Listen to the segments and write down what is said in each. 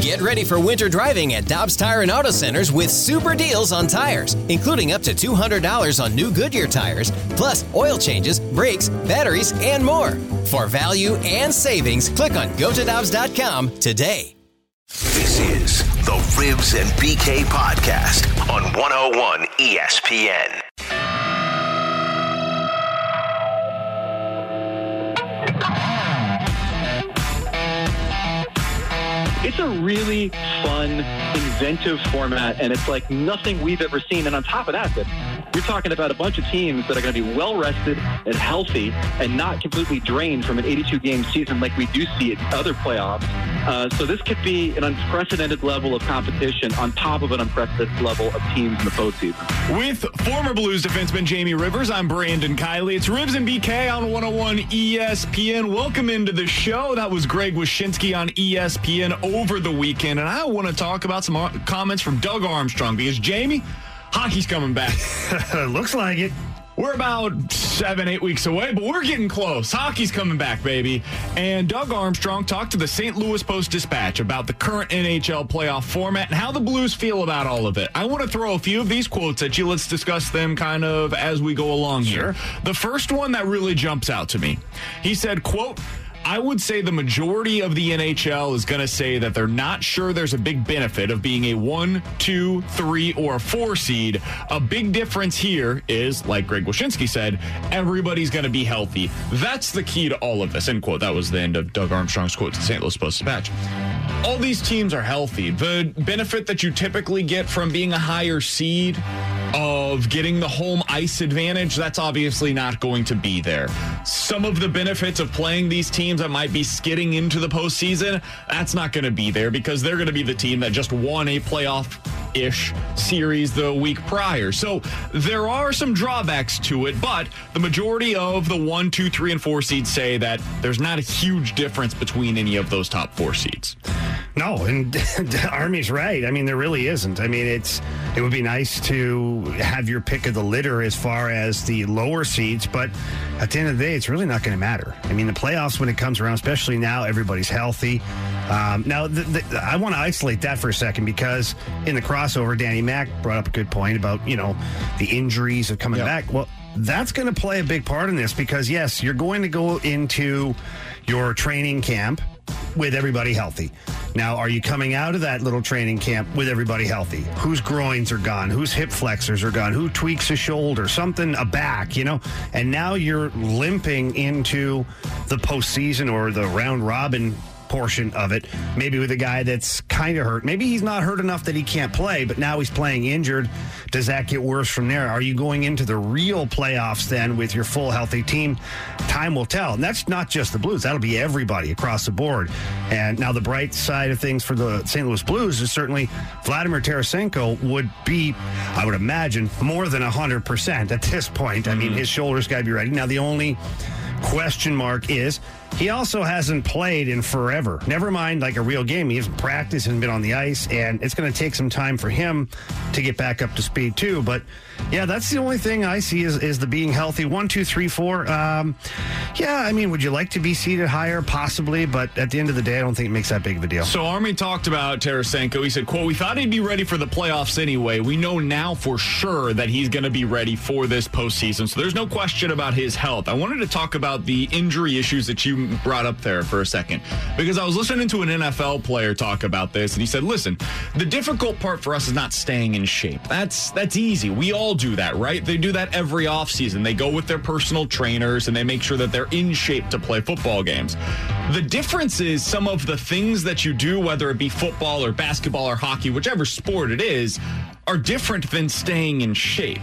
Get ready for winter driving at Dobbs Tire and Auto Centers with super deals on tires, including up to $200 on new Goodyear tires, plus oil changes, brakes, batteries, and more. For value and savings, click on gotodobbs.com today. This is the Ribs and BK podcast on 101 ESPN. It's a really fun, inventive format, and it's like nothing we've ever seen. And on top of that, you're talking about a bunch of teams that are going to be well rested and healthy and not completely drained from an 82 game season like we do see at other playoffs. Uh, so this could be an unprecedented level of competition on top of an unprecedented level of teams in the postseason. With former Blues defenseman Jamie Rivers, I'm Brandon Kiley. It's Ribs and BK on 101 ESPN. Welcome into the show. That was Greg Wyshynski on ESPN over the weekend. And I want to talk about some uh, comments from Doug Armstrong because Jamie, hockey's coming back. Looks like it. We're about seven, eight weeks away, but we're getting close. Hockey's coming back, baby. And Doug Armstrong talked to the St. Louis Post Dispatch about the current NHL playoff format and how the Blues feel about all of it. I want to throw a few of these quotes at you. Let's discuss them kind of as we go along sure. here. The first one that really jumps out to me. He said, quote, I would say the majority of the NHL is going to say that they're not sure there's a big benefit of being a one, two, three, or four seed. A big difference here is, like Greg Wyshynski said, everybody's going to be healthy. That's the key to all of this. End quote. That was the end of Doug Armstrong's quote to St. Louis Post Dispatch. All these teams are healthy. The benefit that you typically get from being a higher seed of getting the home ice advantage, that's obviously not going to be there. Some of the benefits of playing these teams that might be skidding into the postseason, that's not going to be there because they're going to be the team that just won a playoff ish series the week prior. So there are some drawbacks to it, but the majority of the one, two, three, and four seeds say that there's not a huge difference between any of those top four seeds. No, and the Army's right. I mean, there really isn't. I mean, it's it would be nice to have your pick of the litter as far as the lower seeds, but at the end of the day, it's really not going to matter. I mean, the playoffs when it comes around, especially now, everybody's healthy. Um, now, the, the, I want to isolate that for a second because in the crossover, Danny Mack brought up a good point about you know the injuries of coming Yep. back. Well, that's going to play a big part in this because yes, you're going to go into your training camp with everybody healthy. Now, are you coming out of that little training camp with everybody healthy? Whose groins are gone? Whose hip flexors are gone? Who tweaks a shoulder? Something, a back, you know? And now you're limping into the postseason or the round robin portion of it. Maybe with a guy that's kind of hurt. Maybe he's not hurt enough that he can't play, but now he's playing injured. Does that get worse from there? Are you going into the real playoffs then with your full healthy team? Time will tell. And that's not just the Blues, that'll be everybody across the board. And now the bright side of things for the St. Louis Blues is certainly Vladimir Tarasenko would be, I would imagine, more than 100% at this point. I mean, mm-hmm. his shoulders got to be ready. Now, the only question mark is he also hasn't played in forever. Never mind like a real game. He hasn't practiced and been on the ice, and it's going to take some time for him to get back up to speed too. But yeah, that's the only thing I see is, is the being healthy. One, two, three, four. Um, yeah, I mean, would you like to be seated higher? Possibly, but at the end of the day, I don't think it makes that big of a deal. So Army talked about Tarasenko. He said, quote, we thought he'd be ready for the playoffs anyway. We know now for sure that he's going to be ready for this postseason. So there's no question about his health. I wanted to talk about the injury issues that you brought up there for a second because I was listening to an NFL player talk about this, and he said, "Listen, the difficult part for us is not staying in shape. That's that's easy. We all do that, right? They do that every offseason. They go with their personal trainers and they make sure that they're in shape to play football games. The difference is some of the things that you do, whether it be football or basketball or hockey, whichever sport it is." Are different than staying in shape.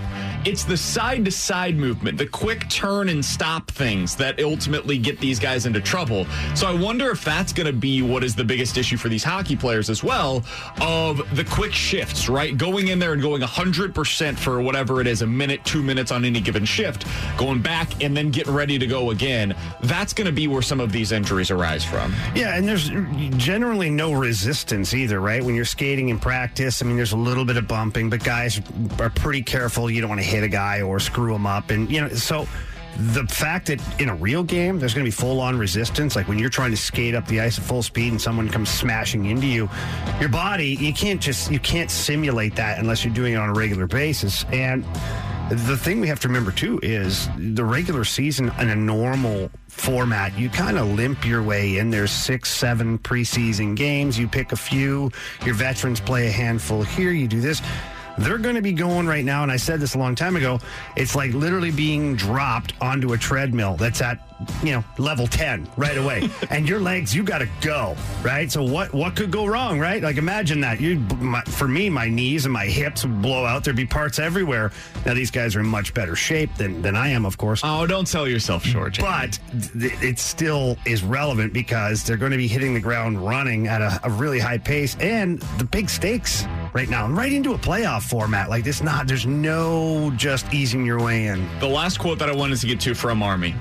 It's the side to side movement, the quick turn and stop things that ultimately get these guys into trouble. So I wonder if that's going to be what is the biggest issue for these hockey players as well of the quick shifts, right? Going in there and going 100% for whatever it is, a minute, two minutes on any given shift, going back and then getting ready to go again. That's going to be where some of these injuries arise from. Yeah, and there's generally no resistance either, right? When you're skating in practice, I mean, there's a little bit of bumping, but guys are pretty careful. You don't want to hit a guy or screw him up. And, you know, so the fact that in a real game there's going to be full on resistance, like when you're trying to skate up the ice at full speed and someone comes smashing into you, your body, you can't just, you can't simulate that unless you're doing it on a regular basis. And, the thing we have to remember too is the regular season in a normal format, you kind of limp your way in. There's six, seven preseason games. You pick a few. Your veterans play a handful here. You do this. They're going to be going right now, and I said this a long time ago. It's like literally being dropped onto a treadmill that's at you know level 10 right away. And your legs you got to go right? So what what could go wrong right? Like imagine that. You my, for me my knees and my hips would blow out. There'd be parts everywhere. Now these guys are in much better shape than than i am of course. Oh, don't sell yourself short, Jamie. but th- it still is relevant because they're going to be hitting the ground running at a, a really high pace. And the big stakes right now And right into a playoff format. Like this not there's no just easing your way in. The last quote that I wanted to get to from Army.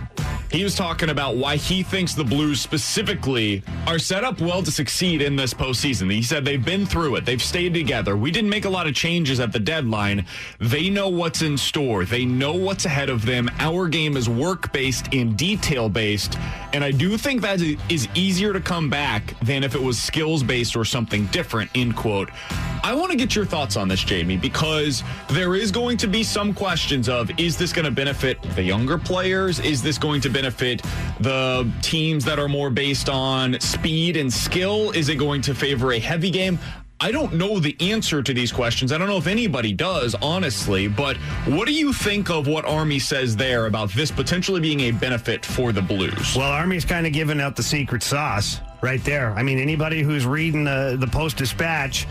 He was talking about why he thinks the Blues specifically are set up well to succeed in this postseason. He said they've been through it, they've stayed together. We didn't make a lot of changes at the deadline. They know what's in store, they know what's ahead of them. Our game is work based and detail based. And I do think that is easier to come back than if it was skills based or something different, end quote. I want to get your thoughts on this, Jamie, because there is going to be some questions of is this going to benefit the younger players? Is this going to benefit the teams that are more based on speed and skill? Is it going to favor a heavy game? I don't know the answer to these questions. I don't know if anybody does, honestly, but what do you think of what Army says there about this potentially being a benefit for the Blues? Well, Army's kind of giving out the secret sauce right there. I mean, anybody who's reading the, the Post Dispatch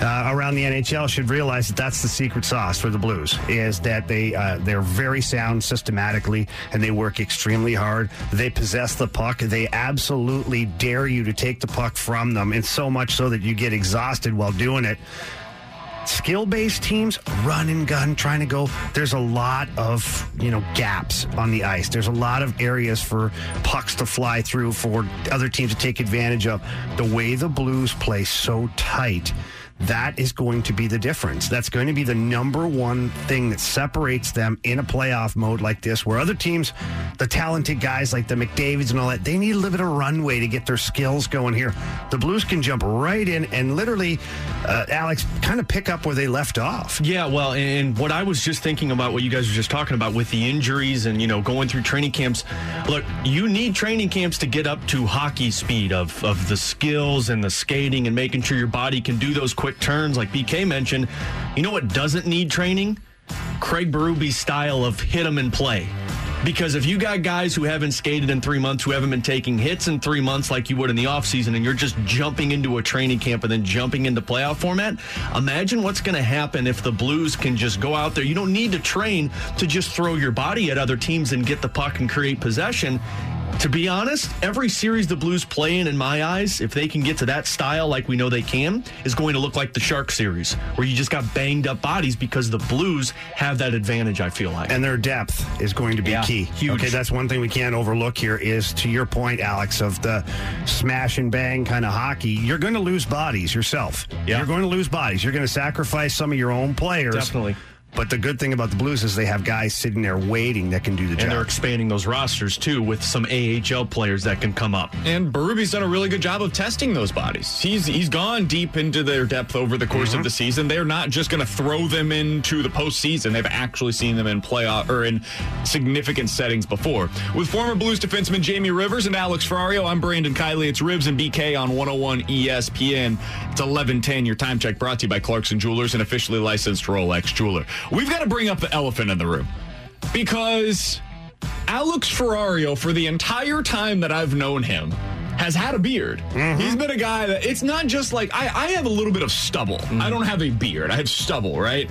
uh, around the NHL should realize that that's the secret sauce for the Blues is that they uh, they're very sound systematically and they work extremely hard. They possess the puck. They absolutely dare you to take the puck from them, and so much so that you get exhausted while doing it skill based teams run and gun trying to go. There's a lot of you know gaps on the ice. There's a lot of areas for pucks to fly through for other teams to take advantage of. The way the blues play so tight that is going to be the difference. That's going to be the number one thing that separates them in a playoff mode like this, where other teams, the talented guys like the McDavids and all that, they need a little bit of runway to get their skills going here. The Blues can jump right in and literally, uh, Alex, kind of pick up where they left off. Yeah, well, and what I was just thinking about, what you guys were just talking about with the injuries and, you know, going through training camps. Look, you need training camps to get up to hockey speed of, of the skills and the skating and making sure your body can do those quick turns like BK mentioned. You know what doesn't need training? Craig Berube's style of hit 'em and play. Because if you got guys who haven't skated in three months, who haven't been taking hits in three months like you would in the offseason, and you're just jumping into a training camp and then jumping into playoff format, imagine what's going to happen if the Blues can just go out there. You don't need to train to just throw your body at other teams and get the puck and create possession. To be honest, every series the Blues play in, in my eyes, if they can get to that style like we know they can, is going to look like the Shark series, where you just got banged up bodies because the Blues have that advantage, I feel like. And their depth is going to be Yeah, key. huge. Okay, that's one thing we can't overlook here is to your point, Alex, of the smash and bang kind of hockey. You're going to lose bodies yourself. Yeah. You're going to lose bodies. You're going to sacrifice some of your own players. Definitely. But the good thing about the Blues is they have guys sitting there waiting that can do the job. And they're expanding those rosters too with some AHL players that can come up. And Berube's done a really good job of testing those bodies. He's he's gone deep into their depth over the course of mm-hmm. the season. They're not just going to throw them into the postseason. They've actually seen them in playoff or in significant settings before. With former Blues defenseman Jamie Rivers and Alex Ferrario, I'm Brandon Kiley. It's Ribs and BK on 101 ESPN. It's 11:10. Your time check brought to you by Clarkson Jewelers, an officially licensed Rolex jeweler. We've got to bring up the elephant in the room because Alex Ferrario, for the entire time that I've known him, has had a beard. Mm-hmm. He's been a guy that it's not just like I, I have a little bit of stubble. Mm-hmm. I don't have a beard. I have stubble, right?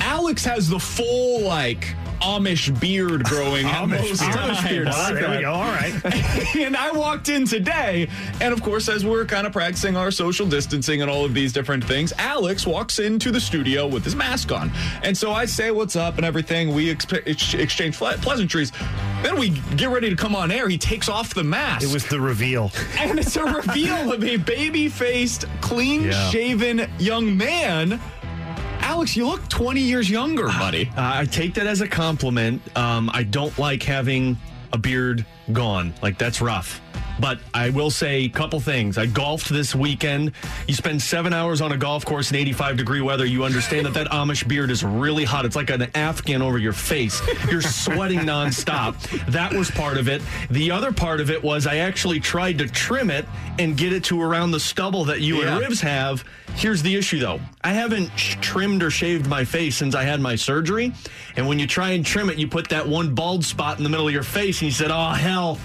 Alex has the full like Amish beard growing Amish. Amish beard. Well, there we go. All right. and I walked in today, and of course, as we're kind of practicing our social distancing and all of these different things, Alex walks into the studio with his mask on. And so I say what's up and everything. We expe- ex- exchange ple- pleasantries. Then we get ready to come on air. He takes off the mask. It was the reveal. and it's a reveal of a baby faced, clean shaven young man. Alex, you look 20 years younger, buddy. Uh, I take that as a compliment. Um, I don't like having a beard gone. Like that's rough. But I will say a couple things. I golfed this weekend. You spend seven hours on a golf course in 85 degree weather. You understand that that Amish beard is really hot. It's like an Afghan over your face. You're sweating nonstop. That was part of it. The other part of it was I actually tried to trim it and get it to around the stubble that you Yeah. and Ribs have. Here's the issue though. I haven't sh- trimmed or shaved my face since I had my surgery. And when you try and trim it, you put that one bald spot in the middle of your face and you said, oh, hell.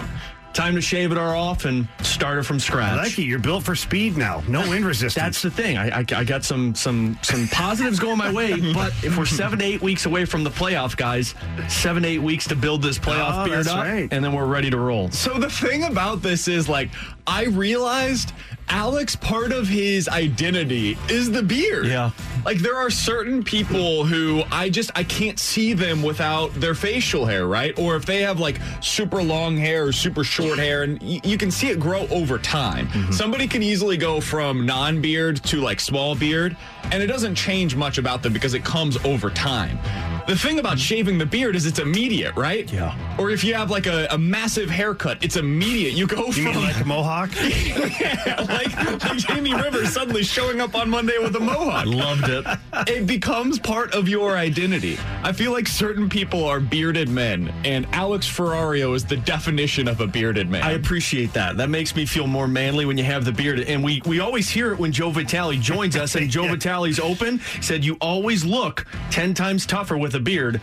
Time to shave it all off and start it from scratch. I like it. You're built for speed now. No wind resistance. That's the thing. I, I, I got some some some positives going my way, but if we're seven to eight weeks away from the playoff, guys, seven to eight weeks to build this playoff Oh, beard that's up, right. and then we're ready to roll. So the thing about this is like I realized Alex part of his identity is the beard. Yeah. Like there are certain people who I just I can't see them without their facial hair, right? Or if they have like super long hair or super short hair and y- you can see it grow over time. Mm-hmm. Somebody can easily go from non-beard to like small beard and it doesn't change much about them because it comes over time. The thing about mm-hmm. shaving the beard is it's immediate, right? Yeah. Or if you have like a, a massive haircut, it's immediate. You go You from like a mohawk? yeah, like, like Jamie Rivers suddenly showing up on Monday with a mohawk. I loved it. It becomes part of your identity. I feel like certain people are bearded men, and Alex Ferrario is the definition of a bearded man. I appreciate that. That makes me feel more manly when you have the beard. And we, we always hear it when Joe Vitale joins us, and Joe Vitale's open. Said you always look 10 times tougher with a beard.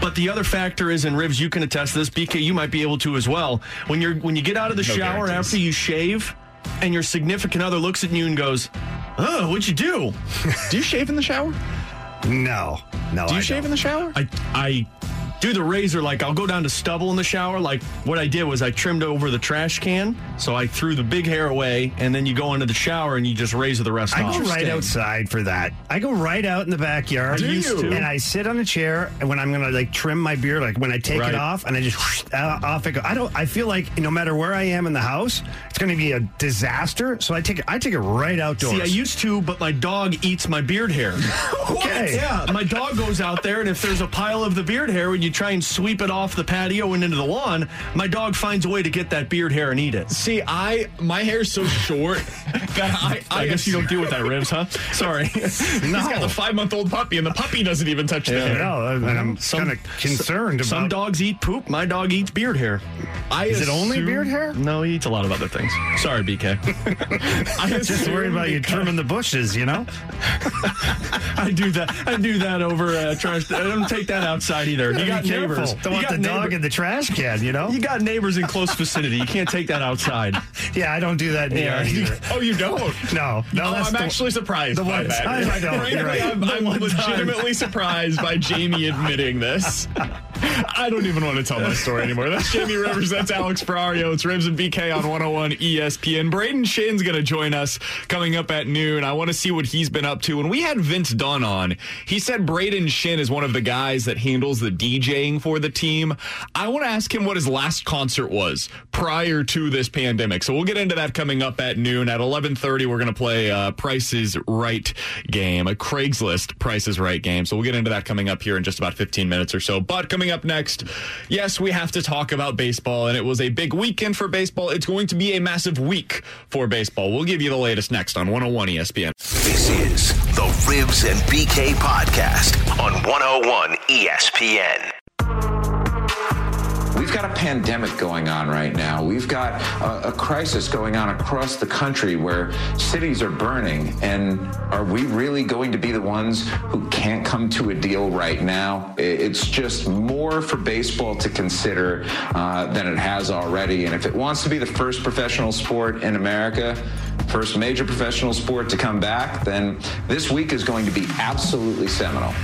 But the other factor is, and Rivs, you can attest to this. BK, you might be able to as well. When you're when you get out of the No shower guarantees. after you shave, and your significant other looks at you and goes, "Oh, what'd you do?" do you shave in the shower? No. No. Do you I shave don't. in the shower? I I do the razor like I'll go down to stubble in the shower. Like what I did was I trimmed over the trash can, so I threw the big hair away, and then you go into the shower and you just razor the rest I off. go right outside for that. I go right out in the backyard. Do Used you? to. And I sit on a chair and when I'm gonna like trim my beard, like when I take Right. it off and I just whoosh, uh, off it go. I don't I feel like no matter where I am in the house, it's gonna be a disaster. So I take it I take it right outdoors. See, I used to, but my dog eats my beard hair. Okay. Yeah, my dog goes out there, and if there's a pile of the beard hair, when you try and sweep it off the patio and into the lawn, my dog finds a way to get that beard hair and eat it. See, I my hair's so short that I I guess you don't deal with that, Ribs, huh? Sorry. He's got a five month old puppy, and the puppy doesn't even touch the I hair. know, and I'm kind of concerned Some about dogs eat poop. My dog eats beard hair. I Is it only beard hair? No, he eats a lot of other things. Sorry, BK. I'm Just worried about you trimming the bushes, you know? I do that. I do that over uh, trash. I don't take that outside either. You got Careful. neighbors. Don't you want got the dog in the trash can, you know? You got neighbors in close vicinity. You can't take that outside. Yeah, I don't do that the Yeah. Oh, you don't? No, no, oh, that's I'm the- actually surprised the by that. I don't, Frankly, right. I'm, I'm legitimately surprised by Jamie admitting this. I don't even want to tell my story anymore. That's Jamie Rivers. That's Alex Ferrario. It's Ribs and BK on 101 ESPN. Brayden Schenn's going to join us coming up at noon. I want to see what he's been up to. When we had Vince Dunn on, he said Brayden Schenn is one of the guys that handles the DJ DJing for the team. I want to ask him what his last concert was prior to this pandemic. So we'll get into that coming up at noon. At 11:30, we're going to play uh, Price's Right game, a Craigslist Price's Right game. So we'll get into that coming up here in just about 15 minutes or so. But coming up next, yes, we have to talk about baseball, and it was a big weekend for baseball. It's going to be a massive week for baseball. We'll give you the latest next on 101 ESPN. This is the Ribs and BK podcast on 101 ESPN. We've got a pandemic going on right now. We've got a, a, crisis going on across the country where cities are burning. And are we really going to be the ones who can't come to a deal right now? It's just more for baseball to consider uh, than it has already. And if it wants to be the first professional sport in America, first major professional sport to come back, then this week is going to be absolutely seminal.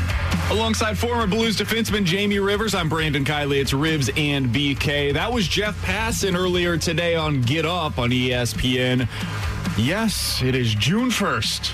Alongside former Blues defenseman Jamie Rivers, I'm Brandon Kiley. It's Ribs and BK. That was Jeff Passan earlier today on Get Up on ESPN. Yes, it is June 1st.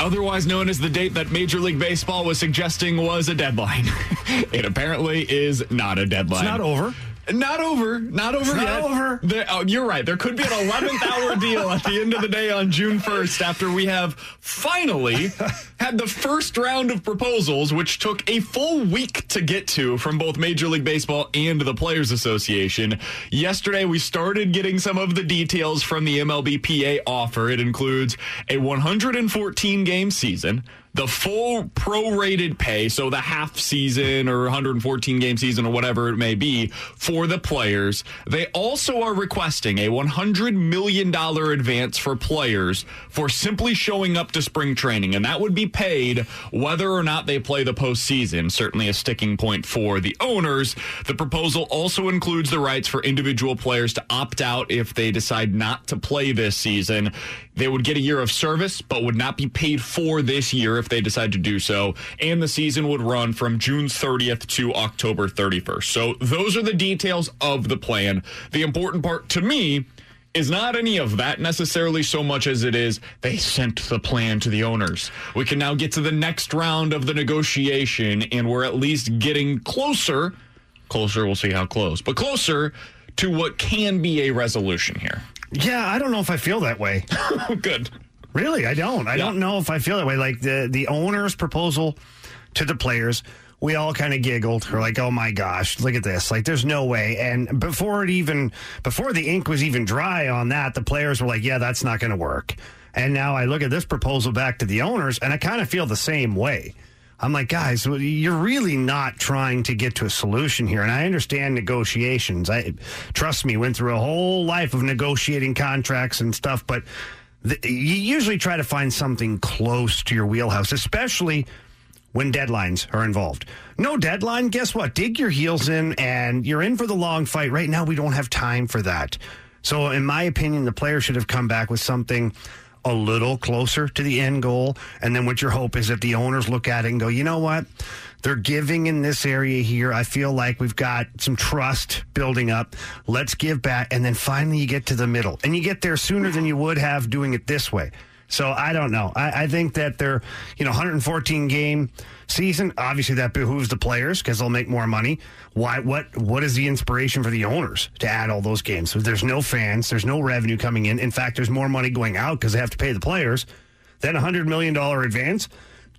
Otherwise known as the date that Major League Baseball was suggesting was a deadline. it apparently is not a deadline. It's not over. Not over. Not over yet. Not over. There, oh, you're right. There could be an 11th hour deal at the end of the day on June 1st after we have finally had the first round of proposals, which took a full week to get to from both Major League Baseball and the Players Association. Yesterday, we started getting some of the details from the MLBPA offer. It includes a 114 game season the full prorated pay, so the half season or 114 game season or whatever it may be for the players. They also are requesting a $100 million advance for players for simply showing up to spring training, and that would be paid whether or not they play the postseason. Certainly a sticking point for the owners. The proposal also includes the rights for individual players to opt out if they decide not to play this season. They would get a year of service, but would not be paid for this year if they decide to do so. And the season would run from June 30th to October 31st. So those are the details of the plan. The important part to me is not any of that necessarily so much as it is they sent the plan to the owners. We can now get to the next round of the negotiation, and we're at least getting closer. Closer, we'll see how close, but closer to what can be a resolution here. Yeah, I don't know if I feel that way. Good. Really, I don't. I yeah. don't know if I feel that way. Like the the owner's proposal to the players, we all kind of giggled. We're like, "Oh my gosh, look at this! Like, there's no way." And before it even, before the ink was even dry on that, the players were like, "Yeah, that's not going to work." And now I look at this proposal back to the owners, and I kind of feel the same way. I'm like, guys, you're really not trying to get to a solution here. And I understand negotiations. I trust me, went through a whole life of negotiating contracts and stuff, but you usually try to find something close to your wheelhouse, especially when deadlines are involved. No deadline, guess what? Dig your heels in and you're in for the long fight. Right now, we don't have time for that. So, in my opinion, the player should have come back with something a little closer to the end goal. And then what your hope is that the owners look at it and go, you know what? They're giving in this area here. I feel like we've got some trust building up. Let's give back. And then finally you get to the middle and you get there sooner than you would have doing it this way. So I don't know. I, I think that they're, you know, 114 game season. Obviously, that behooves the players because they'll make more money. Why? What? What is the inspiration for the owners to add all those games? So there's no fans. There's no revenue coming in. In fact, there's more money going out because they have to pay the players. Then a hundred million dollar advance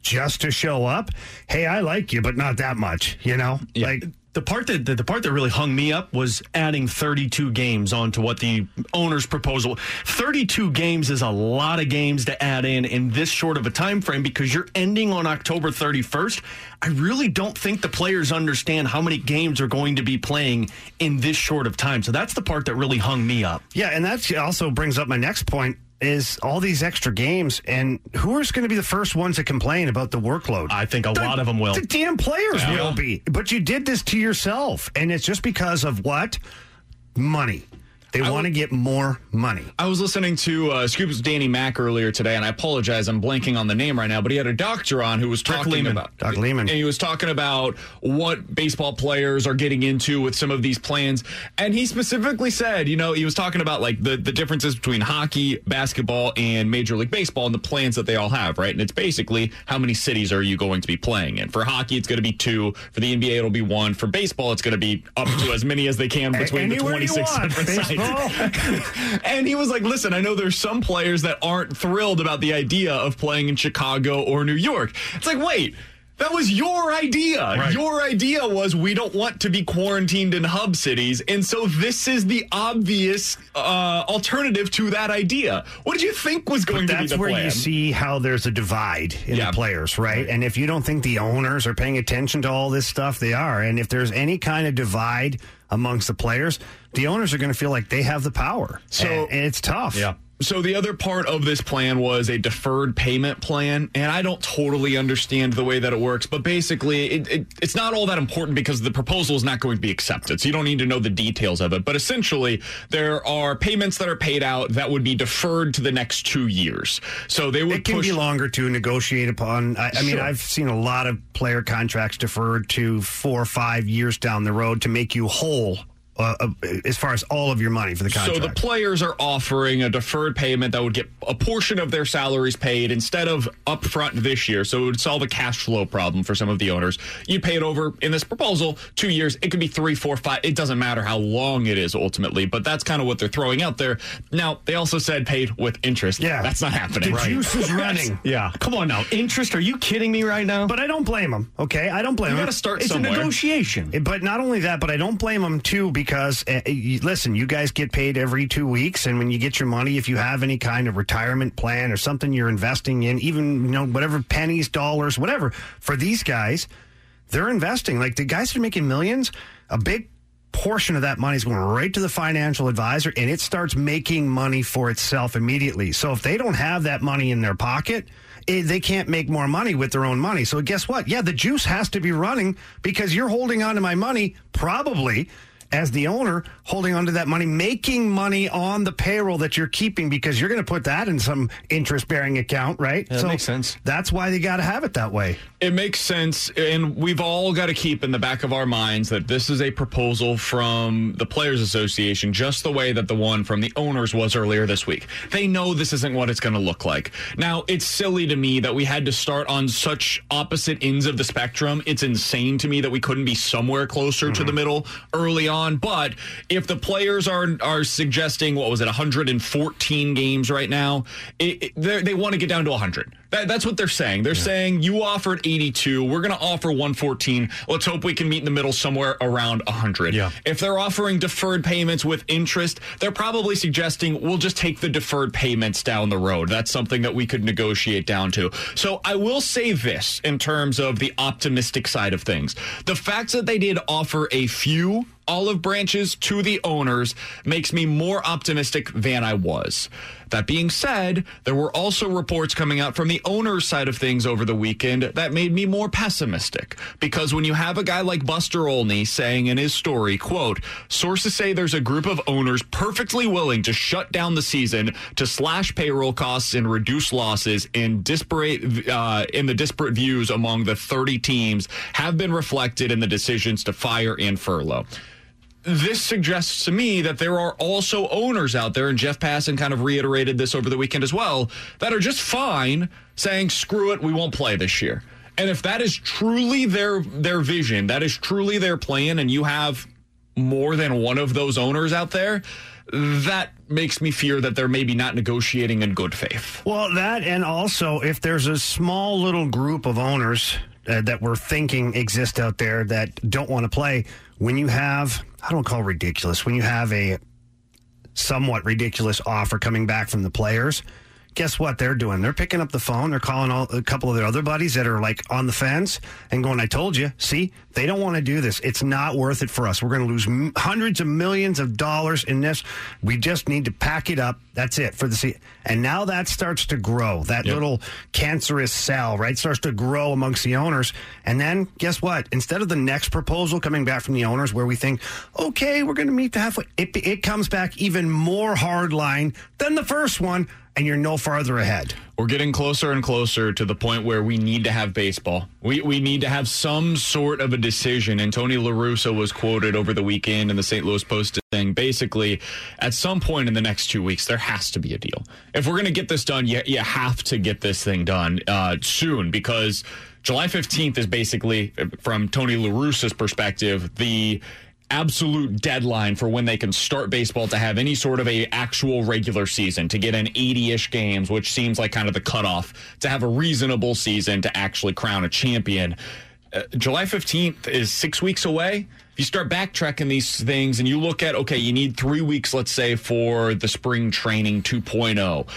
just to show up. Hey, I like you, but not that much. You know, yeah. like the part that the, part that really hung me up was adding 32 games onto what the owner's proposal 32 games is a lot of games to add in in this short of a time frame because you're ending on October 31st I really don't think the players understand how many games are going to be playing in this short of time. So that's the part that really hung me up. Yeah and that also brings up my next point is all these extra games, and who is going to be the first ones to complain about the workload? I think a the, lot of them will. The damn players yeah. will be. But you did this to yourself, and it's just because of what? Money. They want to get more money. I was listening to uh, Scoop's Danny Mack earlier today, and I apologize, I'm blanking on the name right now, but he had a doctor on who was talking Lehman. about Doc Lehman. and he was talking about what baseball players are getting into with some of these plans, and he specifically said, you know, he was talking about like the the differences between hockey, basketball, and Major League Baseball, and the plans that they all have, right? And it's basically how many cities are you going to be playing in? For hockey, it's going to be two. For the NBA, it'll be one. For baseball, it's going to be up to as many as they can between the Anywhere you 26 want. different sites. Baseball. and he was like, listen, I know there's some players that aren't thrilled about the idea of playing in Chicago or New York. It's like, wait. That was your idea. Your idea was we don't want to be quarantined in hub cities. And so this is the obvious uh, alternative to that idea. What did you think was going But to be that's the where plan? you see how there's a divide in Yeah. the players, right? And if you don't think the owners are paying attention to all this stuff, they are. And if there's any kind of divide amongst the players, the owners are going to feel like they have the power. So- and, and it's tough. Yeah. So the other part of this plan was a deferred payment plan, and I don't totally understand the way that it works. But basically, it, it, it's not all that important because the proposal is not going to be accepted, so you don't need to know the details of it. But essentially, there are payments that are paid out that would be deferred to the next two years. So they would It can push. be longer to negotiate upon. I, I mean, I've seen a lot of player contracts deferred to four or five years down the road to make you whole uh, uh, as far as all of your money for the contract. So the players are offering a deferred payment that would get a portion of their salaries paid instead of upfront this year. So it would solve a cash flow problem for some of the owners. You pay it over in this proposal two years. It could be three, four, five. It doesn't matter how long it is ultimately, but that's kind of what they're throwing out there. Now they also said paid with interest. Yeah. that's not happening. the juice is running. Yeah. Come on now. Interest? Are you kidding me right now? But I don't blame them. Okay, I don't blame You them. got to start it's somewhere. a negotiation. But not only that, but I don't blame them too because uh, you, listen, you guys get paid every two weeks, and when you get your money, if you have any kind of retirement plan or something you're investing in, even you know whatever pennies, dollars, whatever, for these guys, they're investing. Like the guys are making millions, a big portion of that money is going right to the financial advisor, and it starts making money for itself immediately. So if they don't have that money in their pocket. eh, They can't make more money with their own money. So guess what? Yeah, the juice has to be running because you're holding on to my money, probably as the owner, holding on to that money, making money on the payroll that you're keeping because you're going to put that in some interest bearing account, right? Yeah, that makes sense. That's why they got to have it that way. It makes sense, and we've all got to keep in the back of our minds that this is a proposal from the Players Association, just the way that the one from the owners was earlier this week. They know this isn't what it's going to look like. Now, it's silly to me that we had to start on such opposite ends of the spectrum. It's insane to me that we couldn't be somewhere closer to the mm-hmm. middle early on. But if the players are are suggesting what was it, 114 games right now, it, it, they want to get down to 100. That, that's what they're saying. They're saying you offered 82. We're going to offer 114. Let's hope we can meet in the middle somewhere around 100. Yeah. If they're offering deferred payments with interest, they're probably suggesting we'll just take the deferred payments down the road. That's something that we could negotiate down to. So I will say this in terms of the optimistic side of things. The fact that they did offer a few olive branches to the owners makes me more optimistic than I was. That being said, there were also reports coming out from the owner's side of things over the weekend that made me more pessimistic. Because when you have a guy like Buster Olney saying in his story, quote, sources say there's a group of owners perfectly willing to shut down the season to slash payroll costs and reduce losses in disparate uh, in the disparate views among the 30 teams have been reflected in the decisions to fire and furlough this suggests to me that there are also owners out there, and Jeff Passan kind of reiterated this over the weekend as well, that are just fine saying, screw it, we won't play this year. And if that is truly their their vision, that is truly their plan, and you have more than one of those owners out there, that makes me fear that they're maybe not negotiating in good faith. Well, that and also if there's a small little group of owners uh, that we're thinking exist out there that don't want to play, when you have, I don't call ridiculous, when you have a somewhat ridiculous offer coming back from the players, guess what they're doing? They're picking up the phone. They're calling all, a couple of their other buddies that are like on the fence and going, I told you. See, they don't want to do this. It's not worth it for us. We're going to lose m- hundreds of millions of dollars in this. We just need to pack it up. That's it for the season. And now that starts to grow. That Yep. little cancerous cell, right, starts to grow amongst the owners. And then guess what? Instead of the next proposal coming back from the owners where we think, okay, we're going to meet the halfway, it, it comes back even more hard line than the first one, and you're no farther ahead. We're getting closer and closer to the point where we need to have baseball. We we need to have some sort of a decision. And Tony La Russa was quoted over the weekend in the St. Louis Post saying basically at some point in the next two weeks, there has to be a deal. If we're going to get this done, you, you have to get this thing done uh, soon because July 15th is basically, from Tony La Russa's perspective, the absolute deadline for when they can start baseball to have any sort of a actual regular season to get an 80-ish games which seems like kind of the cutoff to have a reasonable season to actually crown a champion. Uh, july 15th is six weeks away. If you start backtracking these things and you look at okay you need three weeks let's say for the spring training 2.0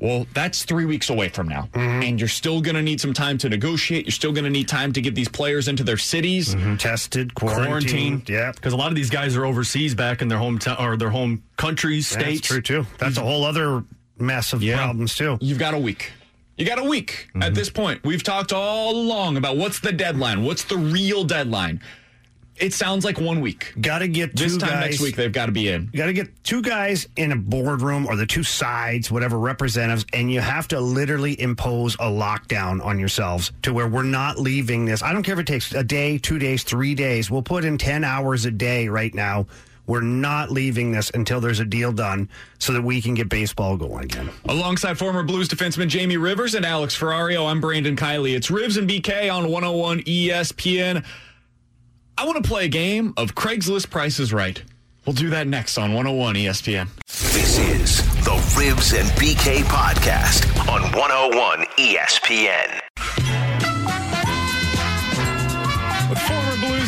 well, that's three weeks away from now. Mm-hmm. And you're still going to need some time to negotiate. You're still going to need time to get these players into their cities. Mm-hmm. Tested, Quarantined. quarantined. Yeah. Because a lot of these guys are overseas back in their hometown or their home countries, That's states. true, too. That's a whole other mess of Yeah. problems, too. You've got a week. You got a week at mm-hmm. this point. We've talked all along about what's the deadline, what's the real deadline. It sounds like one week. Got to get two This time guys. next week, they've got to be in. Got to get two guys in a boardroom or the two sides, whatever representatives, and you have to literally impose a lockdown on yourselves to where we're not leaving this. I don't care if it takes a day, two days, three days. We'll put in 10 hours a day right now. We're not leaving this until there's a deal done so that we can get baseball going again. Alongside former Blues defenseman Jamie Rivers and Alex Ferrario, I'm Brandon Kiley. It's Rivs and BK on 101 ESPN. I want to play a game of Craigslist Prices Right. We'll do that next on 101 ESPN. This is the Ribs and BK podcast on 101 ESPN.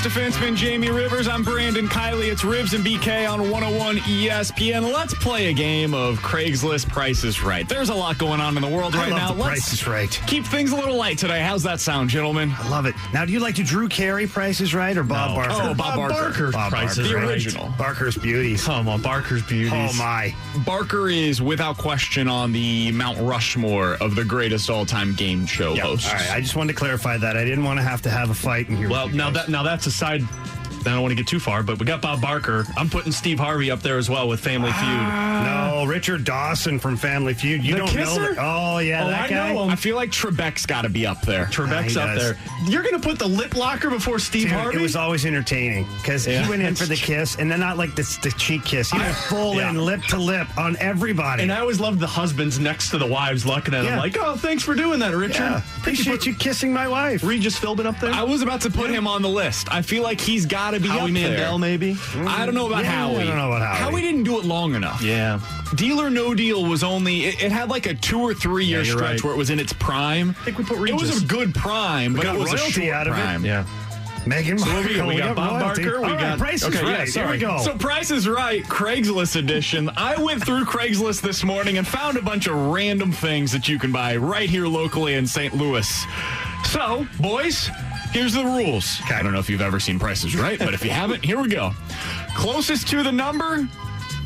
Defenseman Jamie Rivers, I'm Brandon Kiley. It's Ribs and BK on 101 ESPN. Let's play a game of Craigslist Prices Right. There's a lot going on in the world right now. the Let's Price is Right. keep things a little light today. How's that sound, gentlemen? I love it. Now, do you like to Drew Carey prices right or Bob No. Barker? Oh, Bob Barker. Barker's Bob Price is The Right. original. Barker's beauties. Come on, Barker's beauties. Oh, my. Barker is without question on the Mount Rushmore of the greatest all-time game show hosts. All right, I just wanted to clarify that. I didn't want to have to have a fight in here. Well, with you now guys. that now that's aside. I don't want to get too far, but we got Bob Barker. I'm putting Steve Harvey up there as well with Family ah. Feud. No, Richard Dawson from Family Feud. You The don't know that. Oh, yeah, Oh, that I guy. know him. I feel like Trebek's got to be up there. Ah, Trebek's he up does. there. You're going to put the lip locker before Steve Dude, Harvey? it was always entertaining because Yeah, he went in for the kiss and then not like the, the cheek kiss. He went full Yeah. in, lip to lip on everybody. and I always loved the husbands next to the wives looking at him Yeah. like, oh, thanks for doing that, Richard. yeah, appreciate you kissing my wife. Regis Philbin up there? I was about to put him on the list. I feel like he's got to be Howie up there. Mandel, maybe? I don't know about Yeah, Howie. I don't know about Howie. Howie didn't do it long enough. Yeah. Deal or No Deal was only it, it had like a two or three year Yeah, stretch right. where it was in its prime. I think we put It was a good prime, but got it was a short out of it. Yeah. Megan So what we got? Markle, We got Bob royalty. Barker. We All right, got Price is okay, right. Yeah, sorry. Here we go. So Price is Right, Craigslist edition. I went through Craigslist this morning and found a bunch of random things that you can buy right here locally in St. Louis. So, boys, here's the rules. I don't know if you've ever seen Prices Right, but if you haven't, here we go. Closest to the number,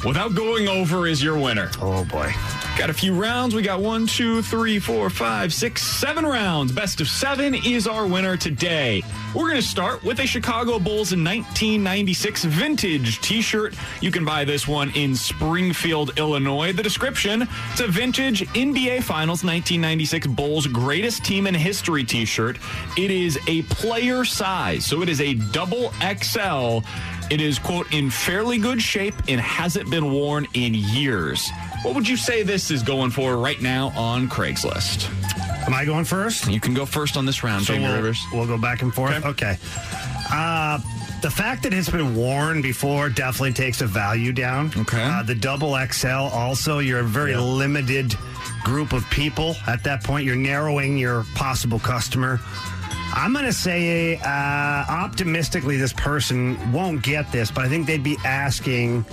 without going over, is your winner. oh boy. Got a few rounds. We got one, two, three, four, five, six, seven rounds. Best of seven is our winner today. We're going to start with a Chicago Bulls in 1996 vintage t shirt. You can buy this one in Springfield, Illinois. The description it's a vintage NBA Finals 1996 Bulls greatest team in history t shirt. It is a player size, so it is a double XL. It is, quote, in fairly good shape and hasn't been worn in years. What would you say this is going for right now on Craigslist? Am I going first? You can go first on this round, So Jamie we'll, Rivers. we'll go back and forth. Okay. Uh, the fact that it's been worn before definitely takes the value down. Okay. Uh, the double XL also, you're a very limited group of people. At that point, you're narrowing your possible customer. I'm going to say, uh, optimistically, this person won't get this, but I think they'd be asking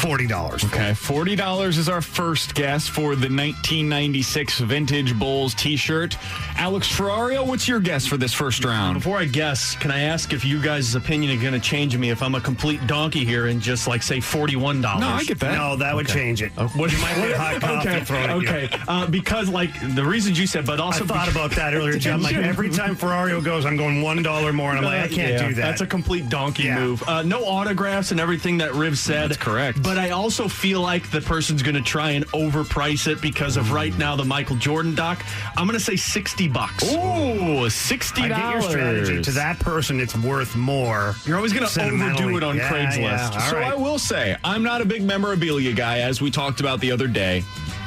forty dollars. Okay, forty dollars is our first guess for the 1996 vintage Bulls T-shirt. Alex Ferrario, what's your guess for this first round? Before I guess, can I ask if you guys' opinion is going to change me if I'm a complete donkey here and just like say forty-one dollars? No, I get that. No, that would Okay. change it. Uh, what you might What hot coffee okay, thrown at you. okay. Uh, because like the reasons you said, but I also thought about that earlier, John. Like every time Ferrario goes, I'm going one dollar more, and I'm like, I can't Yeah, do that. That's a complete donkey Yeah. move. Uh, no autographs and everything that Riv said. That's correct. But I also feel like the person's going to try and overprice it because of right now the Michael Jordan doc. I'm going to say sixty bucks. Ooh, sixty I dollars. strategy. To that person, it's worth more. You're always going to overdo it on Yeah, Craigslist. yeah. So right. I will say, I'm not a big memorabilia guy, as we talked about the other day.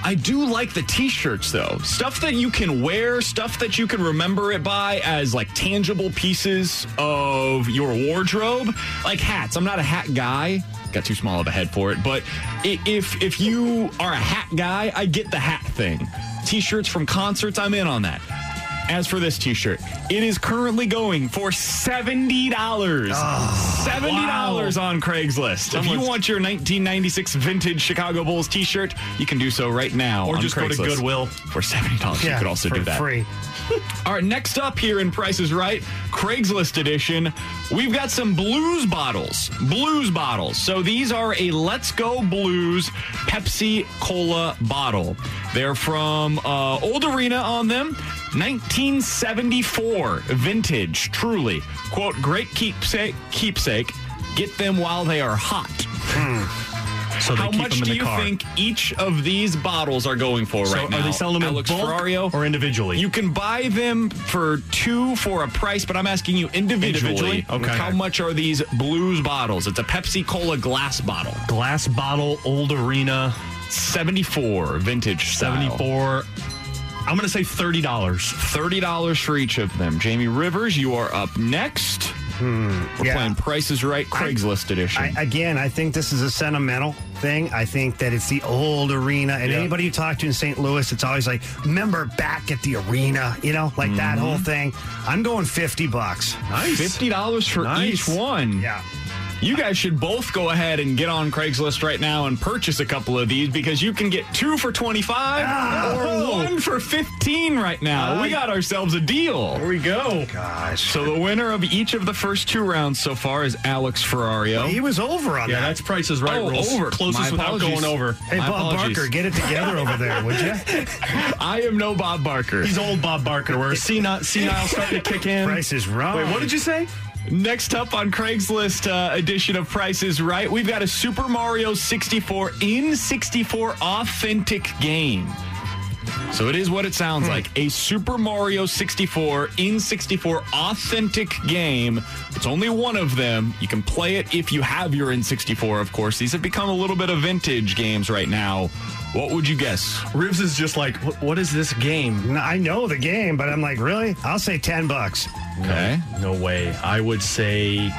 I do like the t-shirts though. Stuff that you can wear, stuff that you can remember it by as like tangible pieces of your wardrobe. Like hats. I'm not a hat guy. Got too small of a head for it. But if if you are a hat guy, I get the hat thing. T-shirts from concerts, I'm in on that. As for this t-shirt, it is currently going for $70. $70 on Craigslist. If you want your 1996 vintage Chicago Bulls t-shirt, you can do so right now Or just go to Goodwill. For $70. you could also do that. free. All right, next up here in Price is Right, Craigslist edition, we've got some blues bottles. Blues bottles. So these are a Let's Go Blues Pepsi Cola bottle. They're from uh, Old Arena on them. 1974 vintage, truly. Quote, great keepsake, keepsake. Get them while they are hot. Hmm. So they How keep much them in do you car. think each of these bottles are going for So right now? are they selling them Alex in bulk Ferrario? or individually? You can buy them for two for a price, but I'm asking you individually. Individually? Okay. How much are these blues bottles? It's a Pepsi Cola glass bottle. Glass bottle, old arena, 74 vintage style. 74. I'm going to say $30. $30 for each of them. Jamie Rivers, you are up next. We're Hmm, yeah. playing Price is Right Craigslist edition. I, again, I think this is a sentimental thing. I think that it's the old arena, and Yeah. anybody you talk to in St. Louis, it's always like, remember back at the arena, you know, like that Mm-hmm. whole thing. I'm going fifty bucks. Nice. $50 for Nice. each one. Yeah. You guys should both go ahead and get on Craigslist right now and purchase a couple of these because you can get two for 25 ah. Oh. or one for 15 right now. we got ourselves a deal. Here we go. Gosh. So the winner of each of the first two rounds so far is Alex Ferrario. He was over on Yeah, that. Yeah, that's prices right Oh, rules. over. Closest My without apologies. going over. Hey, My Bob apologies. Barker, get it together over there, would you? I am no Bob Barker. He's old Bob Barker, where senile, senile starting to kick in. Price is wrong. Wait, what did you say? Next up on Craigslist uh, edition of Prices Right, we've got a Super Mario 64 in 64 authentic game. So it is what it sounds like a Super Mario 64 in 64 authentic game. It's only one of them. You can play it if you have your N64, of course. These have become a little bit of vintage games right now. What would you guess? Rivs is just like, "What- what is this game? I know the game, but I'm like, really? I'll say ten bucks. Okay. No way. I would say.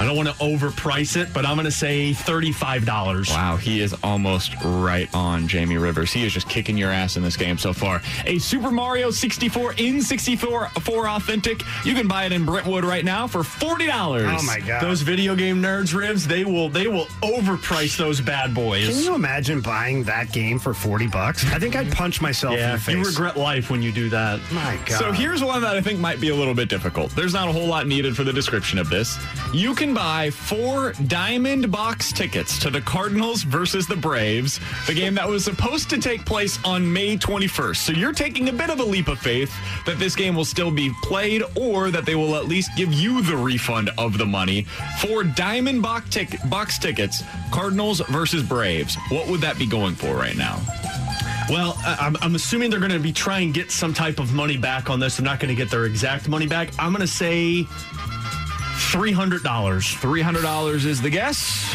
I don't want to overprice it, but I'm going to say $35. Wow, he is almost right on Jamie Rivers. He is just kicking your ass in this game so far. A Super Mario 64 in 64 for authentic. You can buy it in Brentwood right now for $40. Oh my god. Those video game nerds, Rivs, they will they will overprice those bad boys. Can you imagine buying that game for 40 bucks? I think I'd punch myself in yeah, the face. you regret life when you do that. My God. So here's one that I think might be a little bit difficult. There's not a whole lot needed for the description of this. You can buy four diamond box tickets to the Cardinals versus the Braves, the game that was supposed to take place on May 21st. So you're taking a bit of a leap of faith that this game will still be played or that they will at least give you the refund of the money. Four diamond box, tic- box tickets, Cardinals versus Braves. What would that be going for right now? Well, I'm, I'm assuming they're going to be trying to get some type of money back on this. They're not going to get their exact money back. I'm going to say $300. $300 is the guess.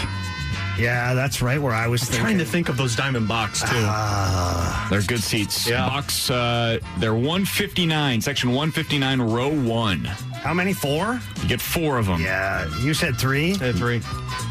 yeah, that's right where I was Trying thinking. to think of those diamond box too. They're good seats. Yeah. Box, uh, they're 159, section 159, row one. How many? Four? You get four of them. Yeah, you said three. Hey, three. I'm I'm gonna,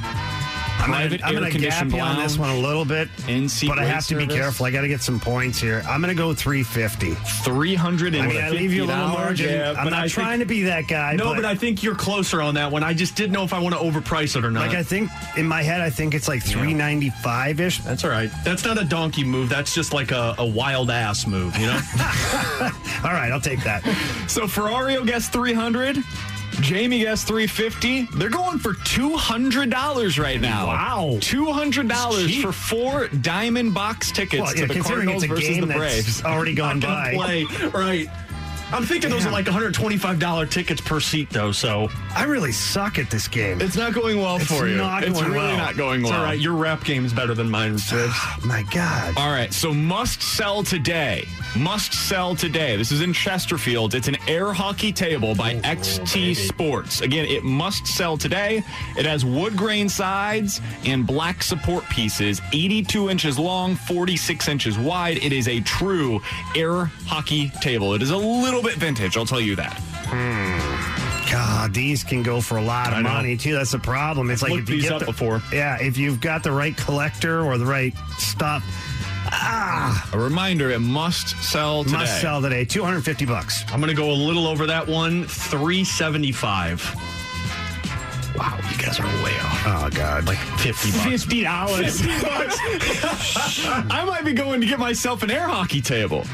private I'm air gonna gap conditioned you on this one a little bit, in-seat but I have to be careful. I got to get some points here. I'm going to go 350. Three hundred I and mean, I leave you a little margin. yeah, I'm not I trying think- to be that guy. No, but I think you're closer on that one. I just didn't know if I want to overprice it or not. like I think in my head, I think it's like 395 ish. That's all right. That's not a donkey move. That's just like a, a wild ass move, you know? All right, I'll take that. So Ferrario gets 300. Jamie gets 350. They're going for $200 right now. Wow. $200 for four diamond box tickets Well, to the Cardinals versus the Braves. already gone by. play. Right. I'm thinking those are like $125 tickets per seat, though, so I really suck at this game. It's not going well It's for you. not it's going really well. not going it's well. all right. Your rap game is better than mine, Rivs. Oh, my God. All right, so must sell today. Must sell today. This is in Chesterfield. It's an air hockey table by oh, XT Sports. Again, it must sell today. It has wood grain sides and black support pieces, 82 inches long, 46 inches wide. It is a true air hockey table. It is a little bit vintage, I'll tell you that. God, these can go for a lot of I know. money too. That's the problem. It's like looked if you these get up the, before. Yeah, if you've got the right collector or the right stuff, ah, A reminder, it must sell today. must sell today. Two hundred fifty bucks. I'm going to go a little over that one, 375 Wow, you guys are way off. Oh God, like Fifty bucks. Fifty dollars. I might be going to get myself an air hockey table.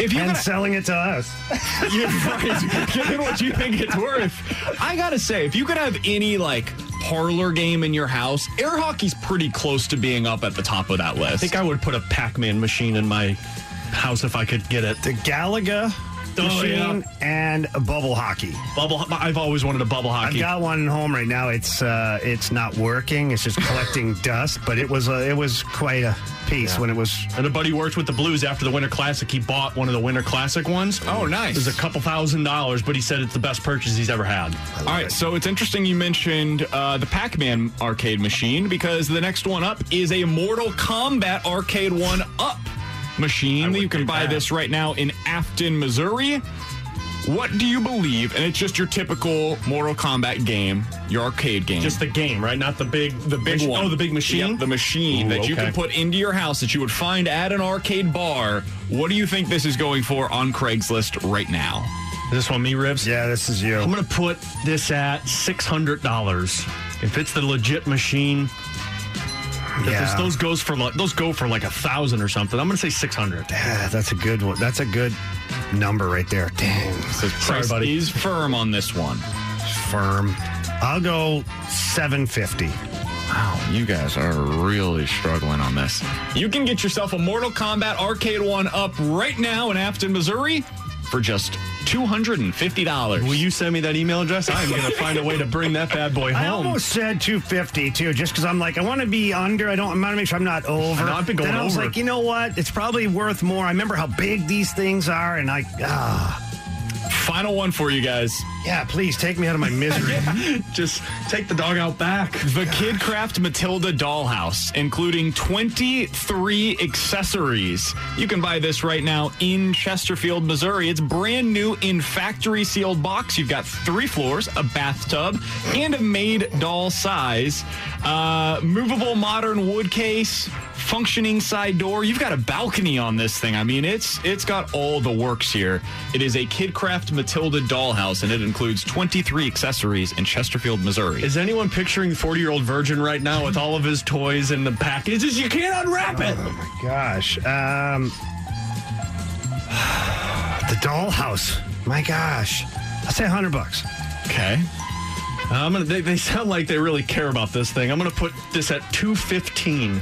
If you're and gonna, selling it to us. you're right, given what you think it's worth, I gotta say, if you could have any like parlor game in your house, air hockey's pretty close to being up at the top of that list. I think I would put a Pac-Man machine in my house if I could get it. The Galaga Machine and a bubble hockey. Bubble. I've always wanted a bubble hockey. I've got one at home right now. It's uh, it's not working. It's just collecting dust. But it was a, it was quite a piece when it was. and a buddy worked with the Blues after the Winter Classic. He bought one of the Winter Classic ones. Oh, nice. It was a couple thousand dollars, but he said it's the best purchase he's ever had. All right, so it's interesting you mentioned uh, the Pac Man arcade machine because the next one up is a Mortal Kombat Arcade One Up machine. would You can buy that. this right now in Afton, Missouri. What do you believe? And it's just your typical Mortal Kombat game, your arcade game. Just the game, right? Not the big, the big mach- one. Oh, the big machine. Yep, the machine Ooh, that you can put into your house that you would find at an arcade bar. What do you think this is going for on Craigslist right now? This one, me Rivs. Yeah, this is you. I'm gonna put this at six hundred dollars. If it's the legit machine, if Yeah. this- those goes for like those go for like a thousand or something. I'm gonna say six hundred. Ah, that's a good one. That's a good number right there. Dang, So price buddy. is firm on this one. firm. I'll go seven fifty. Wow, you guys are really struggling on this. You can get yourself a Mortal Kombat Arcade One up right now in Afton, Missouri for just $250. Will you send me that email address? I'm gonna find a way to bring that bad boy home. I almost said 250 too, just because I'm like, I want to be under. I don't. I want to make sure I'm not over. I know, I've been going then I was over. like, you know what? It's probably worth more. I remember how big these things are, and I, ah, Final one for you guys. Yeah. Please take me out of my misery. Just take the dog out back. The KidKraft Matilda Dollhouse, including 23 accessories. You can buy this right now in Chesterfield, Missouri. It's brand new in factory sealed box. You've got three floors, a bathtub, and a made doll size. Uh, movable modern wood case, functioning side door. You've got a balcony on this thing. I mean, it's it's got all the works here. It is a KidKraft Matilda Dollhouse, and it includes 23 accessories in Chesterfield, Missouri. Is anyone picturing the 40 year old virgin right now with all of his toys in the packages? You can't unwrap it. oh my gosh. Um, the dollhouse. My gosh. I'll say 100 bucks. Okay. I'm gonna. They, they sound like they really care about this thing. I'm gonna put this at 215.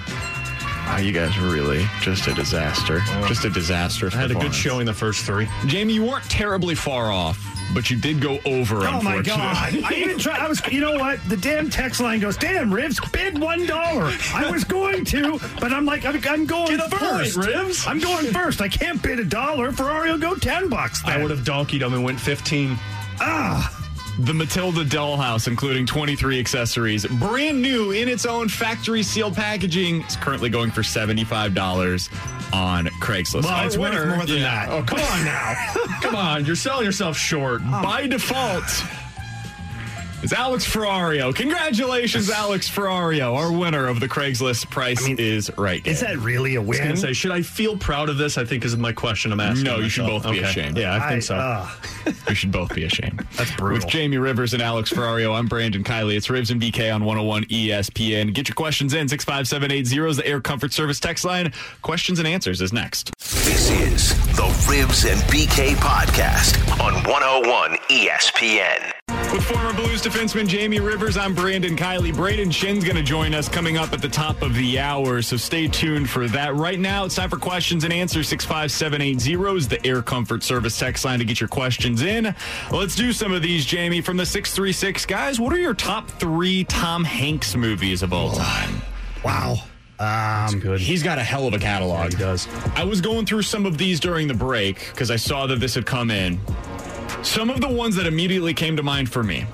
Wow, you guys are really just a disaster. Just a disaster. I had a good showing the first three. Jamie, you weren't terribly far off, but you did go over. Oh my god! I even tried. I was. You know what? The damn text line goes. Damn, Rivs, bid one dollar. I was going to, but I'm like, I'm, I'm going Get a point, first. Rivs. I'm going first. I can't bid a dollar. Ferrari will go ten bucks. Then. I would have donkeyed him and went 15. Ah, The Matilda Dollhouse, including 23 accessories, brand new in its own factory sealed packaging, is currently going for $75 on Craigslist. well, it's worth more than Yeah. that. Oh, come on now. come on. You're selling yourself short. By default, It's Alex Ferrario. Congratulations, Alex Ferrario, our winner of the Craigslist Price is Right. Is that really a I was win? going to say, should I feel proud of this? I think is my question I'm asking. No, you should myself. both be ashamed. Yeah, I think so. uh, We should both be ashamed. That's brutal. With Jamie Rivers and Alex Ferrario, I'm Brandon Kiley. It's Rivs and BK on 101 ESPN. Get your questions in. 65780 is the Air Comfort Service text line. Questions and answers is next. This is the Rivs and BK podcast on 101 ESPN. With former Blues defenseman Jamie Rivers, I'm Brandon Kiley. Brayden Schenn's going to join us coming up at the top of the hour, so stay tuned for that. Right now, it's time for questions and answers. 65780 is the Air Comfort Service text line to get your questions in. Let's do some of these, Jamie. From the 636 guys, what are your top three Tom Hanks movies of all time? wow. Um, Good. He's got a hell of a catalog. he does. I was going through some of these during the break because I saw that this had come in. Some of the ones that immediately came to mind for me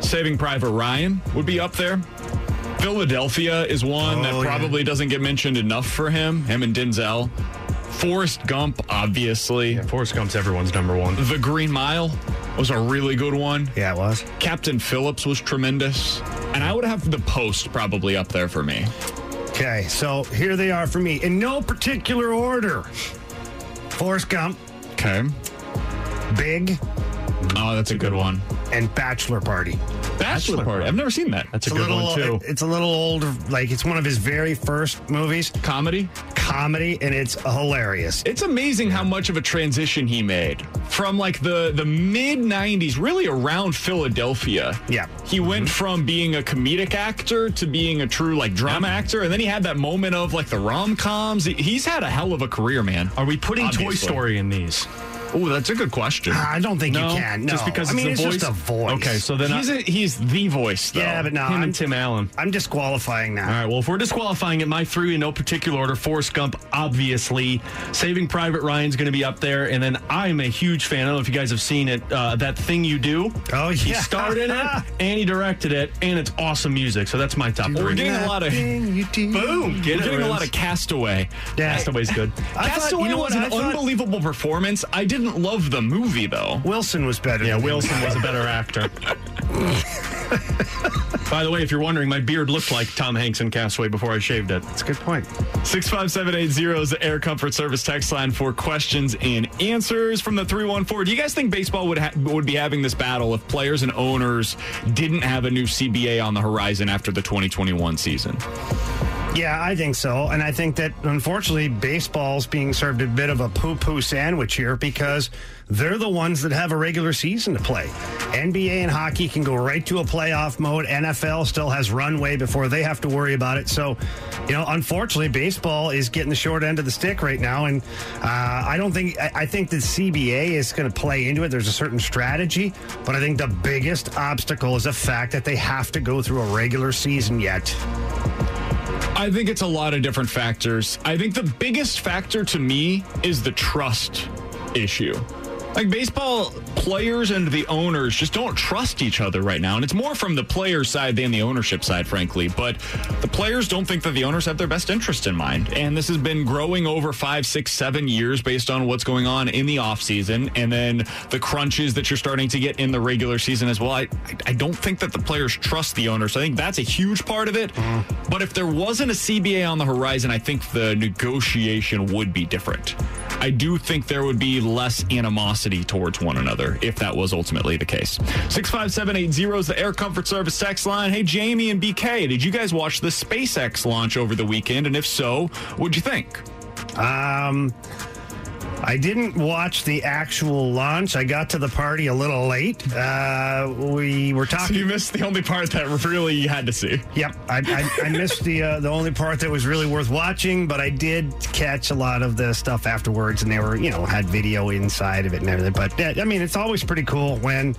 Saving Private Ryan would be up there. Philadelphia is one that Oh, yeah. probably doesn't get mentioned enough for him, him and Denzel. Forrest Gump, obviously. Forrest Gump's everyone's number one. The Green Mile was a really good one. yeah, it was. Captain Phillips was tremendous. And I would have The Post probably up there for me. Okay, so here they are for me in no particular order. Forrest Gump, Okay. Big, Oh, that's a good one. and Bachelor Party. Bachelor Party. I've never seen that. That's a It's a good little, one too. it's a little older. Like it's one of his very first movies, Comedy. comedy, and it's hilarious. It's amazing how much of a transition he made from like the the mid 90s really around Philadelphia. Yeah. He went mm-hmm. from being a comedic actor to being a true like drama actor and then he had that moment of like the rom-coms. He's had a hell of a career, man. Are we putting Toy Story in these? Oh, that's a good question. I don't think No, you can. No. just because I mean, it's it's the just a voice. Okay, so then he's I, a, he's the voice though. yeah, but no, him I'm, and Tim Allen. I'm disqualifying that. All right. Well, if we're disqualifying it, my three in no particular order: Forrest Gump, obviously. Saving Private Ryan's going to be up there, and then I'm a huge fan. I don't know if you guys have seen it. Uh, that thing you do. Oh, He yeah. starred in it, and he directed it, and it's awesome music. So that's my top We're three. getting a lot of Thing you do. Boom. We're it, getting a lot of Castaway. Yeah. Castaway's good. I thought- Castaway you know was what, an I thought- unbelievable performance. I didn't love the movie though. Wilson was better. Yeah. Wilson was a better actor. By the way, if you're wondering, my beard looked like Tom Hanks in Castaway before I shaved it. That's a good point. 65780 is the Air Comfort Service text line for questions and answers from the 314. Do you guys think baseball would ha- would be having this battle if players and owners didn't have a new CBA on the horizon after the 2021 season? Yeah, I think so. And I think that unfortunately, baseball's being served a bit of a poo poo sandwich here because they're the ones that have a regular season to play. NBA and hockey can go right to a playoff mode. NFL still has runway before they have to worry about it. So, you know, unfortunately, baseball is getting the short end of the stick right now. And uh, I don't think, I, I think the CBA is going to play into it. There's a certain strategy, but I think the biggest obstacle is the fact that they have to go through a regular season yet. I think it's a lot of different factors. I think the biggest factor to me is the trust issue. Like baseball players and the owners just don't trust each other right now. And it's more from the player side than the ownership side, frankly. But the players don't think that the owners have their best interest in mind. And this has been growing over five, six, seven years based on what's going on in the offseason and then the crunches that you're starting to get in the regular season as well. I, I don't think that the players trust the owners. I think that's a huge part of it. But if there wasn't a CBA on the horizon, I think the negotiation would be different. I do think there would be less animosity towards one another if that was ultimately the case. 65780 is the Air Comfort Service text line. Hey, Jamie and BK, did you guys watch the SpaceX launch over the weekend? And if so, what'd you think? Um, I didn't watch the actual launch. I got to the party a little late. Uh, we were So talking. you missed the only part that really you had to see. Yep, I, I, I missed the uh, the only part that was really worth watching, but I did catch a lot of the stuff afterwards, and they were you know had video inside of it and everything. But yeah, I mean, it's always pretty cool when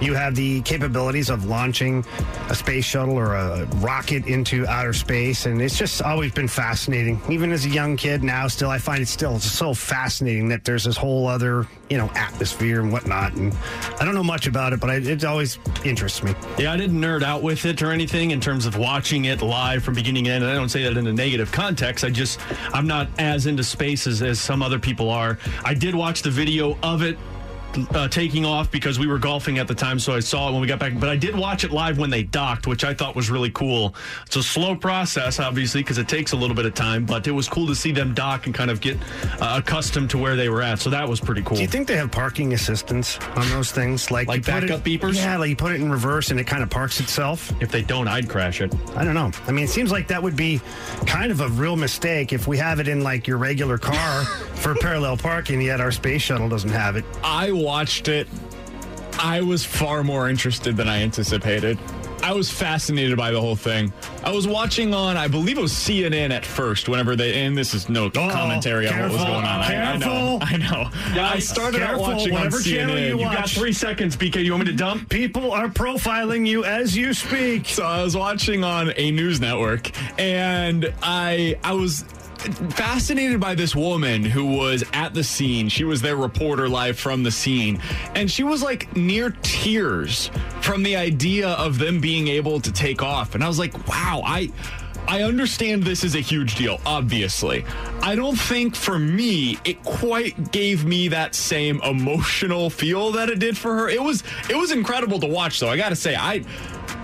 you have the capabilities of launching a space shuttle or a rocket into outer space, and it's just always been fascinating. Even as a young kid, now still I find it still so fascinating that there's this whole other you know atmosphere and whatnot. And I don't know much about it, but I, it always interests me. Yeah, I didn't nerd out with it or anything in terms of watching it live from beginning to end. And I don't say that in a negative context. I just, I'm not as into space as, as some other people are. I did watch the video of it uh, taking off because we were golfing at the time, so I saw it when we got back. But I did watch it live when they docked, which I thought was really cool. It's a slow process, obviously, because it takes a little bit of time, but it was cool to see them dock and kind of get uh, accustomed to where they were at. So that was pretty cool. Do you think they have parking assistance on those things? Like, Like backup it, beepers? Yeah, like you put it in reverse and it kind of parks itself. If they don't, I'd crash it. I don't know. I mean, it seems like that would be kind of a real mistake if we have it in like your regular car for parallel parking, yet our space shuttle doesn't have it. I watched it. I was far more interested than I anticipated. I was fascinated by the whole thing. I was watching on, I believe it was CNN at first, whenever they, and this is no commentary on what was going on. I, I know. I know. Yeah, I started out careful, watching on whatever channel CNN. you You got three seconds, BK. You want me to dump? People are profiling you as you speak. So I was watching on a news network, and I I was fascinated by this woman who was at the scene. She was their reporter live from the scene, and she was like near tears from the idea of them being able to take off. And I was like, wow, I. I understand this is a huge deal, obviously. I don't think for me it quite gave me that same emotional feel that it did for her. It was it was incredible to watch though. I got to say I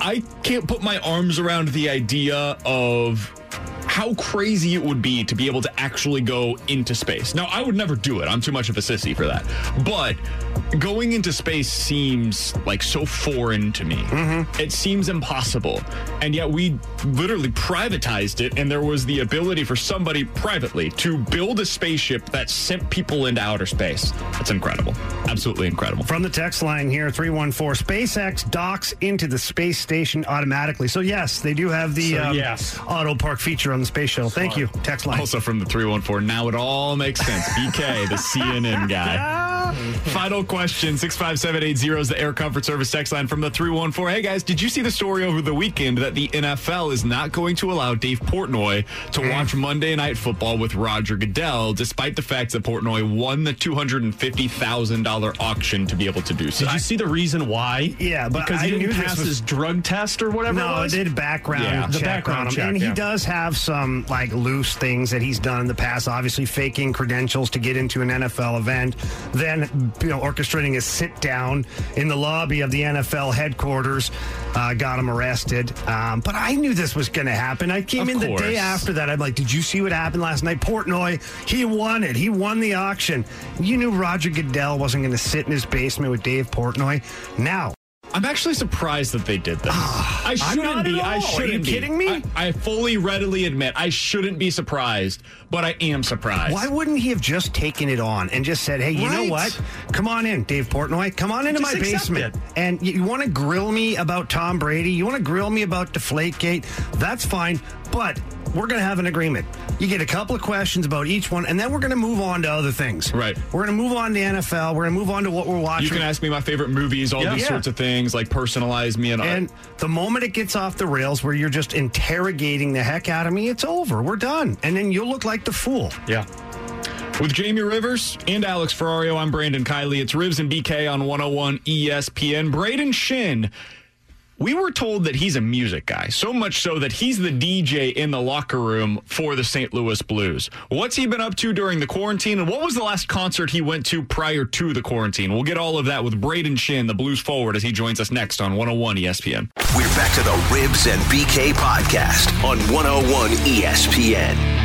I can't put my arms around the idea of how crazy it would be to be able to actually go into space. Now, I would never do it. I'm too much of a sissy for that. But going into space seems like so foreign to me. It seems impossible. And yet we literally privatized it, and there was the ability for somebody privately to build a spaceship that sent people into outer space. That's incredible. Absolutely incredible. From the text line here, 314, SpaceX docks into the space station automatically. So, yes, they do have the So, um, yes. auto park feature on the space shuttle. Thank you. Text line. Also from the 314, now it all makes sense. BK, the CNN guy. Final question 65780 is the Air Comfort Service text line from the 314. Hey guys, did you see the story over the weekend that the NFL is not going to allow Dave Portnoy to mm. watch Monday Night Football with Roger Goodell, despite the fact that Portnoy won the $250,000 auction to be able to do so? Did you see the reason why? Yeah, but because I he knew didn't this pass was- his drug test or whatever. No, it it was? did background Yeah, the check background on him. check, and he does have some like loose things that he's done in the past, obviously faking credentials to get into an NFL event, then you know, orchestrating a sit down in the lobby of the NFL headquarters, uh, got him arrested. Um, but I knew this was going to happen. I came Of in the day after that. I'm like, did you see what happened last night? Portnoy, he won it. He won the auction. You knew Roger Goodell wasn't going to sit in his basement with Dave Portnoy. Now, I'm actually surprised that they did this. I shouldn't be. I all. Are shouldn't you be. kidding me? I, I fully, readily admit I shouldn't be surprised, but I am surprised. Why wouldn't he have just taken it on and just said, "Hey, you know what? Come on in, Dave Portnoy. Come on into Just my accept basement." it. And you, you want to grill me about Tom Brady? You want to grill me about Deflategate? That's fine, but we're going to have an agreement. You get a couple of questions about each one, and then we're going to move on to other things. Right. We're going to move on to NFL. We're going to move on to what we're watching. You can ask me my favorite movies, all Yeah. these Yeah. sorts of things, like personalize me and, and the moment it gets off the rails where you're just interrogating the heck out of me, it's over. We're done. And then you'll look like the fool. Yeah. With Jamie Rivers and Alex Ferrario, I'm Brandon Kiley. It's Rivs and BK on 101 ESPN. Brayden Schenn, we were told that he's a music guy, so much so that he's the DJ in the locker room for the St. Louis Blues. What's he been up to during the quarantine, and what was the last concert he went to prior to the quarantine? We'll get all of that with Brayden Schenn, the Blues forward, as he joins us next on 101 ESPN. We're back to the Rivs and BK podcast on 101 ESPN.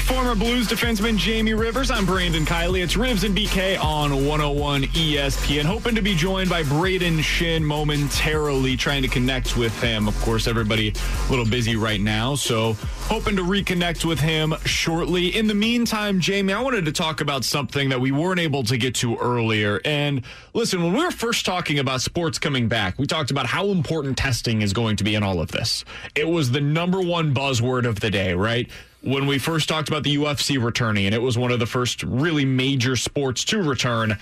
With former Blues defenseman Jamie Rivers, I'm Brandon Kiley. It's Rivs and BK on 101 ESPN. Hoping to be joined by Brayden Schenn momentarily, trying to connect with him. Of course, everybody a little busy right now, so hoping to reconnect with him shortly. In the meantime, Jamie, I wanted to talk about something that we weren't able to get to earlier. And listen, when we were first talking about sports coming back, we talked about how important testing is going to be in all of this. It was the number one buzzword of the day, right? When we first talked about the UFC returning, and it was one of the first really major sports to return.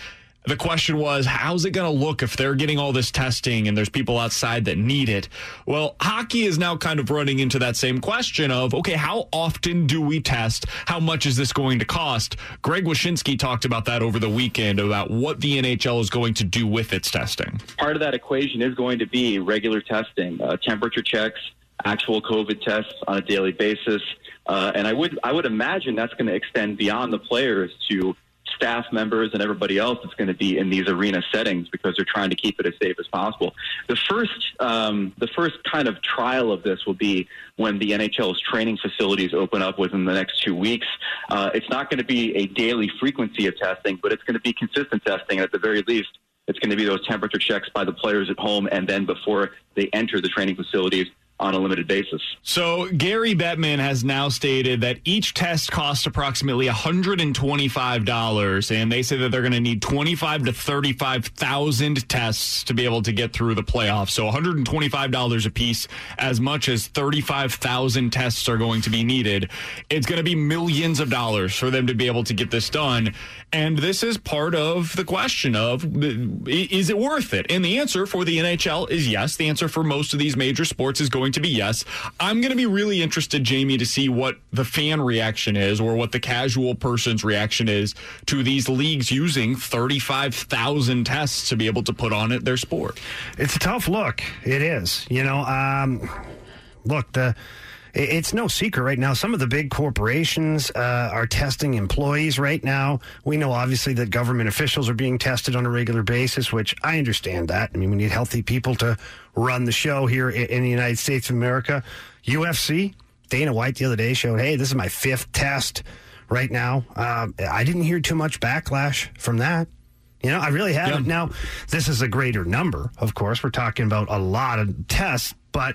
The question was, how's it going to look if they're getting all this testing and there's people outside that need it? Well, hockey is now kind of running into that same question of, okay, how often do we test? How much is this going to cost? Greg Wyshynski talked about that over the weekend about what the NHL is going to do with its testing. Part of that equation is going to be regular testing, uh, temperature checks, actual COVID tests on a daily basis. Uh, and I would I would imagine that's going to extend beyond the players to staff members and everybody else that's going to be in these arena settings because they're trying to keep it as safe as possible. The first, um, the first kind of trial of this will be when the NHL's training facilities open up within the next two weeks. Uh, it's not going to be a daily frequency of testing, but it's going to be consistent testing. At the very least, it's going to be those temperature checks by the players at home and then before they enter the training facilities on a limited basis. So Gary Bettman has now stated that each test costs approximately $125, and they say that they're going to need 25 to 35,000 tests to be able to get through the playoffs. So $125 a piece, as much as 35,000 tests are going to be needed. It's going to be millions of dollars for them to be able to get this done. And this is part of the question of is it worth it? And the answer for the NHL is yes. The answer for most of these major sports is going to be yes. I'm going to be really interested, Jamie, to see what the fan reaction is or what the casual person's reaction is to these leagues using 35,000 tests to be able to put on it their sport. It's a tough look. It is. You know, um, look, the it's no secret right now. Some of the big corporations uh, are testing employees right now. We know obviously that government officials are being tested on a regular basis, which I understand that. I mean, we need healthy people to run the show here in the United States of America. UFC, Dana White the other day showed, hey, this is my fifth test right now. Uh, I didn't hear too much backlash from that. You know, I really haven't. Yeah. Now, this is a greater number, of course. We're talking about a lot of tests, but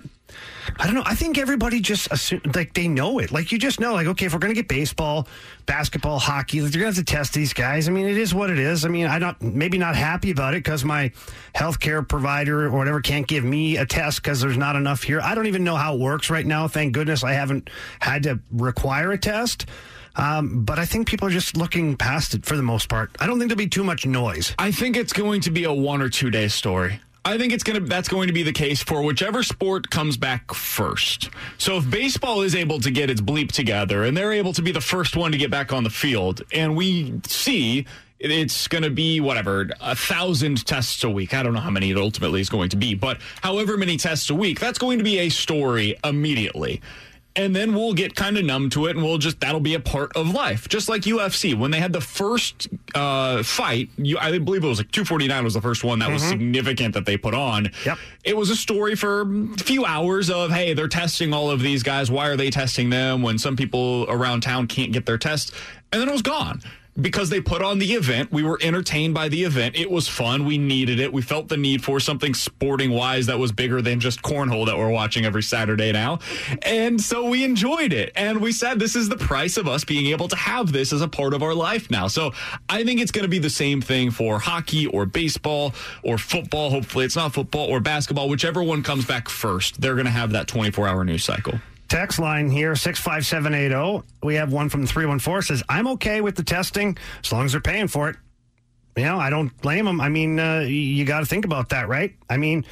I don't know. I think everybody just assume, like they know it. Like you just know, like okay, if we're going to get baseball, basketball, hockey, like, you're going to have to test these guys. I mean, it is what it is. I mean, I'm not maybe not happy about it because my healthcare provider or whatever can't give me a test because there's not enough here. I don't even know how it works right now. Thank goodness I haven't had to require a test. Um, but I think people are just looking past it for the most part. I don't think there'll be too much noise. I think it's going to be a one or two day story. I think it's going to that's going to be the case for whichever sport comes back first. So if baseball is able to get its bleep together and they're able to be the first one to get back on the field and we see it's going to be whatever a thousand tests a week. I don't know how many it ultimately is going to be, but however many tests a week, that's going to be a story immediately and then we'll get kind of numb to it and we'll just that'll be a part of life. Just like ufc when they had the first uh, fight you, i believe it was like 249 was the first one that mm-hmm. was significant that they put on. Yep. it was a story for a few hours of hey they're testing all of these guys. Why are they testing them when some people around town can't get their tests? And then it was gone because they put on the event. We were entertained by the event. It was fun. We needed it. We felt the need for something sporting wise that was bigger than just cornhole that we're watching every Saturday now. And so we enjoyed it. And we said this is the price of us being able to have this as a part of our life now. So I think it's going to be the same thing for hockey or baseball or football. Hopefully it's not football or basketball, whichever one comes back first. They're going to have that 24 hour news cycle. Text line here, 65780. We have one from 314 says, I'm okay with the testing as long as they're paying for it. You know, I don't blame them. I mean, uh, you got to think about that, right? I mean,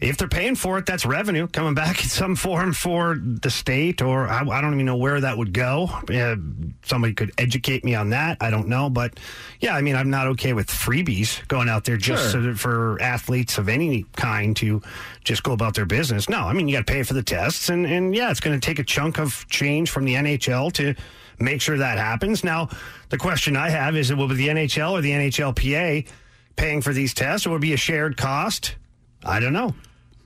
if they're paying for it, that's revenue coming back in some form for the state, or I, I don't even know where that would go. Uh, somebody could educate me on that. I don't know. But yeah, I mean, I'm not okay with freebies going out there just sure. so for athletes of any kind to just go about their business. No, I mean, you got to pay for the tests. And, and yeah, it's going to take a chunk of change from the NHL to make sure that happens. Now, the question I have is it will be the NHL or the NHLPA paying for these tests, or will it be a shared cost? I don't know.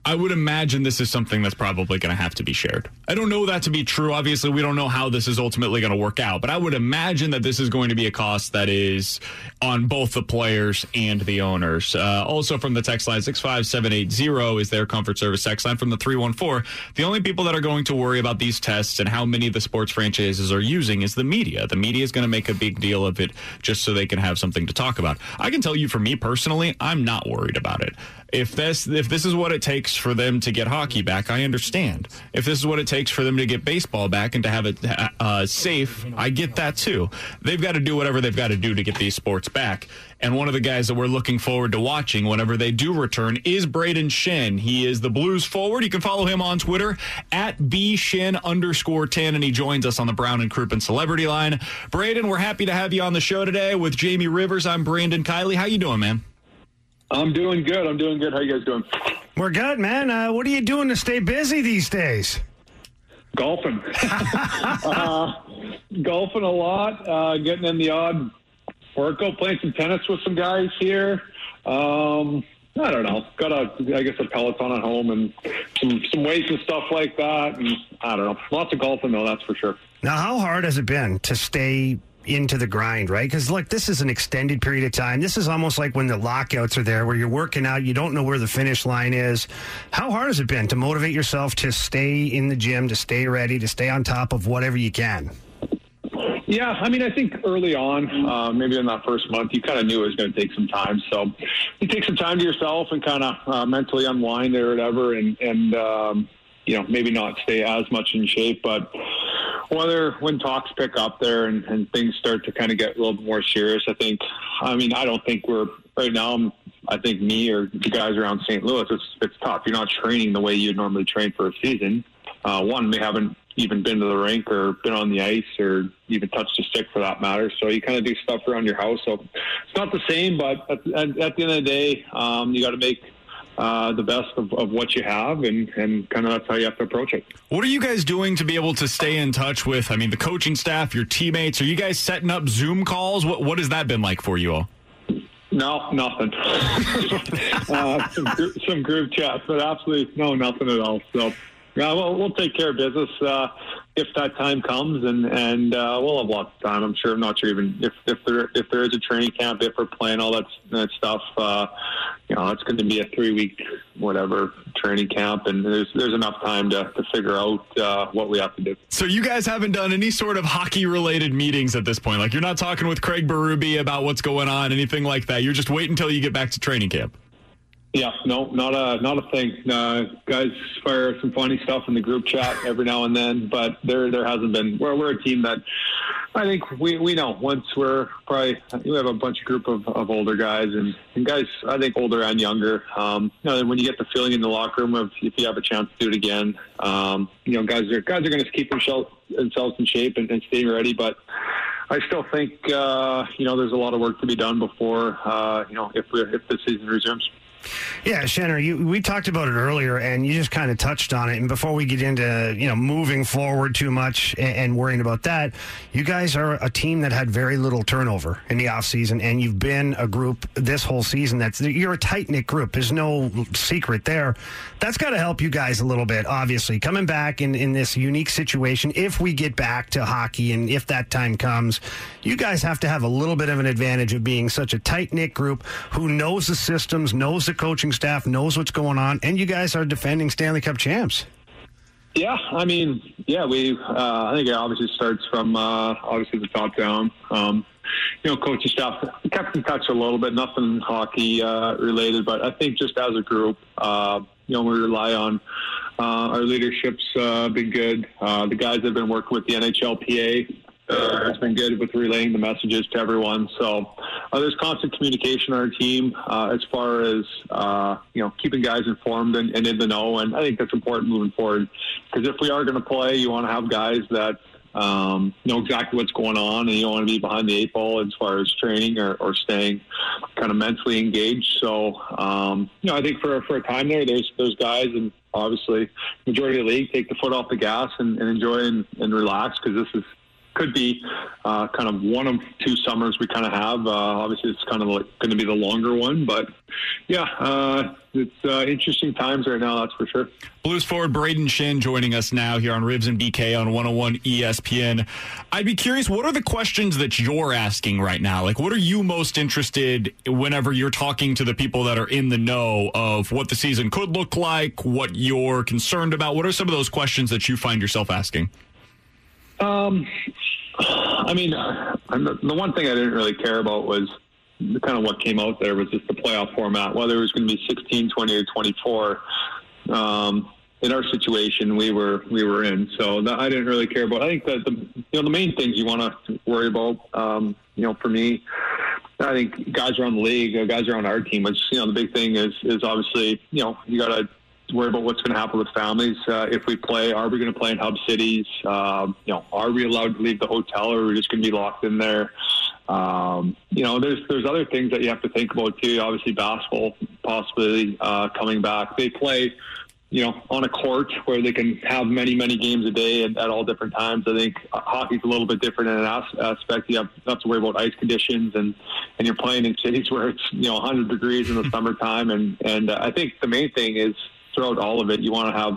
I would imagine this is something that's probably going to have to be shared. I don't know that to be true. Obviously, we don't know how this is ultimately going to work out, but I would imagine that this is going to be a cost that is on both the players and the owners. Uh, also, from the text line 65780 is their comfort service text line from the 314. The only people that are going to worry about these tests and how many of the sports franchises are using is the media. The media is going to make a big deal of it just so they can have something to talk about. I can tell you for me personally, I'm not worried about it if this if this is what it takes for them to get hockey back, I understand. If this is what it takes for them to get baseball back and to have it uh, safe, I get that too. They've got to do whatever they've got to do to get these sports back. And one of the guys that we're looking forward to watching whenever they do return is Brayden Schenn. He is the Blues forward. You can follow him on Twitter at bshin underscore 10, and he joins us on the Brown and Crouppen Celebrity Line. Brayden, we're happy to have you on the show today with Jamie Rivers. I'm Brandon Kiley. How you doing, man? I'm doing good. I'm doing good. How you guys doing? We're good, man. Uh, what are you doing to stay busy these days? Golfing. uh, golfing a lot. Uh, getting in the odd workout, playing some tennis with some guys here. Um, I don't know. Got a, I guess, a Peloton at home and some some weights and stuff like that. And I don't know. Lots of golfing though, that's for sure. Now, how hard has it been to stay into the grind, right? Because look, this is an extended period of time. This is almost like when the lockouts are there, where you're working out, you don't know where the finish line is. How hard has it been to motivate yourself to stay in the gym, to stay ready, to stay on top of whatever you can? Yeah, I mean, I think early on, uh, maybe in that first month, you kind of knew it was going to take some time. So you take some time to yourself and kind of uh, mentally unwind or whatever, and and um, you know maybe not stay as much in shape, but whether when talks pick up there and, and things start to kind of get a little bit more serious, I think. I mean, I don't think we're right now. I think me or the guys around St. Louis, it's it's tough. You're not training the way you'd normally train for a season. Uh, one, they haven't even been to the rink or been on the ice or even touched a stick for that matter. So you kind of do stuff around your house. So it's not the same, but at, at, at the end of the day, um, you got to make uh, the best of, of what you have, and, and kind of that's how you have to approach it. What are you guys doing to be able to stay in touch with, I mean, the coaching staff, your teammates? Are you guys setting up Zoom calls? What, what has that been like for you all? No, nothing. uh, some, some group chats, but absolutely no, nothing at all. So yeah, well, we'll take care of business uh, if that time comes, and and uh, we'll have lots of time. I'm sure. I'm not sure even if if there if there is a training camp, if we're playing all that that stuff. Uh, you know, it's going to be a three week whatever training camp, and there's there's enough time to to figure out uh, what we have to do. So you guys haven't done any sort of hockey related meetings at this point. Like you're not talking with Craig Berube about what's going on, anything like that. You're just waiting until you get back to training camp. Yeah, no, not a not a thing. Uh, guys fire some funny stuff in the group chat every now and then, but there there hasn't been. We're we're a team that I think we, we know once we're probably we have a bunch of group of, of older guys and, and guys I think older and younger. Um, you know, when you get the feeling in the locker room of if you have a chance to do it again, um, you know, guys are guys are going to keep themselves themselves in shape and, and ready, but. I still think uh, you know there's a lot of work to be done before uh, you know if we if the season resumes. Yeah, Shanner, you, we talked about it earlier, and you just kind of touched on it. And before we get into you know moving forward too much and, and, worrying about that, you guys are a team that had very little turnover in the offseason, and you've been a group this whole season that's you're a tight knit group. There's no secret there. That's got to help you guys a little bit, obviously, coming back in in this unique situation. If we get back to hockey, and if that time comes, you guys have to have a little bit of an advantage of being such a tight knit group who knows the systems, knows the coaching staff knows what's going on, and you guys are defending Stanley Cup champs. Yeah, I mean, yeah, we. Uh, I think it obviously starts from uh, obviously the top down. Um, you know, coaching staff kept in touch a little bit, nothing hockey uh, related, but I think just as a group, uh, you know, we rely on uh, our leadership's uh, been good. Uh, the guys have been working with the NHLPA uh, has been good with relaying the messages to everyone. So uh, there's constant communication on our team uh, as far as uh, you know keeping guys informed and, and, in the know. And I think that's important moving forward because if we are going to play, you want to have guys that um, know exactly what's going on, and you don't want to be behind the eight ball as far as training or, or staying kind of mentally engaged. So um, you know, I think for for a time there, there's there's guys and obviously majority of the league take the foot off the gas and, and enjoy and, and relax because this is could be uh, kind of one of two summers we kind of have. Uh, obviously, it's kind of like going to be the longer one, but yeah, uh, it's uh, interesting times right now. That's for sure. Blues forward Brayden Schenn joining us now here on Rivs and BK on 101 ESPN. I'd be curious, what are the questions that you're asking right now? Like, what are you most interested whenever you're talking to the people that are in the know of what the season could look like, what you're concerned about? What are some of those questions that you find yourself asking? Um, I mean, the, the one thing I didn't really care about was kind of what came out there was just the playoff format, whether it was going to be 16, 20, or 24. Um, in our situation, we were we were in, so that I didn't really care about. I think that the you know the main things you want to worry about, um, you know, for me, I think guys around the league, uh, guys around our team, which you know the big thing is is obviously you know you got to worry about what's going to happen with families uh, if we play. Are we going to play in hub cities? Um, you know, are we allowed to leave the hotel, or are we just going to be locked in there? Um, you know, there's there's other things that you have to think about too. Obviously, basketball possibly uh, coming back. They play you know, on a court where they can have many, many games a day at, at all different times. I think hockey's a little bit different in an as- aspect. You have, you have to worry about ice conditions, and and you're playing in cities where it's you know 100 degrees in the summertime. And and uh, I think the main thing is throughout all of it, you want to have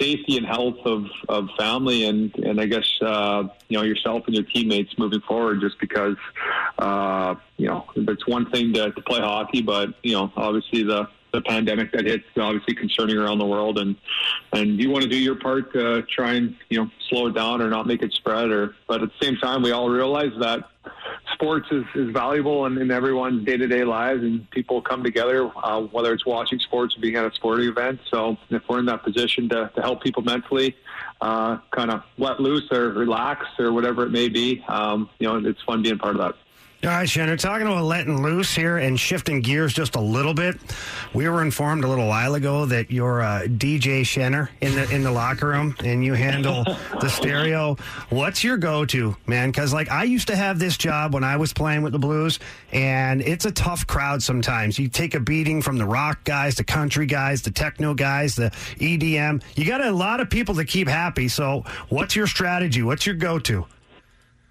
safety and health of, of family and, and I guess, uh, you know, yourself and your teammates moving forward just because, uh, you know, it's one thing to, to play hockey, but, you know, obviously the, the pandemic that hits obviously concerning around the world and and you want to do your part to try and you know slow it down or not make it spread or but at the same time we all realize that sports is, is valuable in, in everyone's day-to-day lives and people come together uh, whether it's watching sports or being at a sporting event. So if we're in that position to, to help people mentally uh, kind of let loose or relax or whatever it may be um, you know it's fun being part of that all right, Shannon, talking about letting loose here and shifting gears just a little bit. We were informed a little while ago that you're uh, DJ Shanner in the in the locker room and you handle the stereo. What's your go-to, man? Because like I used to have this job when I was playing with the Blues, and it's a tough crowd sometimes. You take a beating from the rock guys, the country guys, the techno guys, the EDM. You got a lot of people to keep happy. So, what's your strategy? What's your go-to?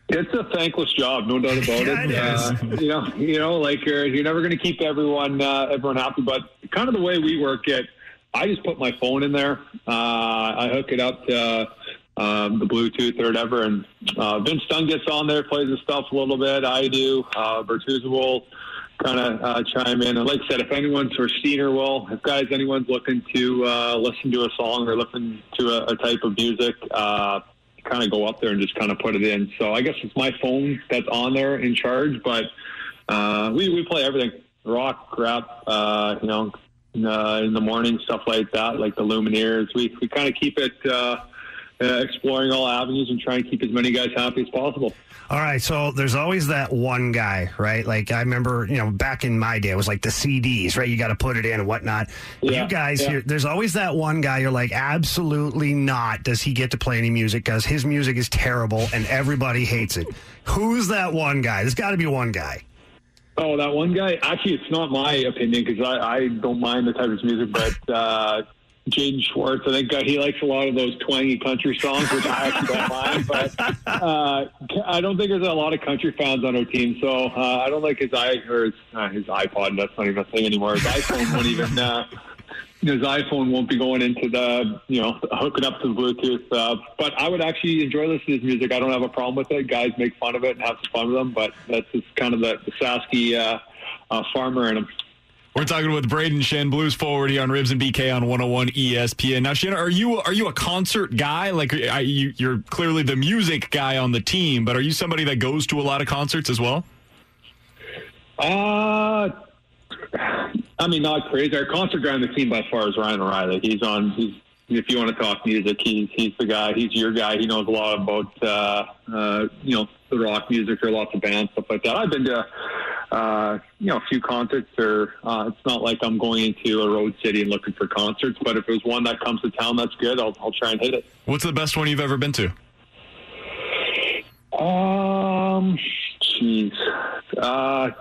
It's a thankless job, no doubt about Yeah, it. it is. Uh, you know, you know, like you're, you're never going to keep everyone uh, everyone happy, but kind of the way we work it, I just put my phone in there. Uh, I hook it up to um, the Bluetooth or whatever, and uh, Vince Dunn gets on there, plays his stuff a little bit. I do. Uh, Bortuzzo will kind of uh, chime in. And like I said, if anyone's or Steiner will, if guys anyone's looking to uh, listen to a song or listen to a, a type of music. Kind of go up there and just kind of put it in. So I guess it's my phone that's on there in charge, but uh, we we play everything rock, rap, uh, you know, uh, in the morning stuff like that, like the Lumineers. We we kind of keep it. Uh, uh, exploring all avenues and trying to keep as many guys happy as possible. All right, so there's always that one guy, right? Like I remember, you know, back in my day, it was like the CDs, right? You got to put it in and whatnot. Yeah, you guys, yeah. here, there's always that one guy. You're like, absolutely not. Does he get to play any music? Because his music is terrible and everybody hates it. Who's that one guy? There's got to be one guy. Oh, that one guy. Actually, it's not my opinion because I, I don't mind the type of music, but uh, Jaden Schwartz, I think uh, he likes a lot of those twangy country songs, which I actually don't mind. But uh, I don't think there's a lot of country fans on our team, so uh, I don't like his i or his, uh, his iPod. That's not even a thing anymore. His iPhone won't even. Uh, his iPhone won't be going into the, you know, hooking up to the Bluetooth. Uh, but I would actually enjoy listening to his music. I don't have a problem with it. Guys make fun of it and have some fun with them, but that's just kind of the, the Sasky uh, uh, farmer in him. We're talking with Brayden Schenn, Blues forward here on Rivs and BK on 101 ESPN. Now, Schenn, are you are you a concert guy? Like, I, you, you're clearly the music guy on the team, but are you somebody that goes to a lot of concerts as well? Uh, I mean, not crazy. Our concert guy on the team by far is Ryan O'Reilly. He's on. He's if you want to talk music, he's he's the guy. He's your guy. He knows a lot about uh, uh, you know the rock music. or are lots of bands stuff like that. I've been to uh, you know a few concerts. Or uh, it's not like I'm going into a road city and looking for concerts. But if there's one that comes to town, that's good. I'll I'll try and hit it. What's the best one you've ever been to? Um, jeez. Uh,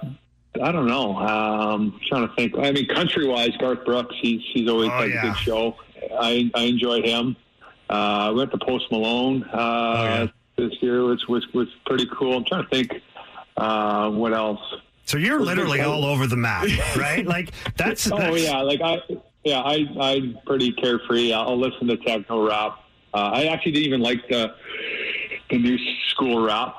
I don't know. Um, trying to think. I mean, country wise, Garth Brooks. He's he's always Oh, like yeah. a good show. I I enjoyed him. Uh, we went to Post Malone uh, this year, which was was pretty cool. I'm trying to think. Uh, what else? So you're literally all over the map, right? Like that's. Oh yeah, like I yeah I I'm pretty carefree. I'll listen to techno rap. Uh, I actually didn't even like the the new school rap,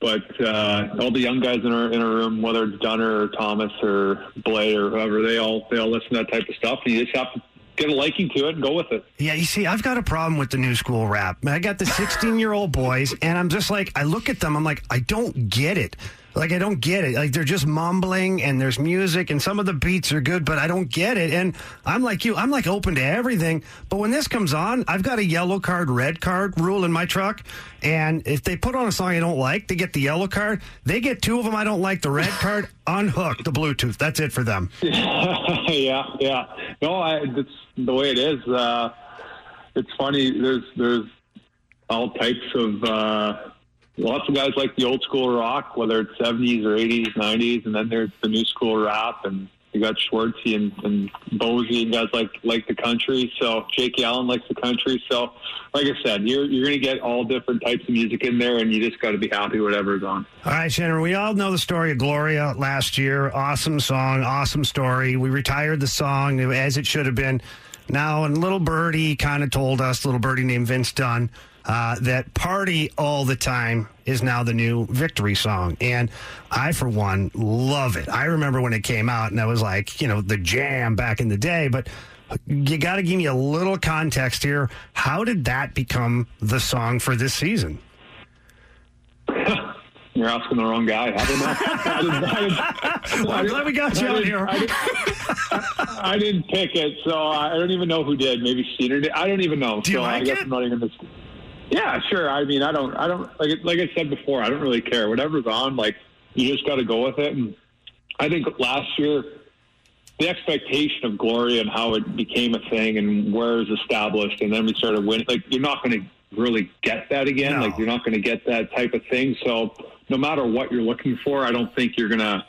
but uh, all the young guys in our in our room, whether it's Dunner or Thomas or Blay or whoever, they all they all listen to that type of stuff. And you just have to get a liking to it and go with it. Yeah, you see, I've got a problem with the new school rap. I got the 16 year old boys, and I'm just like, I look at them, I'm like, I don't get it. Like, I don't get it. Like, they're just mumbling, and there's music, and some of the beats are good, but I don't get it. And I'm like you, I'm like open to everything. But when this comes on, I've got a yellow card, red card rule in my truck. And if they put on a song I don't like, they get the yellow card. They get two of them I don't like, the red card, unhook the Bluetooth. That's it for them. yeah, yeah. No, I, that's the way it is. Uh, it's funny. There's there's all types of uh, lots of guys like the old school rock, whether it's 70s or 80s, 90s, and then there's the new school rap, and you got Schwartzy and, and Bozy and guys like like the country. So Jake Allen likes the country. So, like I said, you're you're going to get all different types of music in there, and you just got to be happy whatever's on. All right, Shannon, we all know the story of Gloria last year. Awesome song, awesome story. We retired the song as it should have been. Now, and little birdie kind of told us, little birdie named Vince Dunn, uh, that party all the time is now the new victory song. And I, for one, love it. I remember when it came out and I was like, you know, the jam back in the day, but you got to give me a little context here. How did that become the song for this season? You're asking the wrong guy. I don't know. I didn't, I didn't, well, I'm glad we got you I out here. I didn't, I didn't pick it, so I don't even know who did. Maybe Cedar did. I don't even know. Do you so I like guess it? I'm not even. Yeah, sure. I mean, I don't. I don't like. Like I said before, I don't really care. Whatever's on, like you just got to go with it. And I think last year, the expectation of Gloria and how it became a thing and where it was established, and then we started winning. Like you're not going to really get that again. No. Like you're not going to get that type of thing. So no matter what you're looking for, I don't think you're going to,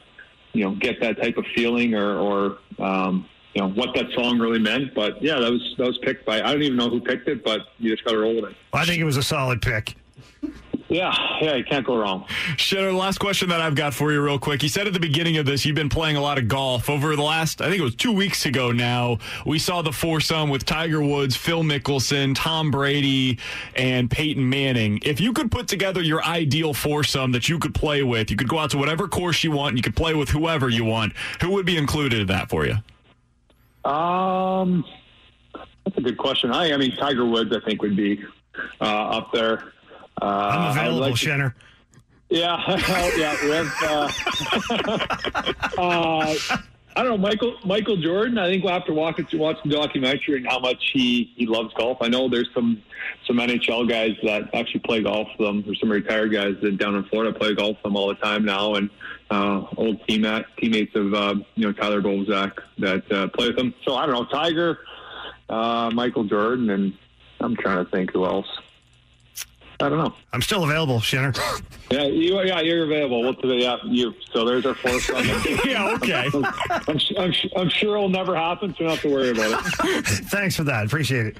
you know, get that type of feeling or, or um, you know, what that song really meant. But yeah, that was that was picked by. I don't even know who picked it, but you just got to roll with it. I think it was a solid pick. Yeah, yeah, you can't go wrong. Shannon, last question that I've got for you, real quick. You said at the beginning of this you've been playing a lot of golf. Over the last, I think it was two weeks ago now, we saw the foursome with Tiger Woods, Phil Mickelson, Tom Brady, and Peyton Manning. If you could put together your ideal foursome that you could play with, you could go out to whatever course you want, and you could play with whoever you want. Who would be included in that for you? Um, that's a good question. I, I mean, Tiger Woods, I think would be uh, up there. Uh, I'm available, like to- Shannon. Yeah, yeah. Have, uh, uh, I don't know, Michael Michael Jordan. I think we'll have to walk it watch the documentary and how much he, he loves golf. I know there's some some NHL guys that actually play golf with them. There's some retired guys that down in Florida play golf with them all the time now, and uh, old teammate teammates of uh, you know Tyler Bozak that uh, play with them. So I don't know, Tiger, uh, Michael Jordan, and I'm trying to think who else. I don't know. I'm still available, Shannon. Yeah, you, yeah, you're available. We'll do yeah, you. So there's our fourth one. yeah, okay. I'm, su- I'm, I'm sure it'll never happen, so you don't have to worry about it. Thanks for that. Appreciate it.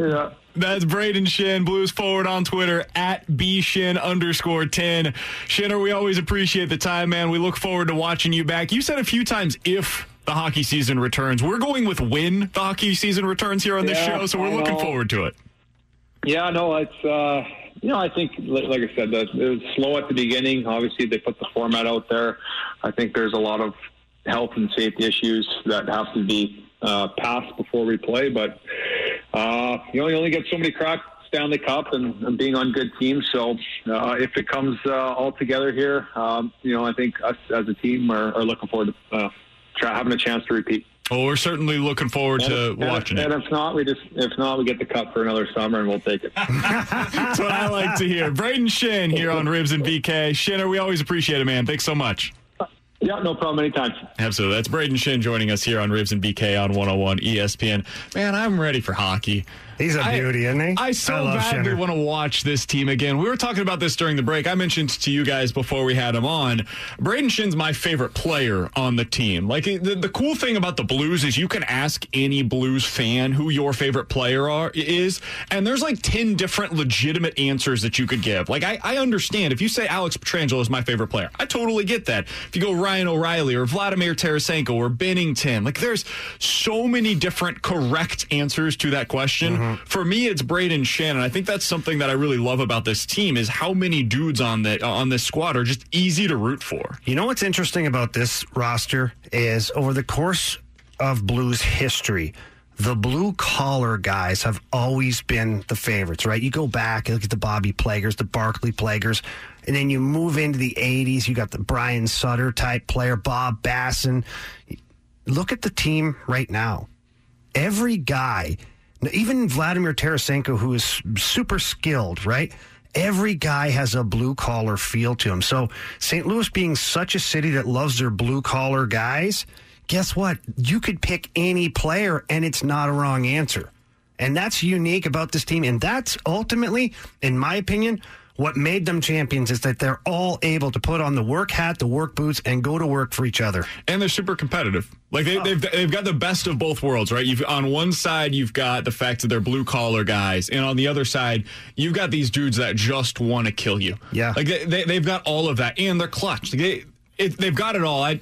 Yeah. That's Brayden Schenn, Blues Forward on Twitter at bshin underscore 10. Shinner, we always appreciate the time, man. We look forward to watching you back. You said a few times if the hockey season returns. We're going with when the hockey season returns here on this Yeah, show, so we're I looking know. forward to it. Yeah, no, it's uh, you know, I think like I said, it was slow at the beginning. Obviously, they put the format out there. I think there's a lot of health and safety issues that have to be uh, passed before we play. But uh, you only only get so many cracks. Stanley Cup and, and being on good teams. So uh, if it comes uh, all together here, um, you know, I think us as a team are, are looking forward to uh, try, having a chance to repeat. Well, we're certainly looking forward And to if- and watching it. And if not, we just if not, we get the cup for another summer, and we'll take it. That's what I like to hear. Brayden Schenn here on Rivs and BK. Shinner, we always appreciate it, man. Thanks so much. Yeah, no problem. Anytime. Absolutely. That's Brayden Schenn joining us here on Rivs and BK on 101 ESPN. Man, I'm ready for hockey. He's a beauty, isn't he? I so I badly want to watch this team again. We were talking about this during the break. I mentioned to you guys before we had him on. Brayden Schenn's my favorite player on the team. Like the, the cool thing about the Blues is you can ask any Blues fan who your favorite player are, is, and there's like 10 different legitimate answers that you could give. Like I, I understand if you say Alex Pietrangelo is my favorite player, I totally get that. If you go Ryan O'Reilly or Vladimir Tarasenko or Binnington, like there's so many different correct answers to that question. Mm-hmm. For me, it's Braden Shannon. I think that's something that I really love about this team is how many dudes on the on this squad are just easy to root for. You know what's interesting about this roster is over the course of Blues history, the blue collar guys have always been the favorites, right? You go back, look at the Bobby Plagers, the Barclay Plagers, and then you move into the 80s. You got the Brian Sutter type player, Bob Bassen. Look at the team right now. Every guy, even Vladimir Tarasenko, who is super skilled, right? Every guy has a blue collar feel to him. So, St. Louis being such a city that loves their blue collar guys, guess what? You could pick any player and it's not a wrong answer. And that's unique about this team. And that's ultimately, in my opinion, what made them champions is that they're all able to put on the work hat, the work boots, and go to work for each other. And they're super competitive. Like they, have they've, they've got the best of both worlds, right? You've on one side you've got the fact that they're blue collar guys, and on the other side you've got these dudes that just want to kill you. Yeah, like they, they have got all of that, and they're clutch. They it, they've got it all. I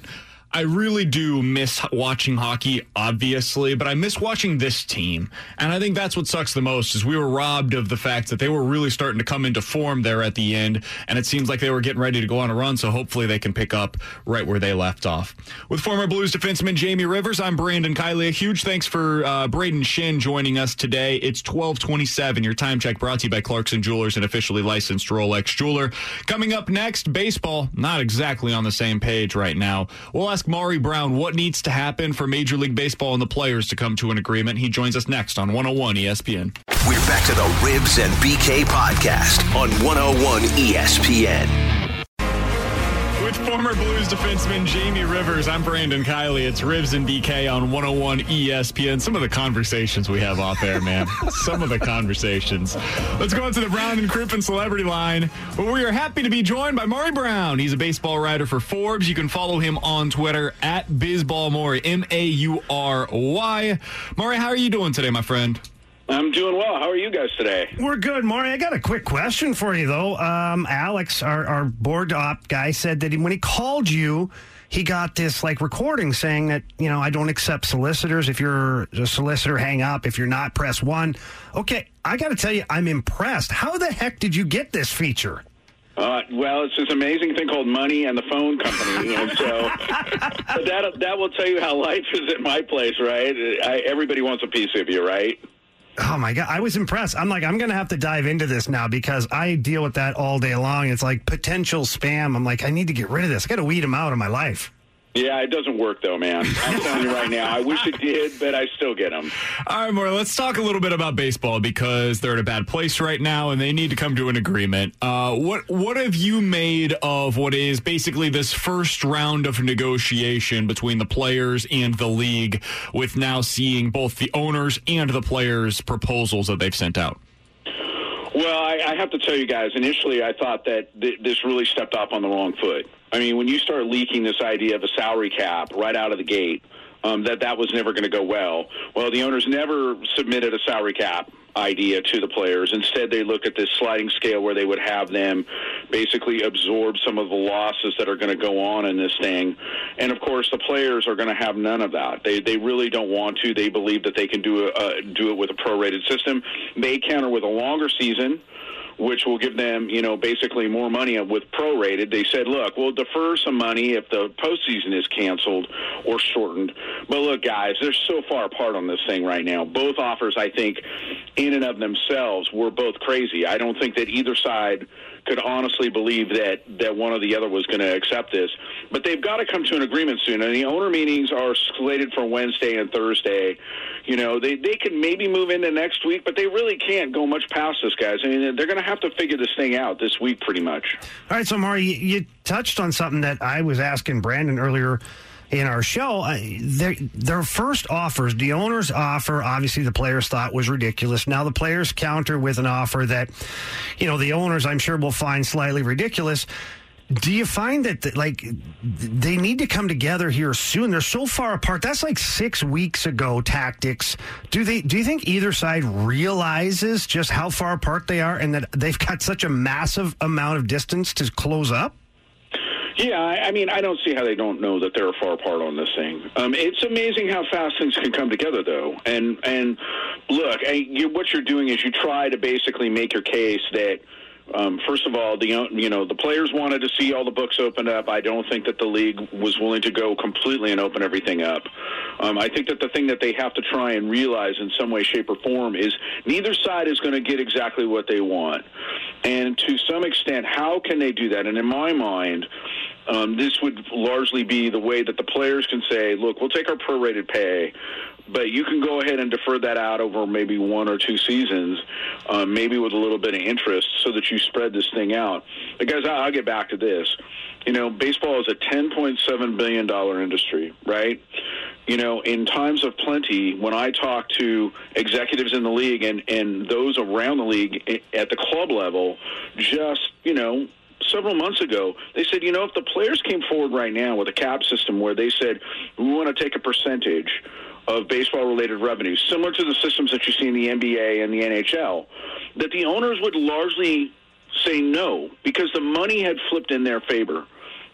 I really do miss watching hockey, obviously, but I miss watching this team. And I think that's what sucks the most is we were robbed of the fact that they were really starting to come into form there at the end. And it seems like they were getting ready to go on a run. So hopefully they can pick up right where they left off. With former Blues defenseman Jamie Rivers, I'm Brandon Kiley. A huge thanks for uh, Brayden Schenn joining us today. It's 1227. Your time check brought to you by Clarkson Jewelers, an officially licensed Rolex jeweler. Coming up next, baseball. Not exactly on the same page right now. We'll ask Maury Brown what needs to happen for Major League Baseball and the players to come to an agreement. He joins us next on 101 ESPN. We're back to the Rivs and BK podcast on 101 ESPN. With former Blues defenseman Jamie Rivers, I'm Brandon Kiley. It's Rivs and BK on 101 ESPN. Some of the conversations we have off there, man. Some of the conversations. Let's go into the Brown and Crouppen celebrity line, where we are happy to be joined by Maury Brown. He's a baseball writer for Forbes. You can follow him on Twitter at BizballMaury, M A U R Y. Maury, how are you doing today, my friend? I'm doing well. How are you guys today? We're good, Maury. I got a quick question for you, though. Um, Alex, our, our board op guy, said that when he called you, he got this like recording saying that you know I don't accept solicitors. If you're a solicitor, hang up. If you're not, press one. Okay, I got to tell you, I'm impressed. How the heck did you get this feature? Uh, well, it's this amazing thing called money and the phone company, and so that that will tell you how life is at my place, right? I, everybody wants a piece of you, right? Oh my god, I was impressed. I'm like, I'm gonna have to dive into this now because I deal with that all day long. It's like potential spam. I'm like, I need to get rid of this. I got to weed them out of my life. Yeah, it doesn't work though, man. I'm telling you right now. I wish it did, but I still get them. All right, Maury. Let's talk a little bit about baseball because they're in a bad place right now, and they need to come to an agreement. Uh, what What have you made of what is basically this first round of negotiation between the players and the league, with now seeing both the owners and the players' proposals that they've sent out? Well, I, I have to tell you guys, initially I thought that th- this really stepped off on the wrong foot. I mean, when you start leaking this idea of a salary cap right out of the gate, um, that that was never going to go well. Well, the owners never submitted a salary cap idea to the players. Instead, they look at this sliding scale where they would have them basically absorb some of the losses that are going to go on in this thing. And of course, the players are going to have none of that. They they really don't want to. They believe that they can do a, uh, do it with a prorated system. They counter with a longer season which will give them, you know, basically more money with prorated. They said, look, we'll defer some money if the postseason is canceled or shortened. But look, guys, they're so far apart on this thing right now. Both offers, I think, in and of themselves, were both crazy. I don't think that either side could honestly believe that that one or the other was going to accept this. But they've got to come to an agreement soon. And the owner meetings are slated for Wednesday and Thursday. You know, they they can maybe move into next week, but they really can't go much past this, guys. I mean, they're going to have to figure this thing out this week, pretty much. All right, so Maury, you, you touched on something that I was asking Brandon earlier in our show. Their their first offers, the owner's offer, obviously the players thought was ridiculous. Now the players counter with an offer that, you know, the owners I'm sure will find slightly ridiculous. Do you find that like they need to come together here soon? They're so far apart. That's like six weeks ago tactics. Do they? Do you think either side realizes just how far apart they are, and that they've got such a massive amount of distance to close up? Yeah, I mean, I don't see how they don't know that they're far apart on this thing. Um, it's amazing how fast things can come together, though. And and look, I, you, what you're doing is you try to basically make your case that Um, first of all, the you know the players wanted to see all the books opened up. I don't think that the league was willing to go completely and open everything up. Um, I think that the thing that they have to try and realize in some way, shape, or form is neither side is going to get exactly what they want, and to some extent, how can they do that? And in my mind. Um, this would largely be the way that the players can say, look, we'll take our prorated pay, but you can go ahead and defer that out over maybe one or two seasons, um, maybe with a little bit of interest, so that you spread this thing out. But guys, I'll, I'll get back to this. You know, baseball is a $10.7 billion industry, right? You know, in times of plenty, when I talk to executives in the league and, and those around the league at the club level, just, you know, several months ago, they said, you know, if the players came forward right now with a cap system where they said, we want to take a percentage of baseball related revenue, similar to the systems that you see in the NBA and the NHL, that the owners would largely say no because the money had flipped in their favor.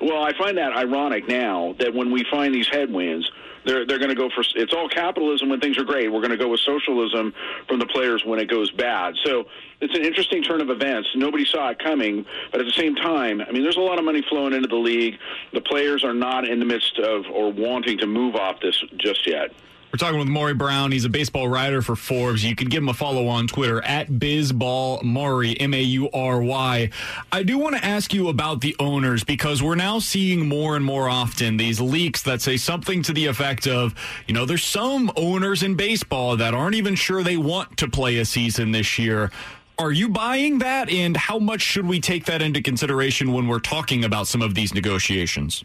Well, I find that ironic now that when we find these headwinds, they're they're going to go for it's all capitalism when things are great. We're going to go with socialism from the players when it goes bad. So it's an interesting turn of events. Nobody saw it coming, but at the same time, I mean, there's a lot of money flowing into the league. The players are not in the midst of or wanting to move off this just yet. We're talking with Maury Brown. He's a baseball writer for Forbes. You can give him a follow on Twitter at BizBallMaury, M A U R Y. I do want to ask you about the owners because we're now seeing more and more often these leaks that say something to the effect of, you know, there's some owners in baseball that aren't even sure they want to play a season this year. Are you buying that? And how much should we take that into consideration when we're talking about some of these negotiations?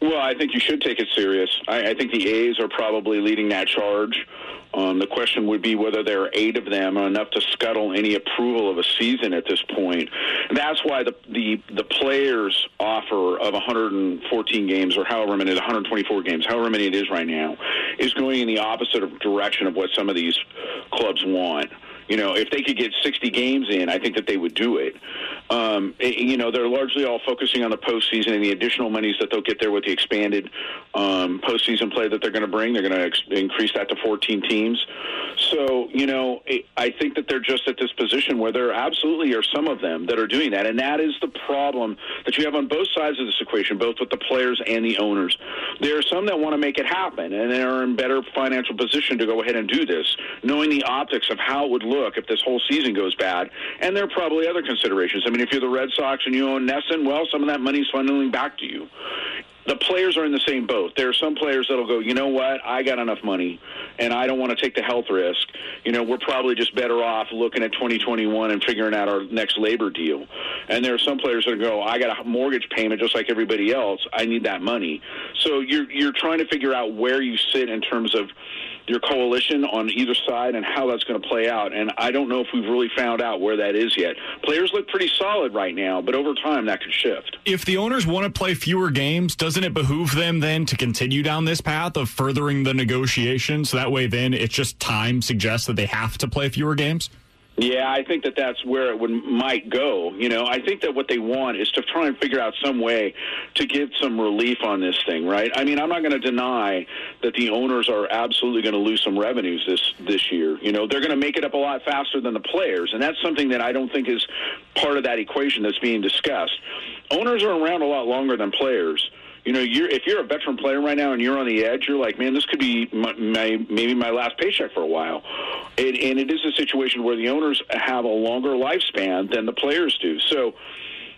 Well, I think you should take it serious. I, I think the A's are probably leading that charge. Um, the question would be whether there are eight of them are enough to scuttle any approval of a season at this point. And that's why the, the the players' offer of 114 games or however many, 124 games, however many it is right now, is going in the opposite direction of what some of these clubs want. You know, if they could get 60 games in, I think that they would do it. Um, you know, they're largely all focusing on the postseason and the additional monies that they'll get there with the expanded um, postseason play that they're going to bring. They're going to ex- increase that to 14 teams. So, you know, it, I think that they're just at this position where there absolutely are some of them that are doing that. And that is the problem that you have on both sides of this equation, both with the players and the owners. There are some that want to make it happen and they are in better financial position to go ahead and do this, knowing the optics of how it would look look if this whole season goes bad. And there are probably other considerations. I mean, if you're the Red Sox and you own NESN, well, some of that money's funneling back to you the players are in the same boat. There are some players that'll go, you know what, I got enough money, and I don't want to take the health risk. You know, we're probably just better off looking at 2021 and figuring out our next labor deal. And there are some players that go, I got a mortgage payment just like everybody else. I need that money. So you're you're trying to figure out where you sit in terms of your coalition on either side and how that's going to play out. And I don't know if we've really found out where that is yet. Players look pretty solid right now, but over time that could shift. If the owners want to play fewer games, doesn't it behoove them then to continue down this path of furthering the negotiations? So that way, then it's just time suggests that they have to play fewer games? Yeah, I think that that's where it would might go. You know, I think that what they want is to try and figure out some way to get some relief on this thing, right? I mean, I'm not going to deny that the owners are absolutely going to lose some revenues this this year. You know, they're going to make it up a lot faster than the players, and that's something that I don't think is part of that equation that's being discussed. Owners are around a lot longer than players you know, you're if you're a veteran player right now and you're on the edge, you're like, man, this could be my, my maybe my last paycheck for a while. And, and it is a situation where the owners have a longer lifespan than the players do. So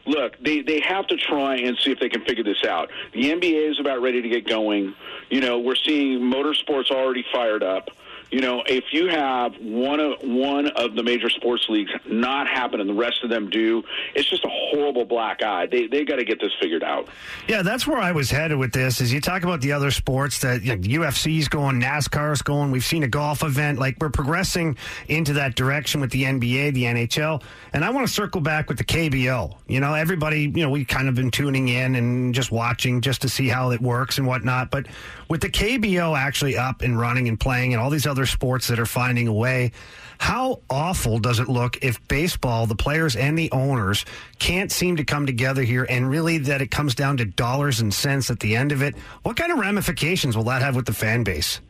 look, they, they have to try and see if they can figure this out. The NBA is about ready to get going. You know, we're seeing motorsports already fired up you know, if you have one of one of the major sports leagues not happen and the rest of them do, it's just a horrible black eye. They they got to get this figured out. Yeah, that's where I was headed with this. Is you talk about the other sports that know, UFC's going, NASCAR's going. We've seen a golf event. Like we're progressing into that direction with the NBA, the NHL, and I want to circle back with the KBO. You know, everybody, you know, we kind of been tuning in and just watching just to see how it works and whatnot. But with the KBO actually up and running and playing, and all these other other sports that are finding a way. How awful does it look if baseball, the players and the owners, can't seem to come together here and really that it comes down to dollars and cents at the end of it? What kind of ramifications will that have with the fan base?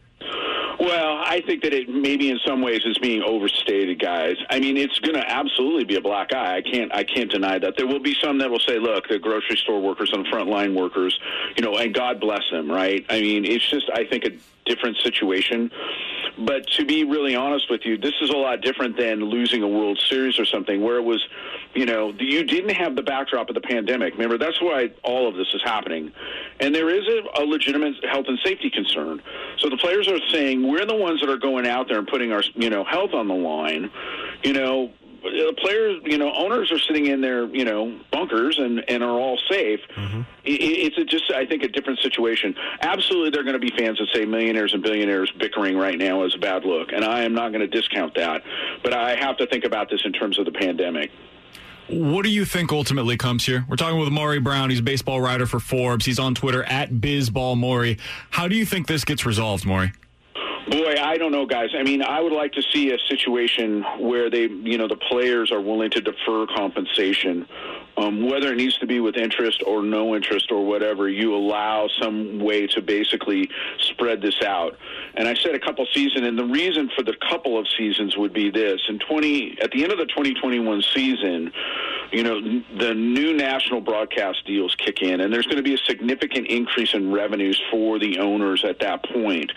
Well, I think that it maybe in some ways is being overstated, guys. I mean, it's going to absolutely be a black eye. I can't, I can't deny that. There will be some that will say, "Look, the grocery store workers and frontline workers, you know, and God bless them." Right? I mean, it's just, I think, a different situation. But to be really honest with you, this is a lot different than losing a World Series or something where it was, you know, you didn't have the backdrop of the pandemic. Remember, that's why all of this is happening. And there is a, a legitimate health and safety concern. So the players are saying, we're the ones that are going out there and putting our, you know, health on the line. You know, the players, you know, owners are sitting in their, you know, bunkers and, and are all safe. Mm-hmm. It, it's a just, I think, a different situation. Absolutely, there are going to be fans that say millionaires and billionaires bickering right now is a bad look, and I am not going to discount that. But I have to think about this in terms of the pandemic. What do you think ultimately comes here? We're talking with Maury Brown. He's a baseball writer for Forbes. He's on Twitter at BizBallMaury. How do you think this gets resolved, Maury? Boy, I don't know, guys. I mean, I would like to see a situation where they, you know, the players are willing to defer compensation, um, whether it needs to be with interest or no interest or whatever. You allow some way to basically spread this out. And I said a couple seasons, and the reason for the couple of seasons would be this: in twenty, at the end of the 2021 season, you know, the new national broadcast deals kick in, and there's going to be a significant increase in revenues for the owners at that point.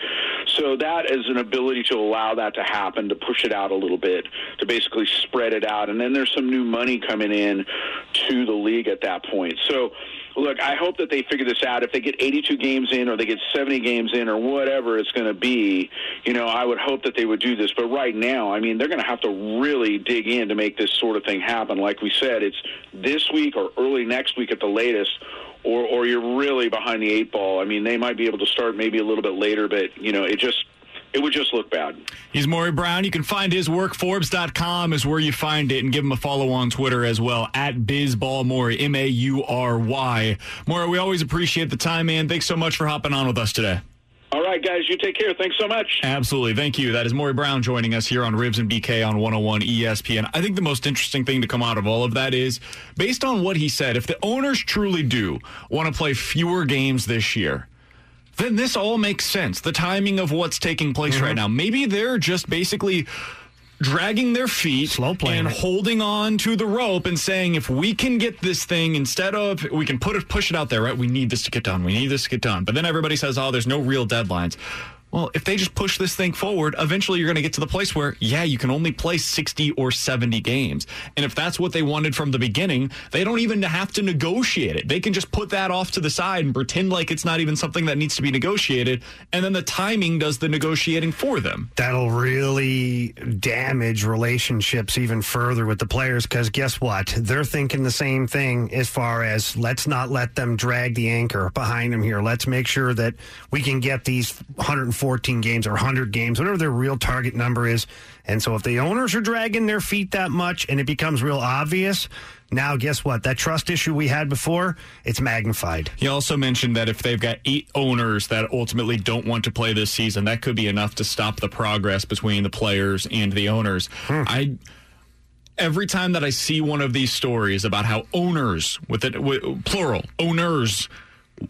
So that is an ability to allow that to happen, to push it out a little bit, to basically spread it out, and then there's some new money coming in to the league at that point. So look, I hope that they figure this out. If they get 82 games in or they get 70 games in or whatever it's going to be, you know, I would hope that they would do this. But right now, I mean, they're going to have to really dig in to make this sort of thing happen. Like we said, it's this week or early next week at the latest. Or, or you're really behind the eight ball. I mean, they might be able to start maybe a little bit later, but you know, it just it would just look bad. He's Maury Brown. You can find his work. Forbes.com is where you find it and give him a follow on Twitter as well at BizBallMaury, M A U R Y. Maury, we always appreciate the time, man. Thanks so much for hopping on with us today. All right, guys, you take care. Thanks so much. Absolutely. Thank you. That is Maury Brown joining us here on Rivs and BK on 101 ESPN. I think the most interesting thing to come out of all of that is based on what he said, if the owners truly do want to play fewer games this year, then this all makes sense. The timing of what's taking place mm-hmm. right now. Maybe they're just basically dragging their feet Slow and holding on to the rope and saying if we can get this thing instead of we can put it push it out there right we need this to get done we need this to get done but then everybody says oh there's no real deadlines well, if they just push this thing forward, eventually you're going to get to the place where, yeah, you can only play 60 or 70 games. And if that's what they wanted from the beginning, they don't even have to negotiate it. They can just put that off to the side and pretend like it's not even something that needs to be negotiated. And then the timing does the negotiating for them. That'll really damage relationships even further with the players because guess what? They're thinking the same thing as far as let's not let them drag the anchor behind them here. Let's make sure that we can get these 140 14 games or 100 games, whatever their real target number is. And so if the owners are dragging their feet that much and it becomes real obvious, now guess what? That trust issue we had before, it's magnified. He also mentioned that if they've got eight owners that ultimately don't want to play this season, that could be enough to stop the progress between the players and the owners. Hmm. I every time that I see one of these stories about how owners with it with, plural owners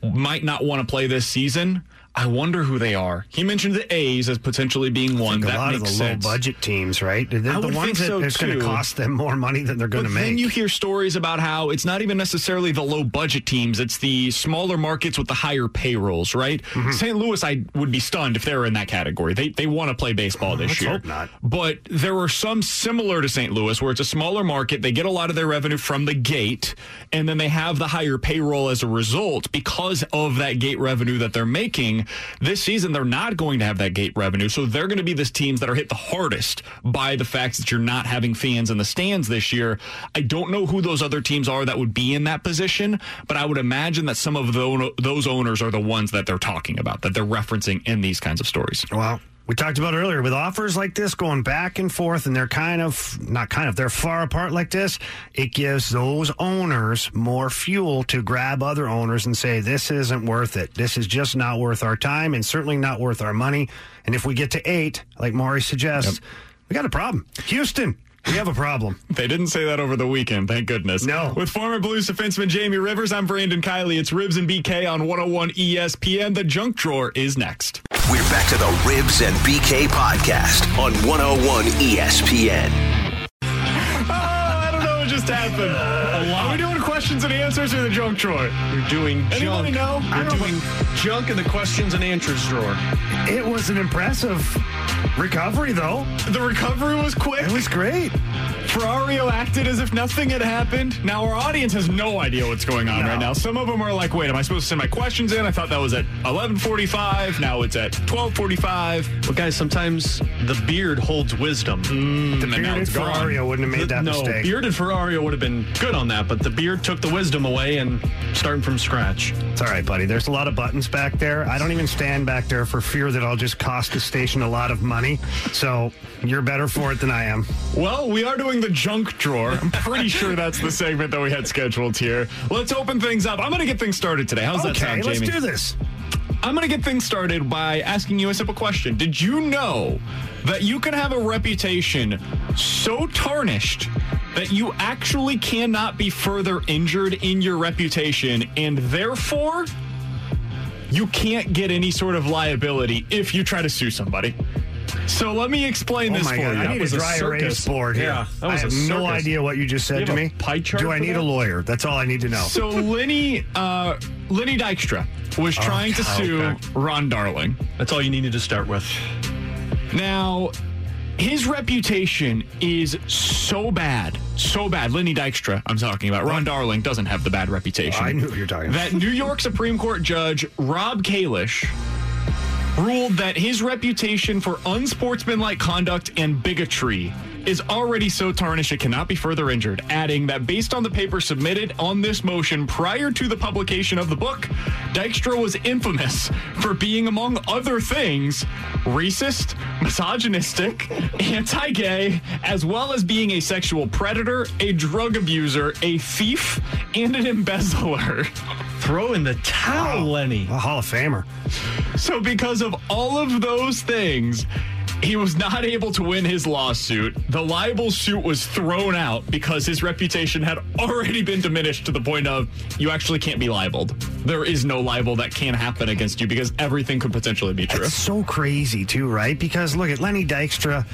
might not want to play this season, I wonder who they are. He mentioned the A's as potentially being one. a that lot of the sense. low budget teams, right? They're I the would ones think that so it's going to cost them more money than they're going to make. Then you hear stories about how it's not even necessarily the low budget teams; it's the smaller markets with the higher payrolls, right? Mm-hmm. St. Louis, I would be stunned if they were in that category. They they want to play baseball this Let's year. Hope not. But there are some similar to St. Louis where it's a smaller market. They get a lot of their revenue from the gate, and then they have the higher payroll as a result because of that gate revenue that they're making this season they're not going to have that gate revenue. So they're going to be the teams that are hit the hardest by the fact that you're not having fans in the stands this year. I don't know who those other teams are that would be in that position, but I would imagine that some of those owners are the ones that they're talking about, that they're referencing in these kinds of stories. Well, we talked about earlier with offers like this going back and forth and they're kind of not kind of they're far apart like this it gives those owners more fuel to grab other owners and say this isn't worth it this is just not worth our time and certainly not worth our money and if we get to eight like maury suggests yep. we got a problem houston we have a problem. They didn't say that over the weekend, thank goodness. No. With former Blues defenseman Jamie Rivers, I'm Brandon Kiley. It's Rivs and BK on 101 ESPN. The junk drawer is next. We're back to the Rivs and BK podcast on 101 ESPN. Oh, I don't know what just happened. Are we doing questions and answers or the junk drawer? You're doing Anybody junk. know? I You're don't doing junk in the questions and answers drawer. It was an impressive recovery, though. The recovery was quick. It was great. Ferrario acted as if nothing had happened. Now our audience has no idea what's going on No. right now. Some of them are like, "Wait, am I supposed to send my questions in? I thought that was at 11:45. Now it's at 12:45." Well, guys, sometimes the beard holds wisdom. Mm. and then now Bearded it's gone. Ferrario wouldn't have made that no, mistake. bearded Ferrario would have been good on that, but the beard took the wisdom away and starting from scratch. It's all right, buddy. There's a lot of buttons back there. I don't even stand back there for fear that I'll just cost the station a lot of money. So you're better for it than I am. Well, we are doing the junk drawer. I'm pretty sure that's the segment that we had scheduled here. Let's open things up. I'm going to get things started today. How's that okay, sound, let's Jamie? do this. I'm going to get things started by asking you a simple question. Did you know that you can have a reputation so tarnished that you actually cannot be further injured in your reputation and therefore you can't get any sort of liability if you try to sue somebody? So let me explain Oh this my for god, you. I need a was a dry erase circus. board here. Yeah, that I have no idea what you just said You to have a me. pie chart Do I need that? a lawyer? That's all I need to know. So Lenny, uh, Lenny Dykstra was trying to sue okay. Ron Darling. That's all you needed to start with. Now, his reputation is so bad, so bad. Lenny Dykstra, I'm talking about. Ron Darling doesn't have the bad reputation. I knew you're talking about. That New York Supreme Court Judge Rob Kalish ruled that his reputation for unsportsmanlike conduct and bigotry is already so tarnished it cannot be further injured, adding that based on the paper submitted on this motion prior to the publication of the book, Dykstra was infamous for being, among other things, racist, misogynistic, anti gay, as well as being a sexual predator, a drug abuser, a thief, and an embezzler. Throw in the towel, Lenny. a Hall of Famer. So, because of all of those things, he was not able to win his lawsuit. The libel suit was thrown out because his reputation had already been diminished to the point of you actually can't be libeled. There is no libel that can happen against you because everything could potentially be true. So crazy too, right? Because look at Lenny Dykstra,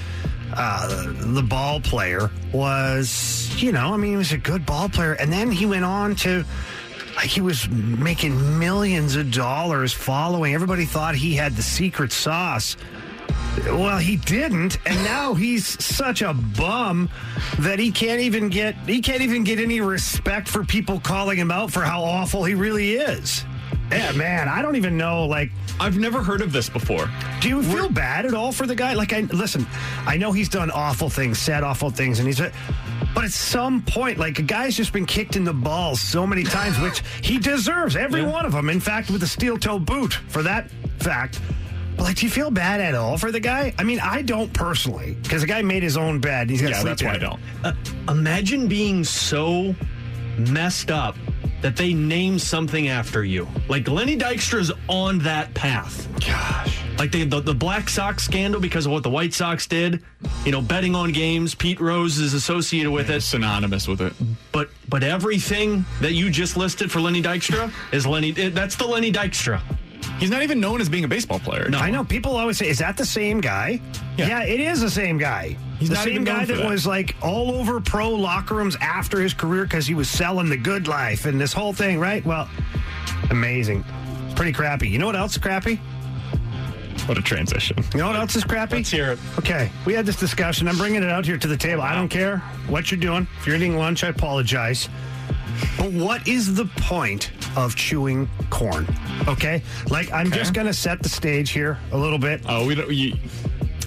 uh, the ball player was, you know, I mean, he was a good ball player, and then he went on to. Like he was making millions of dollars following. Everybody thought he had the secret sauce. Well, he didn't, and now he's such a bum that he can't even get he can't even get any respect for people calling him out for how awful he really is. Yeah, man, I don't even know. Like, I've never heard of this before. do you feel bad at all for the guy? Like, I listen, I know he's done awful things, said awful things, and he's. a- But at some point, like a guy's just been kicked in the balls so many times, which he deserves, every one of them. In fact, with a steel toe boot for that fact. But like, do you feel bad at all for the guy? I mean, I don't personally, because the guy made his own bed. He's got Yeah, sleep that's why I don't. Uh, imagine being so messed up that they name something after you. Like Lenny Dykstra's on that path. Gosh. Like the, the the Black Sox scandal because of what the White Sox did. You know, betting on games. Pete Rose is associated with it. Synonymous with it. But but everything that you just listed for Lenny Dykstra is Lenny. it- That's the Lenny Dykstra. He's not even known as being a baseball player. No. I know people always say, "Is that the same guy?" Yeah. it is the same guy. He's the not same even guy that, that. was like all over pro locker rooms after his career because he was selling the good life and this whole thing, right? Well, amazing. It's pretty crappy. You know what else is crappy? What a transition. You know what else is crappy? Let's hear it. Okay, we had this discussion. I'm bringing it out here to the table. I don't care what you're doing. If you're eating lunch, I apologize. But what is the point of chewing corn? Okay, like I'm just going to set the stage here a little bit. Oh, we don't. You,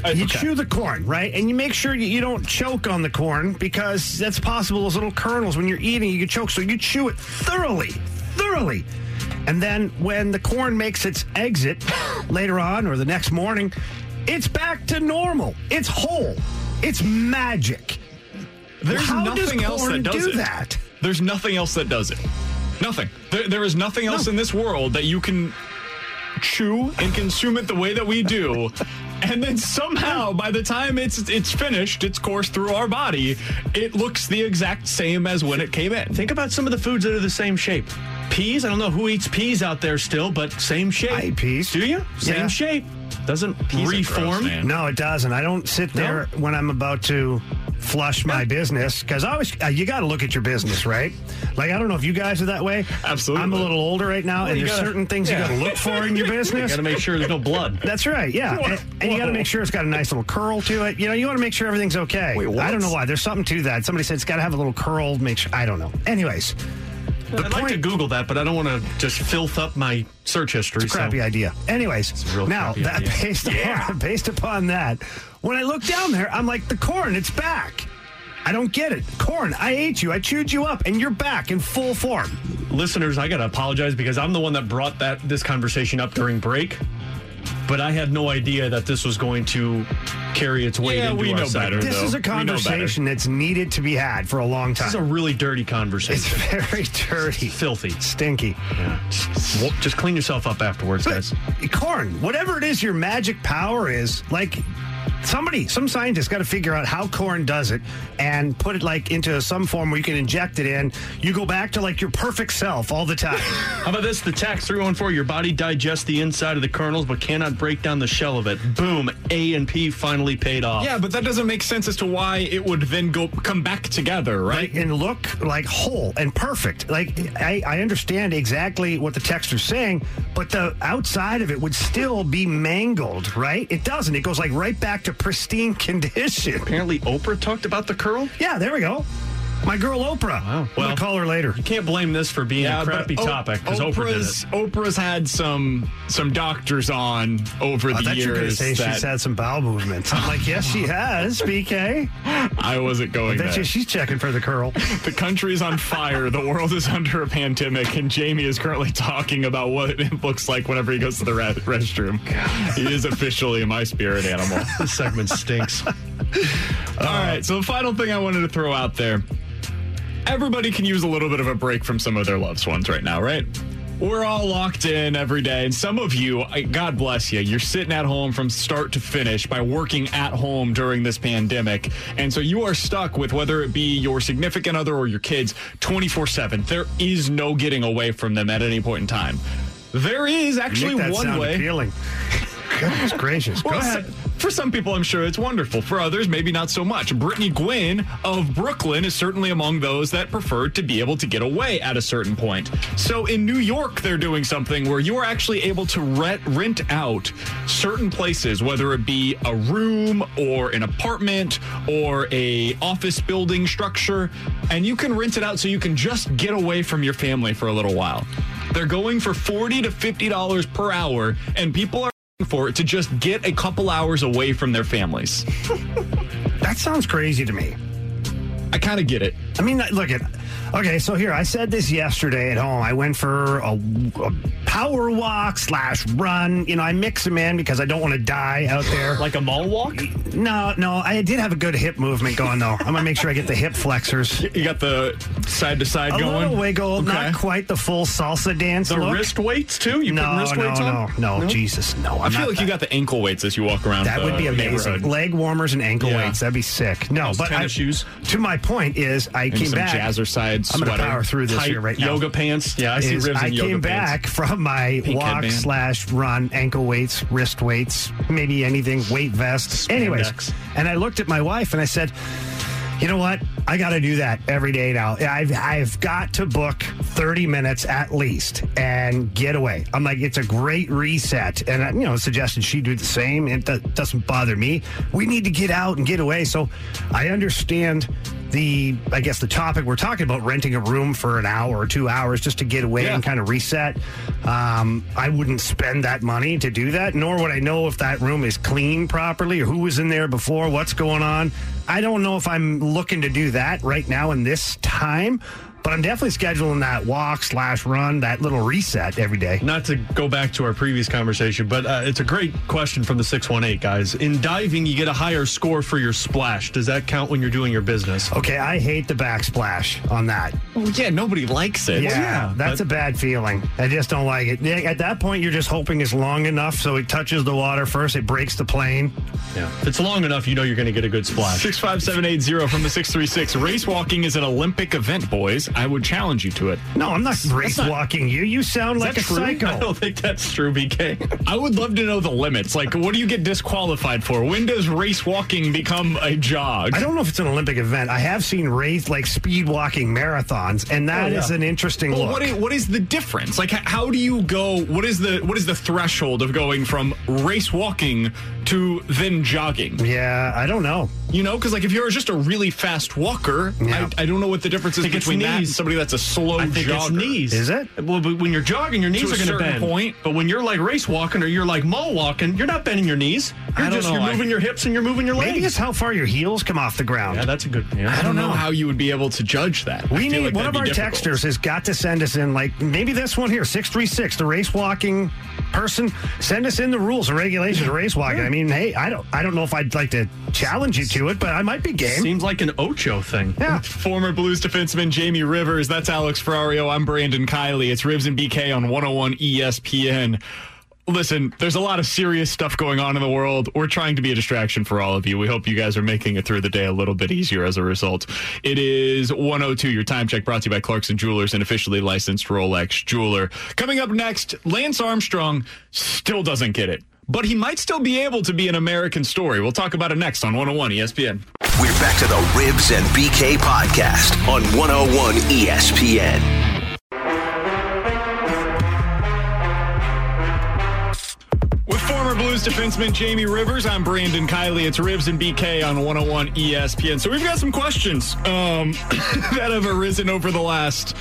You okay. chew the corn, right? And you make sure you, you don't choke on the corn because that's possible. Those little kernels, when you're eating, you can choke. So you chew it thoroughly, thoroughly. And then when the corn makes its exit later on or the next morning, it's back to normal. It's whole. It's magic. There's How nothing else that does do it. that? There's nothing else that does it. Nothing. There, there is nothing else in this world that you can chew and consume it the way that we do. And then somehow, by the time it's it's finished, its course through our body, it looks the exact same as when it came in. Think about some of the foods that are the same shape. Peas. I don't know who eats peas out there still, but same shape. I eat peas. Do you? Same Yeah. shape. doesn't Peas reform. gross. No, it doesn't. I don't sit there when I'm about to flush my business because I always uh, you got to look at your business, right? Like I don't know if you guys are that way. Absolutely. I'm a little older right now, and you there's gotta- certain things yeah. you got to look for in your business. Got to make sure there's no blood. That's right, yeah. And, and you got to make sure it's got a nice little curl to it. You know, you want to make sure everything's okay. Wait, what? I don't know why. There's something to that. Somebody said it's got to have a little curl. Make sure. I don't know. Anyways, the I'd like to. Google that, but I don't want to just filth up my search history. It's a crappy so. idea. Anyways, a real now that idea. based upon, based upon that, when I look down there, I'm like, the corn, it's back. I don't get it. Corn, I ate you, I chewed you up, and you're back in full form. Listeners, I got to apologize because I'm the one that brought that this conversation up during break. But I had no idea that this was going to carry its weight Yeah, into we our know better. This though. is a We know better. conversation that's needed to be had for a long time. This is a really dirty conversation. It's very dirty, Filthy. stinky. Just, well, just clean yourself up afterwards, guys. corn, whatever it is your magic power is, like somebody, some scientist got to figure out how corn does it and put it like into some form where you can inject it in. You go back to like your perfect self all the time. How about this? The tax 314 Your body digests the inside of the kernels but cannot break down the shell of it. Boom. A and P finally paid off. Yeah, but that doesn't make sense as to why it would then go come back together, right? Like, and look like whole and perfect. Like I, I understand exactly what the texter's saying, but the outside of it would still be mangled, right? It doesn't. It goes like right back to pristine condition. Apparently, Oprah talked about the curl. Yeah, there we go. My girl Oprah. Wow. I'm Well- gonna call her later. You can't blame this for being a crappy O- topic because Oprah did it. Oprah's Oprah's had some some doctors on over I the thought you were going to years say that she's had some bowel movements. I'm like, yes, she has, BK. I wasn't I going bet there. you she's checking for the curl. The country is on fire. The world is under a pandemic, and Jamie is currently talking about what it looks like whenever he goes to the re- restroom. He is officially my spirit animal. This segment stinks. All right, so the final thing I wanted to throw out there everybody can use a little bit of a break from some of their loved ones right now, right? We're all locked in every day, and some of you, God bless you, you're sitting at home from start to finish by working at home during this pandemic. And so you are stuck with whether it be your significant other or your kids 24 7. There is no getting away from them at any point in time. There is actually one way. appealing. Goodness gracious. Go Well, ahead. For some people, I'm sure it's wonderful. For others, maybe not so much. Brittany Gwynn of Brooklyn is certainly among those that prefer to be able to get away at a certain point. So in New York, they're doing something where you are actually able to rent, rent out certain places, whether it be a room or an apartment or a office building structure, and you can rent it out so you can just get away from your family for a little while. They're going for 40 to $50 per hour, and people are for it to just get a couple hours away from their families. That sounds crazy to me. I kind of get it. I mean, look at. Okay, so here I said this yesterday at home. I went for a, a power walk slash run. You know, I mix them in because I don't want to die out there. Like a mall walk? No, no, I did have a good hip movement going though. I'm gonna make sure I get the hip flexors. You got the side to side A going. little wiggle, Okay. not quite the full salsa dance The look. wrist weights too? You no, wrist no, weights no, on? no, Jesus, no. I feel like you got the ankle weights as you walk around. That would be amazing. Leg warmers and ankle Yeah. weights. That'd be sick. No, Those but tennis I, shoes. To my point is, I And came some back. jazzercise I'm gonna sweater. power through this here right now. yoga pants. Yeah, I see is ribs I in yoga came pants. back from my Pink walk headband. slash run, ankle weights, wrist weights, maybe anything, weight vest. Anyways, Spandex. and I looked at my wife and I said, you know what? I got to do that every day now. I've I've got to book 30 minutes at least and get away. I'm like, it's a great reset. And, I, you know, suggested she do the same. It do- doesn't bother me. We need to get out and get away. So I understand the, I guess, the topic we're talking about renting a room for an hour or two hours just to get away Yeah. and kind of reset. Um, I wouldn't spend that money to do that, nor would I know if that room is clean properly or who was in there before, what's going on. I don't know if I'm looking to do that right now in this time, but I'm definitely scheduling that walk slash run, that little reset every day. Not to go back to our previous conversation, but uh, it's a great question from the 618, guys. In diving, you get a higher score for your splash. Does that count when you're doing your business? Okay, I hate the backsplash on that. Well, yeah, nobody likes it. Yeah, that's a bad feeling. I just don't like it. At that point, you're just hoping it's long enough so it touches the water first, it breaks the plane. Yeah. If it's long enough, you know you're going to get a good splash. 65780 from the 636. Race walking is an Olympic event, boys. I would challenge you to it. No, I'm not race walking you. You sound like a true? psycho. I don't think that's true, BK. I would love to know the limits. Like, what do you get disqualified for? When does race walking become a jog? I don't know if it's an Olympic event. I have seen race like speed walking marathons, and that oh, is an interesting Well, look. what is, what is the difference? Like, h- how do you go? What is the what is the threshold of going from race walking to then jogging? yeah, I don't know. You know, because like if you're just a really fast walker, Yeah. I, I don't know what the difference is think it's between that and somebody that's a slow I think jogger. it's knees. Is it? Well, but when you're jogging, your knees To are going to bend. point. But when you're like race walking or you're like mall walking, you're not bending your knees. You're I don't just know. you're I- moving your hips and you're moving your legs. Maybe it's how far your heels come off the ground. yeah, that's a good. Yeah. I don't know how you would be able to judge that. We need like one of our difficult. texters has got to send us in like maybe this one here, six three six, the race walking person. Send us in the rules and regulations of race walking. I mean, hey, I don't I don't know if I'd like to challenge you to it, but I might be game. Seems like an Ocho thing. Yeah. Former Blues defenseman Jamie Rivers. That's Alex Ferrario. I'm Brandon Kiley. It's Rivs and BK on 101 ESPN. Listen, there's a lot of serious stuff going on in the world. We're trying to be a distraction for all of you. We hope you guys are making it through the day a little bit easier as a result. It is 102, your time check brought to you by Clarkson Jewelers, an officially licensed Rolex jeweler. Coming up next, Lance Armstrong still doesn't get it, but he might still be able to be an American story. We'll talk about it next on 101 ESPN. We're back to the Rivs and BK podcast on 101 ESPN. With former Blues defenseman Jamie Rivers, I'm Brandon Kiley. It's Rivs and BK on 101 ESPN. So we've got some questions um, that have arisen over the last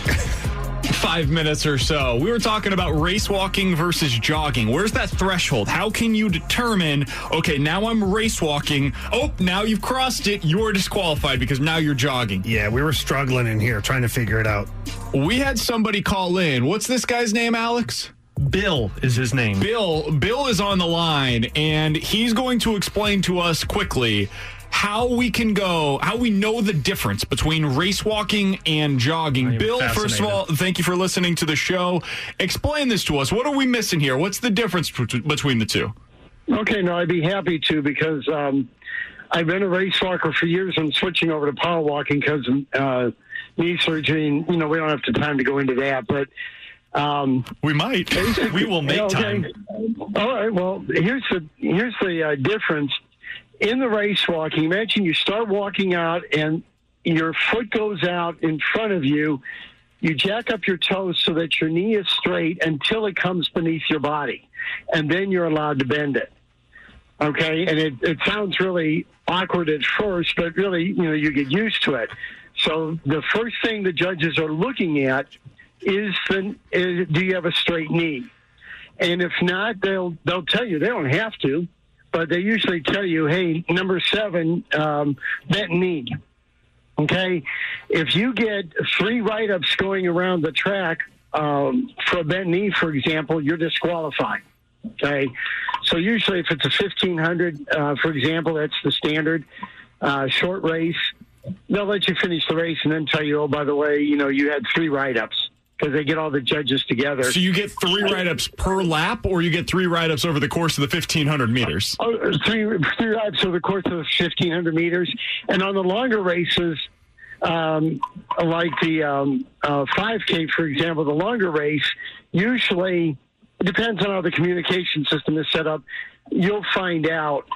five minutes or so. We were talking about race walking versus jogging. Where's that threshold? How can you determine, okay, now I'm race walking. Oh, now you've crossed it. You're disqualified because now you're jogging. Yeah, we were struggling in here trying to figure it out. We had somebody call in. What's this guy's name, Alex? Bill is his name. Bill Bill is on the line and he's going to explain to us quickly how we can go how we know the difference between race walking and jogging. Bill, first of all, thank you for listening to the show. Explain this to us. What are we missing here? What's the difference bet- between the two? Okay, no, I'd be happy to because um, I've been a race walker for years. I'm switching over to power walking because uh, knee surgery, and you know we don't have the time to go into that. But um, We might. We will make okay. time. All right. Well, here's the here's the uh, difference in the race walking. Imagine you start walking out and your foot goes out in front of you. You jack up your toes so that your knee is straight until it comes beneath your body, and then you're allowed to bend it. Okay, and it, it sounds really awkward at first, but really, you know, you get used to it. So the first thing the judges are looking at is the is, do you have a straight knee? And if not, they'll they'll tell you they don't have to, but they usually tell you, hey, number seven, um, bent knee. Okay, if you get three write-ups going around the track um, for a bent knee, for example, you're disqualified. Okay, so usually if it's a 1500, uh, for example, that's the standard uh, short race. They'll let you finish the race and then tell you, oh, by the way, you know, you had three write-ups because they get all the judges together. So you get three write ups per lap, or you get three write ups over the course of the 1500 meters? Three Oh, three three laps over the course of 1,500 meters, and on the longer races, um, like the um, uh, 5K, for example, the longer race, usually depends on how the communication system is set up. You'll find out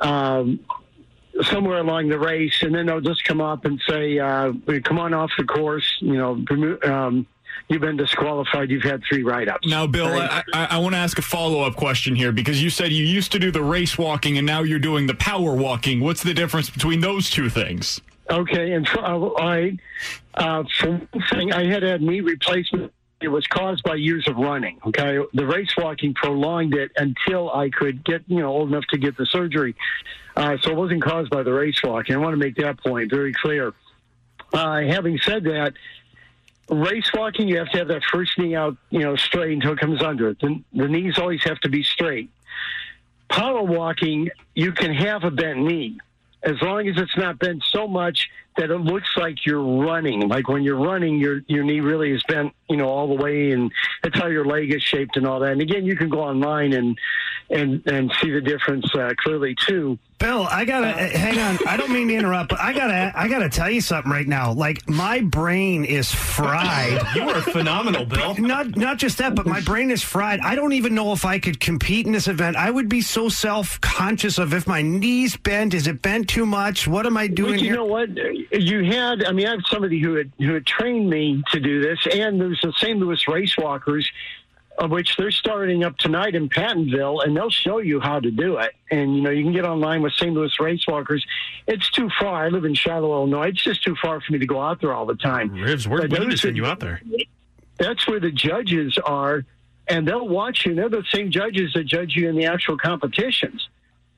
um, somewhere along the race, and then they'll just come up and say, uh, "Come on off the course." You know, um, you've been disqualified. You've had three write-ups. Now, Bill, Right? I, I, I want to ask a follow up question here because you said you used to do the race walking and now you're doing the power walking. What's the difference between those two things? Okay, and for, uh, I, uh, for one thing, I had a knee replacement. It was caused by years of running. Okay, the race walking prolonged it until I could get, you know, old enough to get the surgery. Uh, so it wasn't caused by the race walking. I want to make that point very clear. Uh, having said that, race walking, you have to have that first knee out, you know, straight until it comes under it. The, the knees always have to be straight. Power walking, you can have a bent knee as long as it's not bent so much that it looks like you're running. Like when you're running, your your knee really is bent, you know, all the way, and that's how your leg is shaped and all that. And again, you can go online and and and see the difference uh, clearly too. Bill, I gotta uh, hang on. I don't mean to interrupt, but I gotta I gotta tell you something right now. Like my brain is fried. you are phenomenal, Bill. Not not just that, but my brain is fried. I don't even know if I could compete in this event. I would be so self conscious of if my knees bent. Is it bent too much? What am I doing? Well, you here? know what? You had. I mean, I have somebody who had who had trained me to do this, and there's the St. Louis race walkers of which they're starting up tonight in Pattonville, and they'll show you how to do it. And you know, you can get online with St. Louis Racewalkers. It's too far. I live in Shiloh, Illinois. It's just too far for me to go out there all the time. Rivs, we need to send you out there. That's where the judges are, and they'll watch you. They're the same judges that judge you in the actual competitions.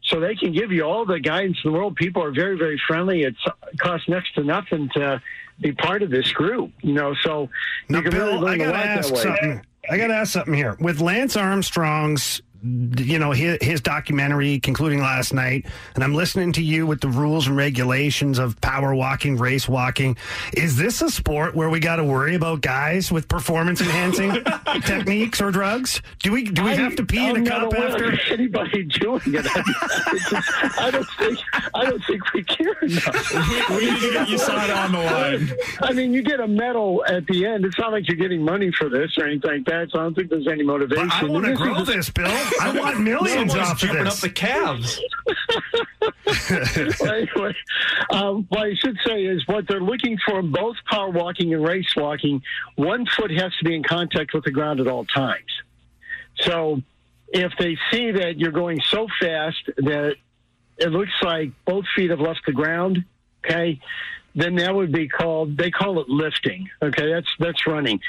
So they can give you all the guidance in the world. People are very, very friendly. It's, it costs next to nothing to be part of this group, you know. So now, you can Bill, really learn I gotta a lot ask that way. something. I got to ask something here. With Lance Armstrong's you know his, his documentary concluding last night and i'm listening to you with the rules and regulations of power walking race walking is this a sport where we got to worry about guys with performance enhancing techniques or drugs do we do we I- have to pee I'm in a cup aware after of anybody doing it. It's just- I don't think I don't think we care enough. We need to get you signed on the line. I mean, you get a medal at the end. It's not like you're getting money for this or anything like that. So I don't think there's any motivation. I want to grow just- this bill i want millions Someone's off of jumping this up the calves. well, anyway, um, what I should say is what they're looking for in both power walking and race walking, one foot has to be in contact with the ground at all times. So if they see that you're going so fast that it looks like both feet have left the ground, okay, then that would be called they call it lifting. Okay, that's that's running.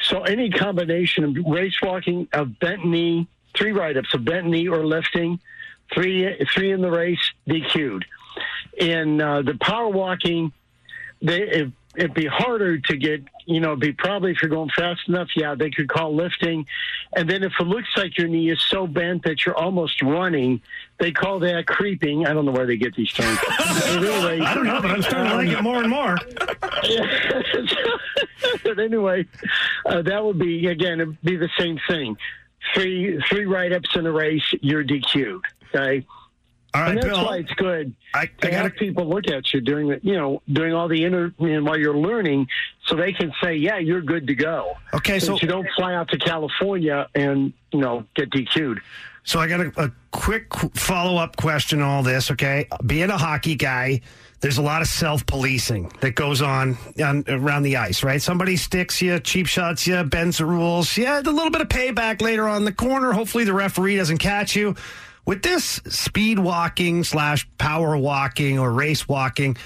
So any combination of race walking, of bent knee, three write ups, of bent knee or lifting, three three in the race, DQ'd. In uh, the power walking, they it, it'd be harder to get. You know, be probably if you're going fast enough, yeah, they could call lifting. And then if it looks like your knee is so bent that you're almost running, they call that creeping. I don't know where they get these terms. Anyway, i don't know but i'm starting to like it more and more but anyway, uh, that would be again it'd be the same thing. Three three write ups in a race, you're DQ'd. Okay. all right and that's bill why it's good I, to I gotta have people look at you doing the, you know, doing all the inter, you know, while you're learning, so they can say, "Yeah, you're good to go." Okay, so so- you don't fly out to California and you know get DQ'd. So I got a, a quick follow up question. on All this, okay? Being a hockey guy, there's a lot of self policing that goes on, on around the ice, right? Somebody sticks you, cheap shots you, bends the rules. Yeah, a little bit of payback later on the corner. Hopefully, the referee doesn't catch you. With this speed walking slash power walking or race walking,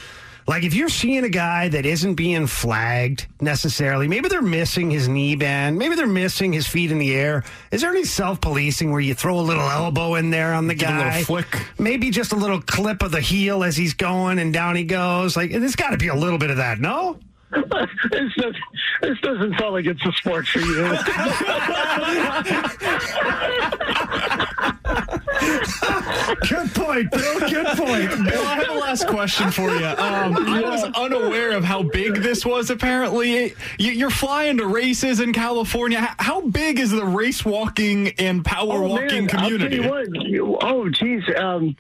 like if you're seeing a guy that isn't being flagged necessarily, maybe they're missing his knee band, maybe they're missing his feet in the air. Is there any self policing where you throw a little elbow in there on the Give a guy? little flick. Maybe just a little clip of the heel as he's going and down he goes. Like there's got to be a little bit of that, no? this, does, this doesn't sound like it's a sport for you. Good point, Bill. Good point. Bill, I have a last question for you. Um, I was unaware of how big this was. Apparently, You- you're flying to races in California. How big is the race walking and power walking man, community? I'll tell you what. Oh, geez. Um,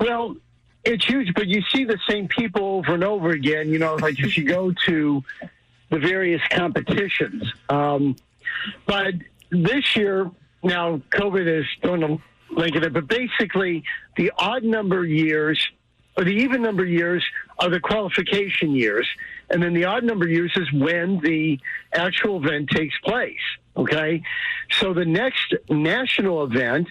well, it's huge, but you see the same people over and over again. You know, like if you go to the various competitions. Um, but this year, now COVID is going to link it, but basically the odd number years or the even number years are the qualification years. And then the odd number years is when the actual event takes place. Okay. So the next national event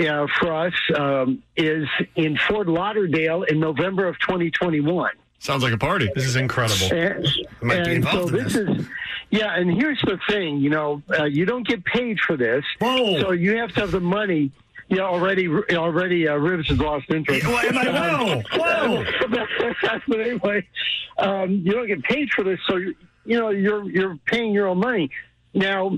uh, for us um, is in Fort Lauderdale in November of 2021. Sounds like a party. This is incredible. And, Might be and so this, this. is, yeah, and here's the thing, you know, uh, you don't get paid for this, Whoa. so you have to have the money. Yeah, already, already, uh, Rivers has lost interest. Well, am I- whoa, whoa. but anyway, um, you don't get paid for this, so you, you know you're you're paying your own money. Now,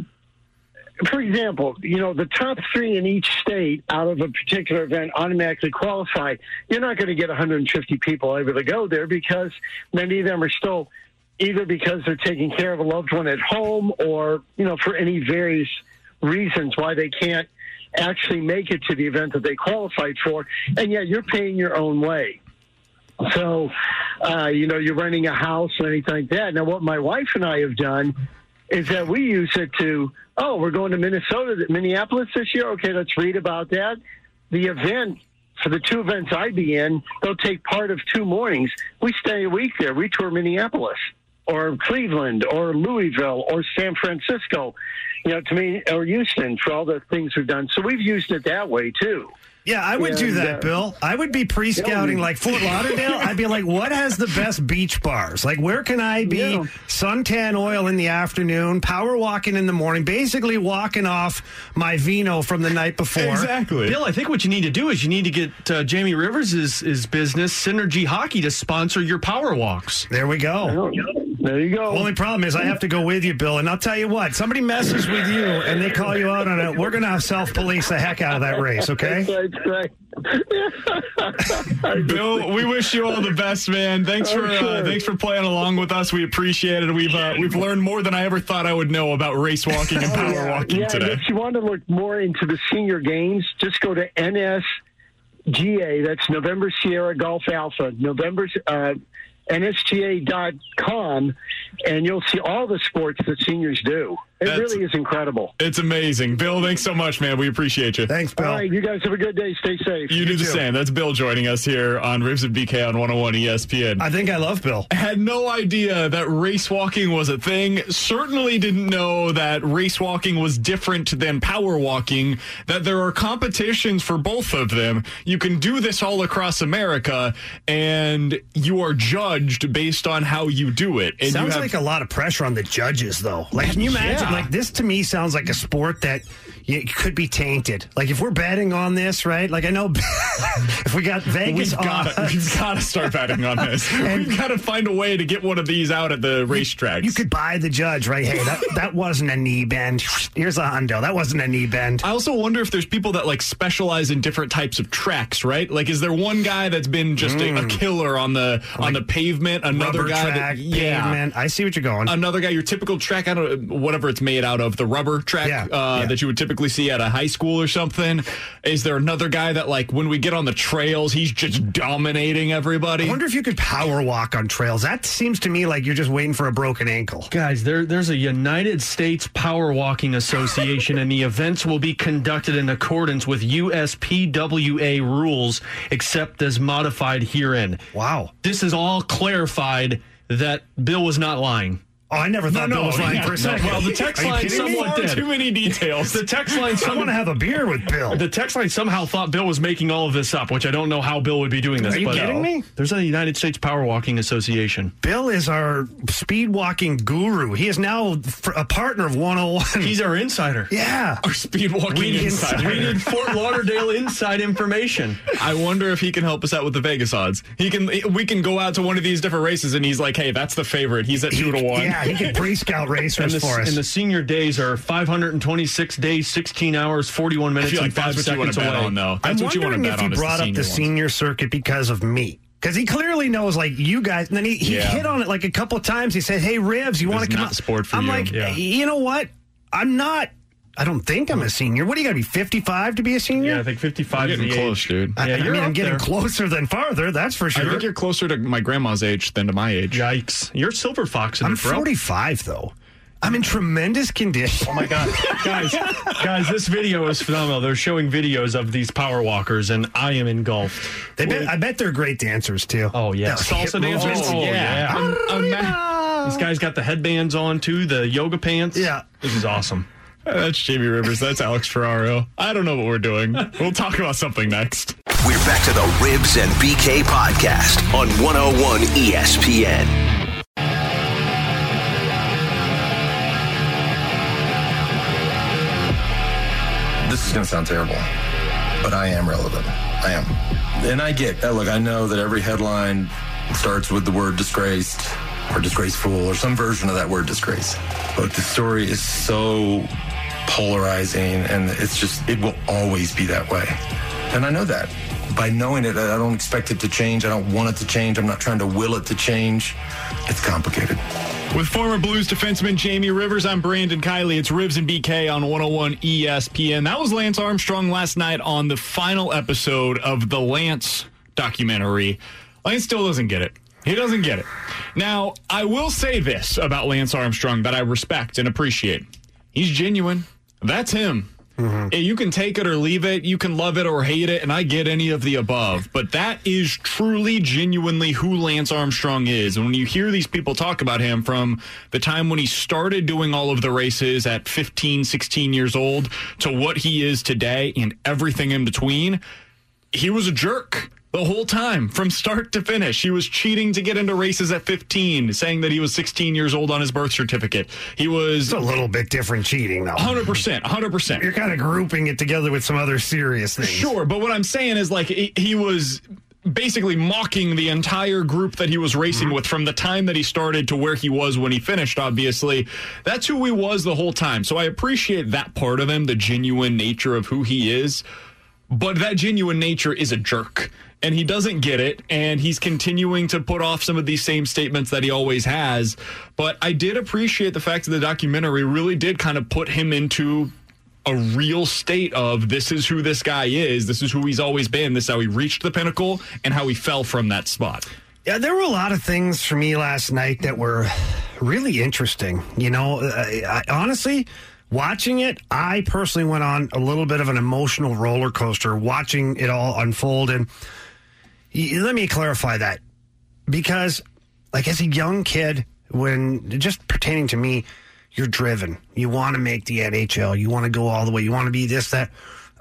for example, you know the top three in each state out of a particular event automatically qualify. You're not going to get 150 people able to go there because many of them are still either because they're taking care of a loved one at home or you know for any various reasons why they can't actually make it to the event that they qualified for, and yet you're paying your own way. So, uh, you know, you're renting a house or anything like that. Now, what my wife and I have done is that we use it to, oh, we're going to Minnesota, Minneapolis this year. Okay, let's read about that. The event for the two events I'd be in, they'll take part of two mornings. We stay a week there. We tour Minneapolis or Cleveland or Louisville or San Francisco, you know, to me, or Houston for all the things we've done. So we've used it that way too. Yeah, I would do that, uh, Bill. I would be pre-scouting like Fort Lauderdale. I'd be like, what has the best beach bars? Like, where can I be Yeah. suntan oil in the afternoon, power walking in the morning, basically walking off my vino from the night before. Exactly. Bill, I think what you need to do is you need to get uh, Jamie Rivers' his business, Synergy Hockey, to sponsor your power walks. There we go. There you go. Only problem is I have to go with you, Bill. And I'll tell you what, somebody messes with you and they call you out on it, we're going to self-police the heck out of that race, okay? That's right. Bill, we wish you all the best, man. Thanks for uh, thanks for playing along with us. We appreciate it. We've uh, we've learned more than I ever thought I would know about race walking and power Oh, yeah. walking yeah, today. If you want to look more into the senior games, just go to NSGA. That's November Sierra Golf Alpha. November uh, NSGA.com, and you'll see all the sports that seniors do. It That's- really is incredible. It's amazing, Bill. Thanks so much, man. We appreciate you. Thanks, Bill. All right, you guys have a good day. Stay safe. You do the same. That's Bill joining us here on Rivs and BK on 101 ESPN. I think I love Bill. I had no idea that race walking was a thing. Certainly didn't know that race walking was different than power walking, that there are competitions for both of them. You can do this all across America, and you are judged based on how you do it. And sounds you have, like a lot of pressure on the judges, though. Like, can you imagine? Yeah. Like, this to me sounds like a sport that y- could be tainted. Like, if we're betting on this, right? Like, I know if we got Vegas We've got we've got to start betting on this. we've got to find a way to get one of these out at the racetrack. you could buy the judge, right? Hey, that, that wasn't a knee bend. Here's a hundo. That wasn't a knee bend. I also wonder if there's people that like specialize in different types of tracks, right? Like, is there one guy that's been just a, a killer on the on the pavement? Another Mm. Guy, track, that, yeah, pavement. I see what you're going. another guy, your typical track, I don't whatever it's made out of, the rubber track Yeah, uh, yeah. that you would typically see at a high school or something. Is there another guy that like when we get on the trails, he's just dominating everybody? I wonder if you could power walk on trails. That seems to me like you're just waiting for a broken ankle. Guys, there, there's a United States Power Walking Association, and the events will be conducted in accordance with USPWA rules, except as modified herein. Wow. This is all clarified that Bill was not lying. Oh, I never thought Bill was lying yeah, for a no, second. well, the text Are you line kidding me? somewhat did. too many details. The text line I want to have a beer with Bill. the text line somehow thought Bill was making all of this up, which I don't know how Bill would be doing this. Are you but uh, kidding me? There's a United States Power Walking Association. Bill is our speed walking guru. He is now a partner of 101. He's our insider. yeah. Our speed walking We need, insider. we need Fort Lauderdale inside information. I wonder if he can help us out with the Vegas odds. He can. We can go out to one of these different races, and he's like, "Hey, that's the favorite. He's at two to one." Yeah, he can pre-scout And racers the, for us. and the senior days are 526 days, 16 hours, 41 I minutes, feel like and five that's what you want seconds to bet away. on, though. I'm That's what you want to wondering bet if he on. is brought the up the senior one. senior circuit because of me. Because he clearly knows, like you guys, and then he, he Yeah. hit on it like a couple times. He said, "Hey, Rivs, you want to come?" not out?" sport for I'm you. like, Yeah. you know what? I'm not. I don't think I'm a senior. What do you got to be 55 to be a senior? Yeah, I think 55 You're is the getting close, age. dude. I, Yeah, I you're mean, I'm getting there. closer than farther. That's for sure. I think you're closer to my grandma's age than to my age. Yikes. You're silver fox in I'm it, bro. 45 though. I'm in tremendous condition. Oh my god, guys, guys! This video is phenomenal. They're showing videos of these power walkers, and I am engulfed. They bet, I bet they're great dancers too. Oh yeah, Those salsa dancers. movements. Oh, oh yeah. I'm- I'm- These guys got the headbands on too, the yoga pants. Yeah. this is awesome. That's Jamie Rivers. That's Alex Ferraro. I don't know what we're doing. We'll talk about something next. We're back to the Rivs and BK podcast on 101 ESPN. This is going to sound terrible, but I am relevant. I am. And I get that. Look, I know that every headline starts with the word disgraced or disgraceful or some version of that word disgrace. But the story is so polarizing and it's just, it will always be that way. And I know that. by knowing it, I don't expect it to change. I don't want it to change. I'm not trying to will it to change. It's complicated. With former Blues defenseman Jamie Rivers, I'm Brandon Kiley. It's Rivs and BK on 101 ESPN. That was Lance Armstrong last night on the final episode of the Lance documentary. Lance still doesn't get it. He doesn't get it. Now, I will say this about Lance Armstrong that I respect and appreciate. He's genuine. That's him. Mm-hmm. You can take it or leave it. You can love it or hate it, and I get any of the above. But that is truly, genuinely who Lance Armstrong is. And when you hear these people talk about him from the time when he started doing all of the races at 15, 16 years old to what he is today and everything in between, he was a jerk the whole time from start to finish. He was cheating to get into races at 15, saying that he was 16 years old on his birth certificate. He was it's a little bit different cheating, though. 100%. 100%. You're kind of grouping it together with some other serious things. Sure, but what I'm saying is like he, he was basically mocking the entire group that he was racing mm-hmm. with from the time that he started to where he was when he finished obviously that's who he was the whole time so i appreciate that part of him the genuine nature of who he is but that genuine nature is a jerk and he doesn't get it and he's continuing to put off some of these same statements that he always has but i did appreciate the fact that the documentary really did kind of put him into a real state of this is who this guy is this is who he's always been this is how he reached the pinnacle and how he fell from that spot yeah there were a lot of things for me last night that were really interesting you know I, I, honestly watching it, I personally went on a little bit of an emotional roller coaster watching it all unfold. And let me clarify that because, like, as a young kid, when just pertaining to me, you're driven. You want to make the NHL. You want to go all the way. You want to be this, that.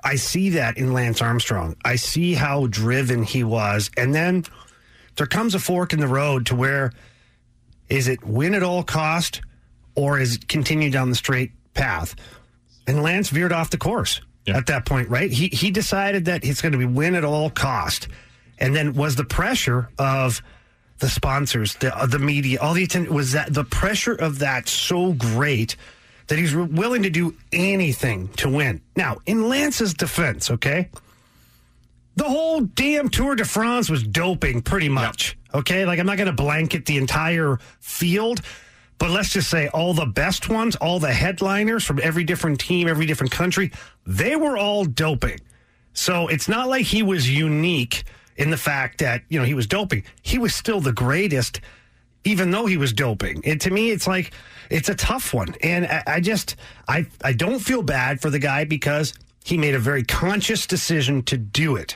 I see that in Lance Armstrong. I see how driven he was. And then there comes a fork in the road to where is it win at all cost or is it continue down the straight path? And Lance veered off the course yeah. at that point, right? He he decided that it's going to be win at all cost. And then was the pressure of the sponsors, the uh, the media, all the attention was that the pressure of that so great that he's willing to do anything to win. Now, in Lance's defense, okay, the whole damn Tour de France was doping, pretty much. Okay, like I'm not going to blanket the entire field, but let's just say all the best ones, all the headliners from every different team, every different country, they were all doping. So it's not like he was unique in the fact that, you know, he was doping. He was still the greatest, even though he was doping. And to me, it's like, it's a tough one. And I, I just, I, I don't feel bad for the guy because he made a very conscious decision to do it.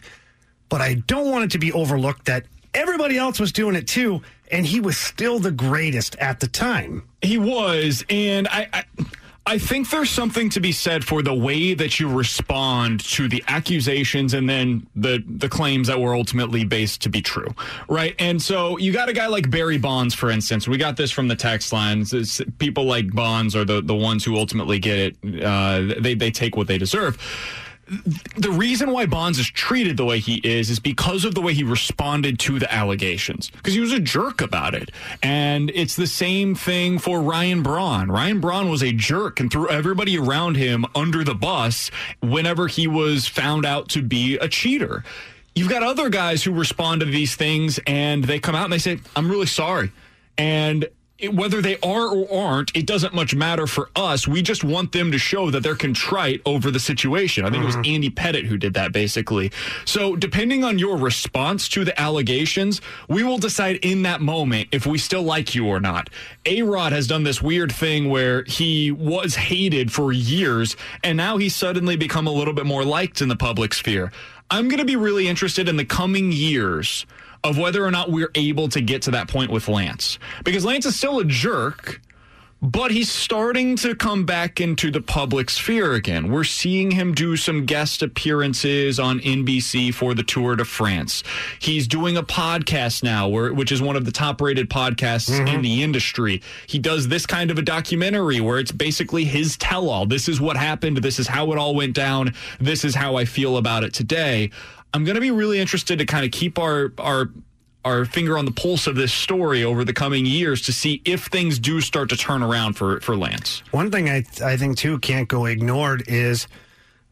But I don't want it to be overlooked that everybody else was doing it too, and he was still the greatest at the time. He was. And I, I I think there's something to be said for the way that you respond to the accusations and then the the claims that were ultimately based to be true, right? And so you got a guy like Barry Bonds, for instance. We got this from the text lines. It's, people like Bonds are the the ones who ultimately get it. Uh, they they take what they deserve the reason why Bonds is treated the way he is is because of the way he responded to the allegations. Because he was a jerk about it. And it's the same thing for Ryan Braun. Ryan Braun was a jerk and threw everybody around him under the bus whenever he was found out to be a cheater. You've got other guys who respond to these things and they come out and they say, I'm really sorry. And whether they are or aren't, it doesn't much matter for us. We just want them to show that they're contrite over the situation. I think mm-hmm. it was Andy Pettitte who did that basically. So, depending on your response to the allegations, we will decide in that moment if we still like you or not. A Rod has done this weird thing where he was hated for years, and now he's suddenly become a little bit more liked in the public sphere. I'm going to be really interested in the coming years of whether or not we're able to get to that point with Lance. Because Lance is still a jerk, but he's starting to come back into the public sphere again. We're seeing him do some guest appearances on NBC for the Tour de France. He's doing a podcast now, where, which is one of the top rated podcasts mm-hmm. in the industry. He does this kind of a documentary where it's basically his tell all. This is what happened. This is how it all went down. This is how I feel about it today. I'm going to be really interested to kind of keep our our our finger on the pulse of this story over the coming years to see if things do start to turn around for for Lance. One thing I I think too can't go ignored is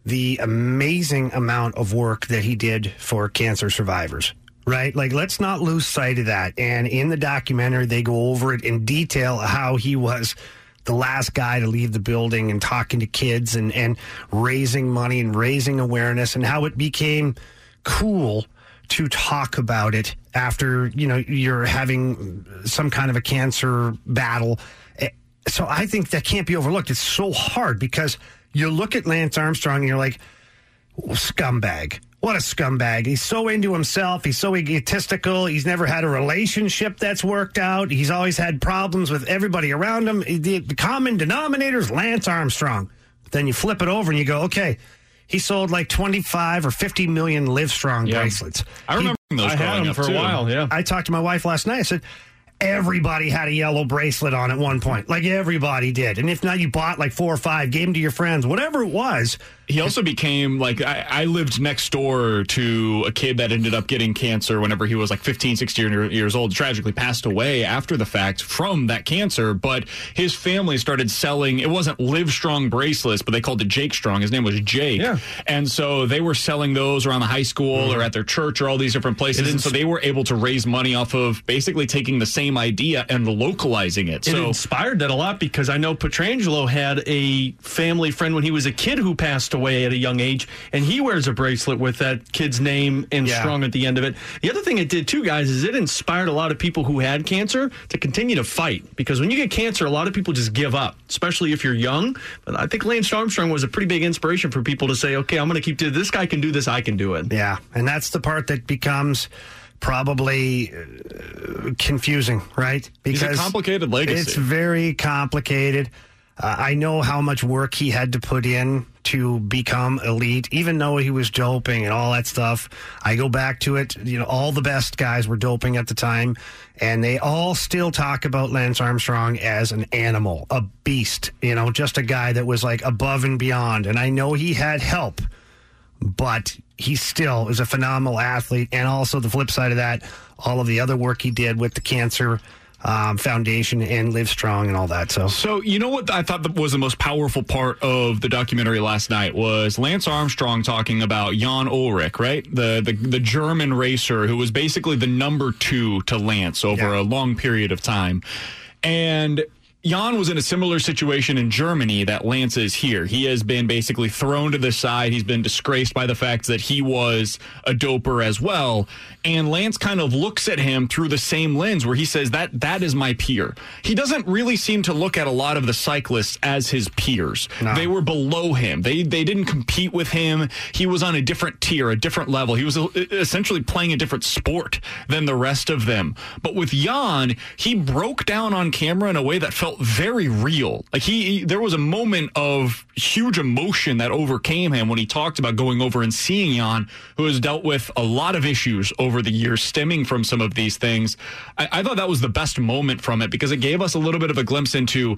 the amazing amount of work that he did for cancer survivors. Right? Like, let's not lose sight of that. And in the documentary, they go over it in detail how he was the last guy to leave the building and talking to kids and, and raising money and raising awareness and how it became cool to talk about it after you know you're having some kind of a cancer battle. Eh, so i think that can't be overlooked. It's so hard because you look at lance armstrong and you're like scumbag. What a scumbag. He's so into himself. He's so egotistical. He's never had a relationship that's worked out. He's always had problems with everybody around him. The, the common denominator is lance armstrong. Then you flip it over and you go okay he sold like 25 or 50 million Livestrong Yeah. bracelets. I remember He- those I had them up, for a too. while. Yeah. I talked to my wife last night. I said, everybody had a yellow bracelet on at one point. Like everybody did. And if not, you bought like four or five, gave them to your friends, whatever it was. He also became like I, I lived next door to a kid that ended up getting cancer whenever he was like 15, 16 years old. Tragically passed away after the fact from that cancer. But his family started selling. It wasn't Livestrong bracelets, but they called it Jake Strong. His name was Jake. Yeah. And so they were selling those around the high school mm-hmm. or at their church or all these different places. And so they were able to raise money off of basically taking the same idea and localizing it. It So inspired that a lot because I know Pietrangelo had a family friend when he was a kid who passed away at a young age, and he wears a bracelet with that kid's name and Yeah. strong at the end of it. The other thing it did too, guys, is it inspired a lot of people who had cancer to continue to fight because when you get cancer, a lot of people just give up, especially if you're young. But I think Lance Armstrong was a pretty big inspiration for people to say, okay, I'm going to keep doing this. Guy can do this. I can do it. Yeah. And that's the part that becomes probably uh, confusing, right? He's a complicated legacy. It's very complicated. I know how much work he had to put in to become elite, even though he was doping and all that stuff. I go back to it. You know, all the best guys were doping at the time, and they all still talk about Lance Armstrong as an animal, a beast, you know, just a guy that was like above and beyond. And I know he had help but he still is a phenomenal athlete. And also the flip side of that, all of the other work he did with the Cancer um, Foundation and Livestrong and all that. So, So you know what I thought was the most powerful part of the documentary last night was Lance Armstrong talking about Jan Ullrich, right? The the, the German racer who was basically the number two to Lance over Yeah. a long period of time, and. Jan was in a similar situation in Germany that Lance is here. He has been basically thrown to the side. He's been disgraced by the fact that he was a doper as well. And Lance kind of looks at him through the same lens where he says that that is my peer. He doesn't really seem to look at a lot of the cyclists as his peers. No. They were below him. They they didn't compete with him. He was on a different tier, a different level. He was uh, essentially playing a different sport than the rest of them. But with Jan, he broke down on camera in a way that felt very real. Like he, he- there was a moment of huge emotion that overcame him when he talked about going over and seeing Jan, who has dealt with a lot of issues over the years stemming from some of these things. I, I thought that was the best moment from it because it gave us a little bit of a glimpse into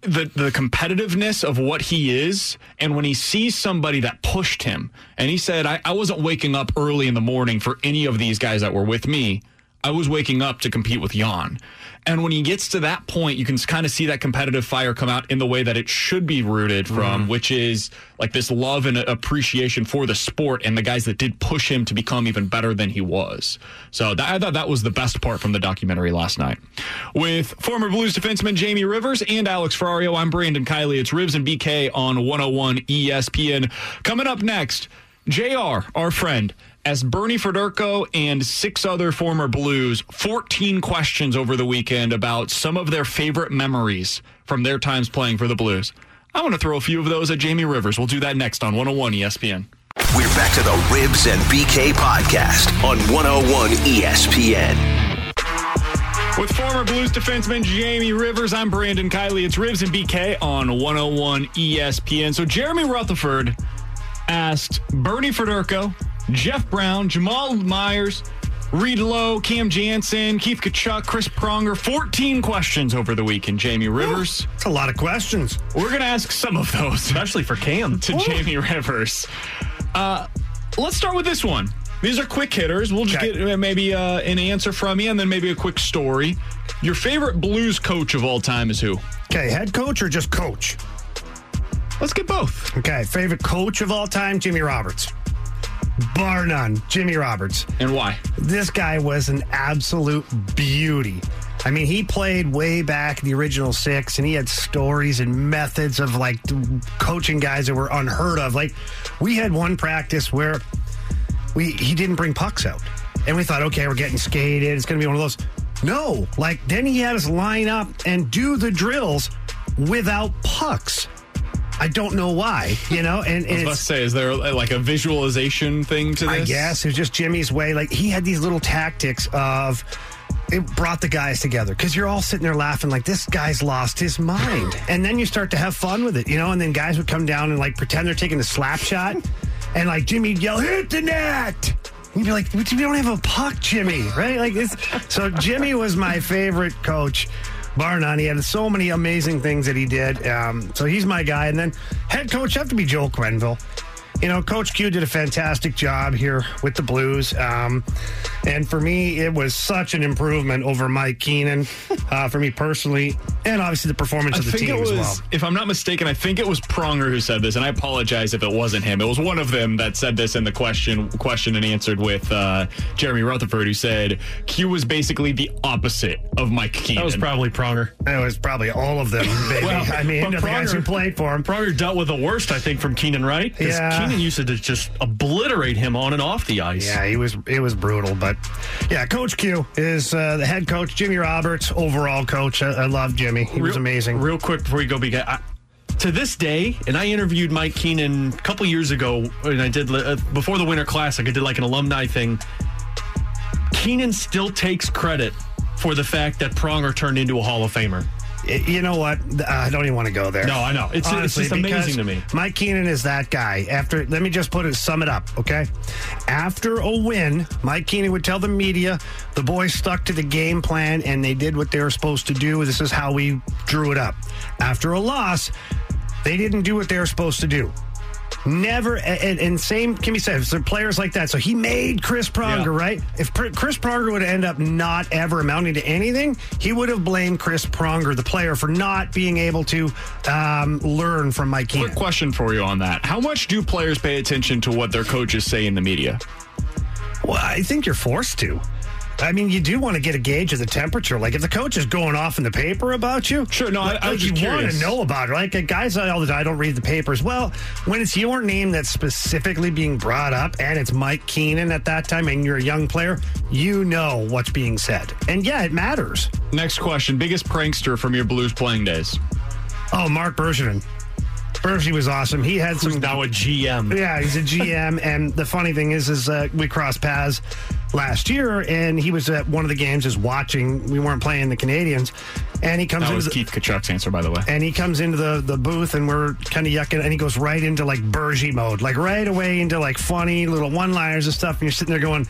the the competitiveness of what he is and when he sees somebody that pushed him and he said I, I wasn't waking up early in the morning for any of these guys that were with me i was waking up to compete with jan. And when he gets to that point you can kind of see that competitive fire come out in the way that it should be rooted from mm. which is like this love and appreciation for the sport and the guys that did push him to become even better than he was. So that, i thought that was the best part from the documentary last night. With former blues defenseman jamie rivers and alex ferrario i'm brandon kiley. It's Rivs and bk on 101 espn coming up next jr our friend as Bernie Federko and six other former Blues, 14 questions over the weekend about some of their favorite memories from their times playing for the Blues. I want to throw a few of those at Jamie Rivers. We'll do that next on 101 ESPN. We're back to the Rivs and BK podcast on 101 ESPN. With former Blues defenseman Jamie Rivers, I'm Brandon Kiley. It's Rivs and BK on 101 ESPN. So Jeremy Rutherford asked Bernie Federko, Jeff Brown, Jamal Mayers, Reed Low, Cam Janssen, Keith Tkachuk, Chris Pronger, 14 questions over the weekend, Jamie Rivers. it's a lot of questions. We're going to ask some of those Especially for Cam. to Jamie Rivers. Uh, let's start with this one. These are quick hitters. We'll just Okay. get uh, maybe uh, an answer from you and then maybe a quick story. Your favorite Blues coach of all time is who? Okay, head coach or just coach? Let's get both. Okay, favorite coach of all time, Jimmy Roberts. Bar none, Jimmy Roberts. And why? This guy was an absolute beauty. I mean, he played way back in the original six, and he had stories and methods of like coaching guys that were unheard of. Like, we had one practice where we he didn't bring pucks out, and we thought, okay, we're getting skated. It's going to be one of those. No, like then he had us line up and do the drills without pucks. I don't know why, you know. And, and it's, say, is there like a visualization thing to this? I guess it was just Jimmy's way. Like he had these little tactics of it brought the guys together because you're all sitting there laughing like this guy's lost his mind, and then you start to have fun with it, you know. And then guys would come down and like pretend they're taking a slap shot, and like Jimmy'd yell, "Hit the net!" And you'd be like, we don't have a puck, Jimmy, right?" Like this. So Jimmy was my favorite coach. Bar none. He had so many amazing things that he did. Um, so he's my guy. And then head coach have to be Joel Quenville. You know, Coach Q did a fantastic job here with the Blues. Um, and for me, it was such an improvement over Mike Keenan, uh, for me personally, and obviously the performance I of the think team it was, as well. if I'm not mistaken, I think it was Pronger who said this, and I apologize if it wasn't him. It was one of them that said this in the question, question and answered with uh, Jeremy Rutherford, who said Q was basically the opposite of Mike Keenan. That was probably Pronger. It was probably all of them, baby. Well, I mean, but the guys who played for him. Pronger dealt with the worst, I think, from Keenan, right? 'Cause Yeah. Keenan used to just obliterate him on and off the ice. Yeah, he was it was brutal, but yeah, Coach Q is uh, the head coach, Jimmy Roberts, overall coach. I, I love Jimmy; he was amazing. Real quick before you go, big. I, to this day, and I interviewed Mike Keenan a couple years ago, and I did uh, before the Winter Classic. I did like an alumni thing. Keenan still takes credit for the fact that Pronger turned into a Hall of Famer. You know what? Uh, I don't even want to go there. No, I know. It's- it's just amazing to me. Mike Keenan is that guy. After, let me just put it, sum it up, okay? After a win, Mike Keenan would tell the media the boys stuck to the game plan and they did what they were supposed to do. This is how we drew it up. After a loss, they didn't do what they were supposed to do. Never, and, and same can be said for players like that. So he made Chris Pronger, Yeah. right? If Pr- Chris Pronger would end up not ever amounting to anything, he would have blamed Chris Pronger, the player, for not being able to um, learn from Mike Keenan. Quick question for you on that. How much do players pay attention to what their coaches say in the media? Well, I think you're forced to. I mean, you do want to get a gauge of the temperature. Like, if the coach is going off in the paper about you, Sure, no, I- like, I was you just want to know about it. Like, guys all the time, I don't read the papers. Well, when it's your name that's specifically being brought up, and it's Mike Keenan at that time, and you're a young player, you know what's being said, and yeah, it matters. Next question. Biggest prankster from your Blues playing days? Oh, Marc Bergevin. Bergie was awesome. He had Who's some now a GM? Yeah, he's a GM, and the funny thing is, is uh, we crossed paths last year, and he was at one of the games, just watching. We weren't playing the Canadiens, and he comes That into was the, Keith Tkachuk's answer, by the way. and he comes into the, the booth, and we're kind of yucking, and he goes right into like Bergie mode, like right away into like funny little one liners and stuff. And you're sitting there going,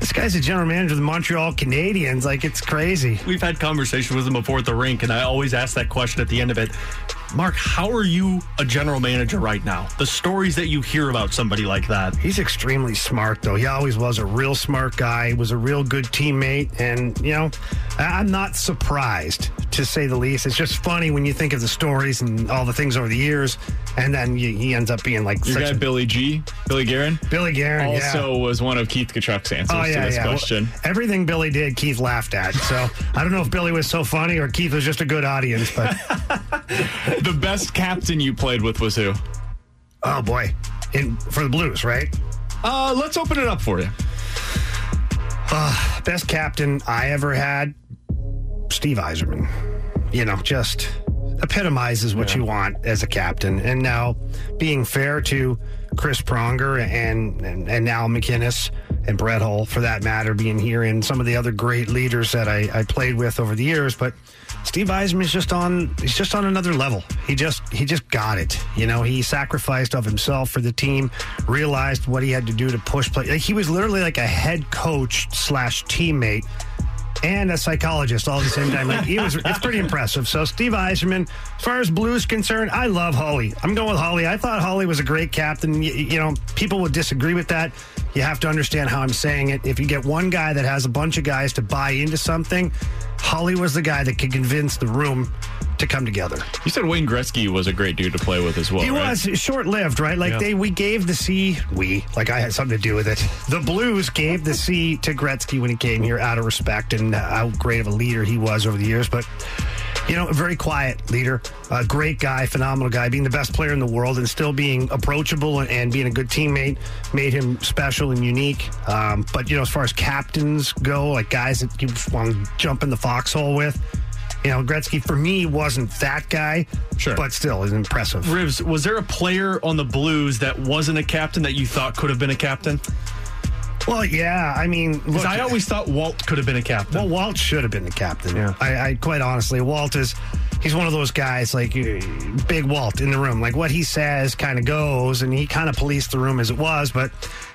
"This guy's a general manager of the Montreal Canadiens. Like it's crazy." We've had conversations with him before at the rink, and I always ask that question at the end of it. Mark, how are you a general manager right now? The stories that you hear about somebody like that. He's extremely smart, though. He always was a real smart guy. He was a real good teammate, and you know, I'm not surprised to say the least. It's just funny when you think of the stories and all the things over the years, and then you, he ends up being like Your such guy a, Billy G, Billy Guerin, Billy yeah. also was one of Keith Tkachuk's answers Oh yeah, to this yeah. Well, question. everything Billy did, Keith laughed at. So I don't know if Billy was so funny or Keith was just a good audience, but the best captain you played with was who? oh boy, in for the Blues, right? Uh, let's open it up for you. Uh, best captain I ever had, Steve Yzerman. You know, just epitomizes what you want as a captain. And now, being fair to Chris Pronger and, and, and Al MacInnis and Brett Hull, for that matter, being here and some of the other great leaders that I, I played with over the years, but Steve Yzerman is just on he's just on another level. He just he just got it. You know, he sacrificed of himself for the team, realized what he had to do to push play. Like, he was literally like a head coach slash teammate and a psychologist all at the same time. Like he was, it's pretty impressive. So Steve Yzerman, as far as Blues concerned, I love Holly. I'm going with Holly. I thought Holly was a great captain. You, you know, people would disagree with that. You have to understand how I'm saying it. If you get one guy that has a bunch of guys to buy into something, Holly was the guy that could convince the room to come together. You said Wayne Gretzky was a great dude to play with as well. He right? was short lived, right? Like Yeah. they, we gave the C, we, like I had something to do with it. The Blues gave the C to Gretzky when he came here out of respect and how great of a leader he was over the years. But, you know, a very quiet leader, a great guy, phenomenal guy, being the best player in the world and still being approachable and, and being a good teammate made him special and unique. Um, but, you know, as far as captains go, like guys that you want to jump in the foxhole with, you know, Gretzky for me wasn't that guy, sure. but still is impressive. Rivs, was there a player on the Blues that wasn't a captain that you thought could have been a captain? Well, yeah. I mean, look, I always thought Walt could have been a captain. Well, Walt should have been the captain. I, I quite honestly, Walt is he's one of those guys like uh, big Walt in the room. Like what he says kind of goes, and he kind of policed the room as it was. But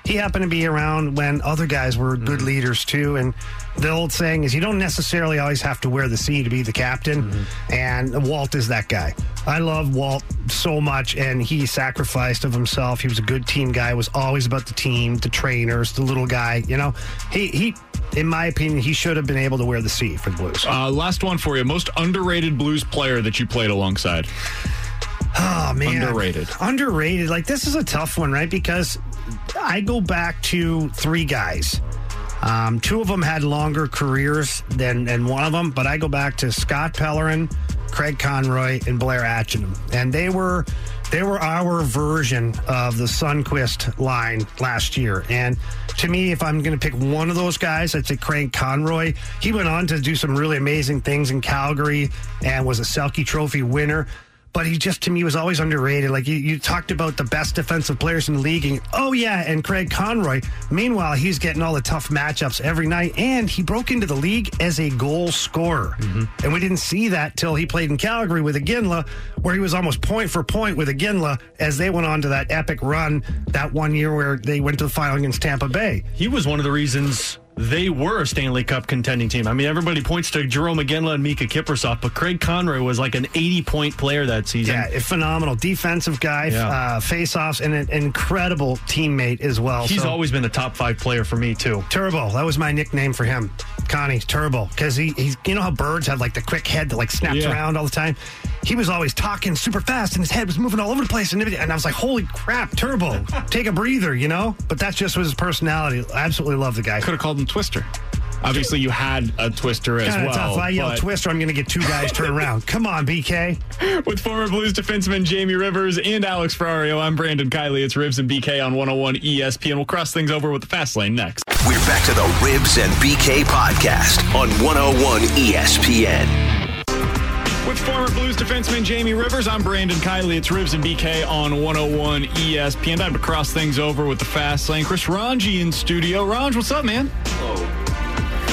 he happened to be around when other guys were good leaders too. And the old saying is, you don't necessarily always have to wear the C to be the captain. And Walt is that guy. I love Walt so much, and he sacrificed of himself. He was a good team guy. Was always about the team, the trainers, the little guy. You know, he he. In my opinion, he should have been able to wear the C for the Blues. Uh, last one for you. Most underrated Blues player that you played alongside. Oh man, Underrated. Underrated. Like this is a tough one, right? Because I go back to three guys. Um, two of them had longer careers than, than one of them, but I go back to Scott Pellerin, Craig Conroy, and Blair Atcheynum, and they were they were our version of the Sundqvist line last year. And to me, if I'm going to pick one of those guys, I'd say Craig Conroy. He went on to do some really amazing things in Calgary and was a Selke Trophy winner but he just to me was always underrated. Like you, you talked about the best defensive players in the league, and oh yeah, and Craig Conroy. Meanwhile, he's getting all the tough matchups every night, and he broke into the league as a goal scorer, mm-hmm. and we didn't see that till he played in Calgary with Iginla, where he was almost point for point with Iginla as they went on to that epic run that one year where they went to the final against Tampa Bay. He was one of the reasons they were a Stanley Cup contending team. I mean, everybody points to Jerome Iginla and Miikka Kiprusoff, but Craig Conroy was like an 80 point player that season. Yeah, a phenomenal defensive guy, Yeah. uh, face-offs, and an incredible teammate as well. He's So- always been a top five player for me, too. Turbo. That was my nickname for him. Connie Turbo. Because he, he's, you know how birds have like the quick head that like snaps Yeah. around all the time? He was always talking super fast and his head was moving all over the place. And, everything. and I was like, holy crap, Turbo. Take a breather, you know? But that's just his personality. I absolutely love the guy. Could have called him Twister. Obviously, you had a Twister as Kind well. tough. If I yell but- Twister, I'm going to get two guys turned around. Come on, BK. With former Blues defenseman Jamie Rivers and Alex Ferrario, I'm Brandon Kiley. It's Rivs and BK on 101 ESPN. We'll cross things over with the fast lane next. We're back to the Rivs and BK podcast on 101 ESPN. With former Blues defenseman Jamie Rivers, I'm Brandon Kiley. It's Rivs and BK on 101 ESPN. Time to cross things over with the fast lane. Chris Ranji in studio. Ranj, what's up, man?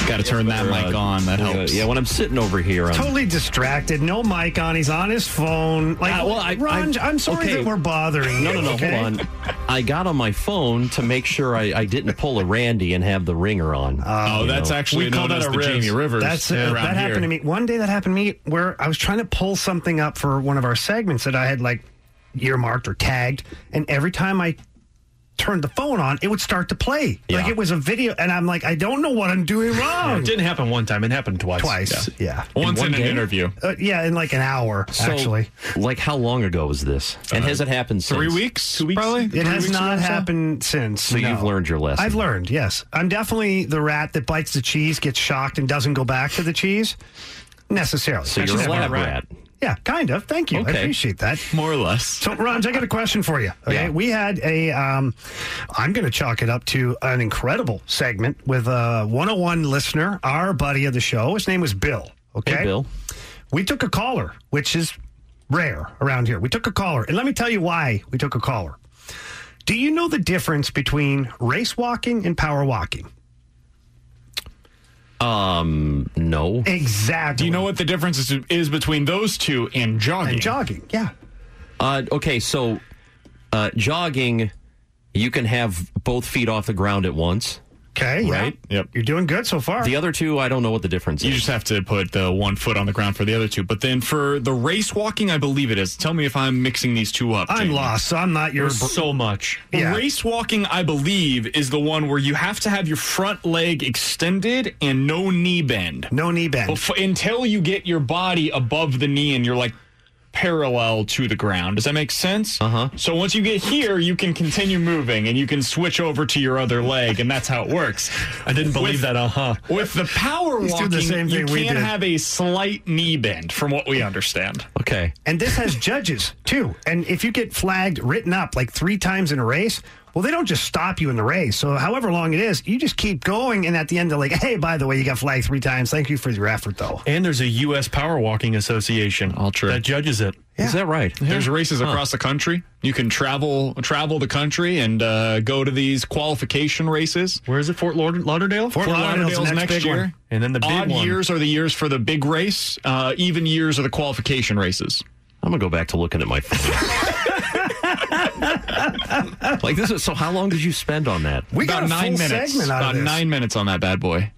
Got to turn that mic on. That helps. Yeah, when I'm sitting over here, I'm Totally distracted. No mic on. He's on his phone. Like, Uh, well, I- Ron, I- I'm sorry okay. that we're bothering No, you. no, no. okay? Hold on. I got on my phone to make sure I, I didn't pull a Randy and have the ringer on. Oh, You that's know. actually We call known that as a the Rivs. Jamie Rivers. That's around that happened here. to me. One day that happened to me where I was trying to pull something up for one of our segments that I had like earmarked or tagged, and every time I turned the phone on, it would start to play. Like it was a video, and I'm like, I don't know what I'm doing wrong. It didn't happen one time. It happened twice. Twice, yeah. Once In in, an day? interview. Uh, yeah, in like an hour, So, actually. like, how long ago was this? And has it happened since? Three weeks? Two weeks? Probably? It Three has not or so? happened since. So no. you've learned your lesson. I've learned, yes. I'm definitely the rat that bites the cheese, gets shocked, and doesn't go back to the cheese. Necessarily. So That's you're a lab my rat. Yeah, kind of. Thank you. I appreciate that. More or less. So, Ron, I got a question for you. Okay, Yeah. we had a. Um, I'm going to chalk it up to an incredible segment with a 101 listener, our buddy of the show. His name was Bill. Okay, Hey, Bill. We took a caller, which is rare around here. We took a caller, and let me tell you why we took a caller. Do you know the difference between race walking and power walking? Um, no. Exactly. Do you know what the difference is, is between those two and jogging? And jogging, yeah. Uh, okay, so uh, jogging, you can have both feet off the ground at once. Okay, yeah. Right? Yep. You're doing good so far. The other two, I don't know what the difference You is. You just have to put the one foot on the ground for the other two. But then for the race walking, I believe it is. Tell me if I'm mixing these two up. I'm Jamie. lost, so I'm not your. There's so much. Yeah. Race walking, I believe, is the one where you have to have your front leg extended and no knee bend. No knee bend. Bef- until you get your body above the knee and you're like parallel to the ground. Does that make sense? Uh huh. So once you get here, you can continue moving and you can switch over to your other leg, and that's how it works. I didn't believe that. Uh huh. With the power He's walking, the same you thing we can did. have a slight knee bend, from what we understand. Okay. And this has judges too. And if you get flagged, written up like three times in a race, well, they don't just stop you in the race. So, however long it is, you just keep going. And at the end, they're like, hey, by the way, you got flagged three times. Thank you for your effort, though. And there's a U.S. Power Walking Association All true. that judges it. Is that right? There's races across the country. You can travel travel the country and uh, go to these qualification races. Where is it? Fort Laud- Lauderdale? Fort Lauderdale's the next big year. one. And then the big Odd one. years are the years for the big race. Uh, even years are the qualification races. I'm gonna go back to looking at my phone. like this is so. How long did you spend on that? We got About a nine full minutes. segment out About of this. nine minutes on that bad boy.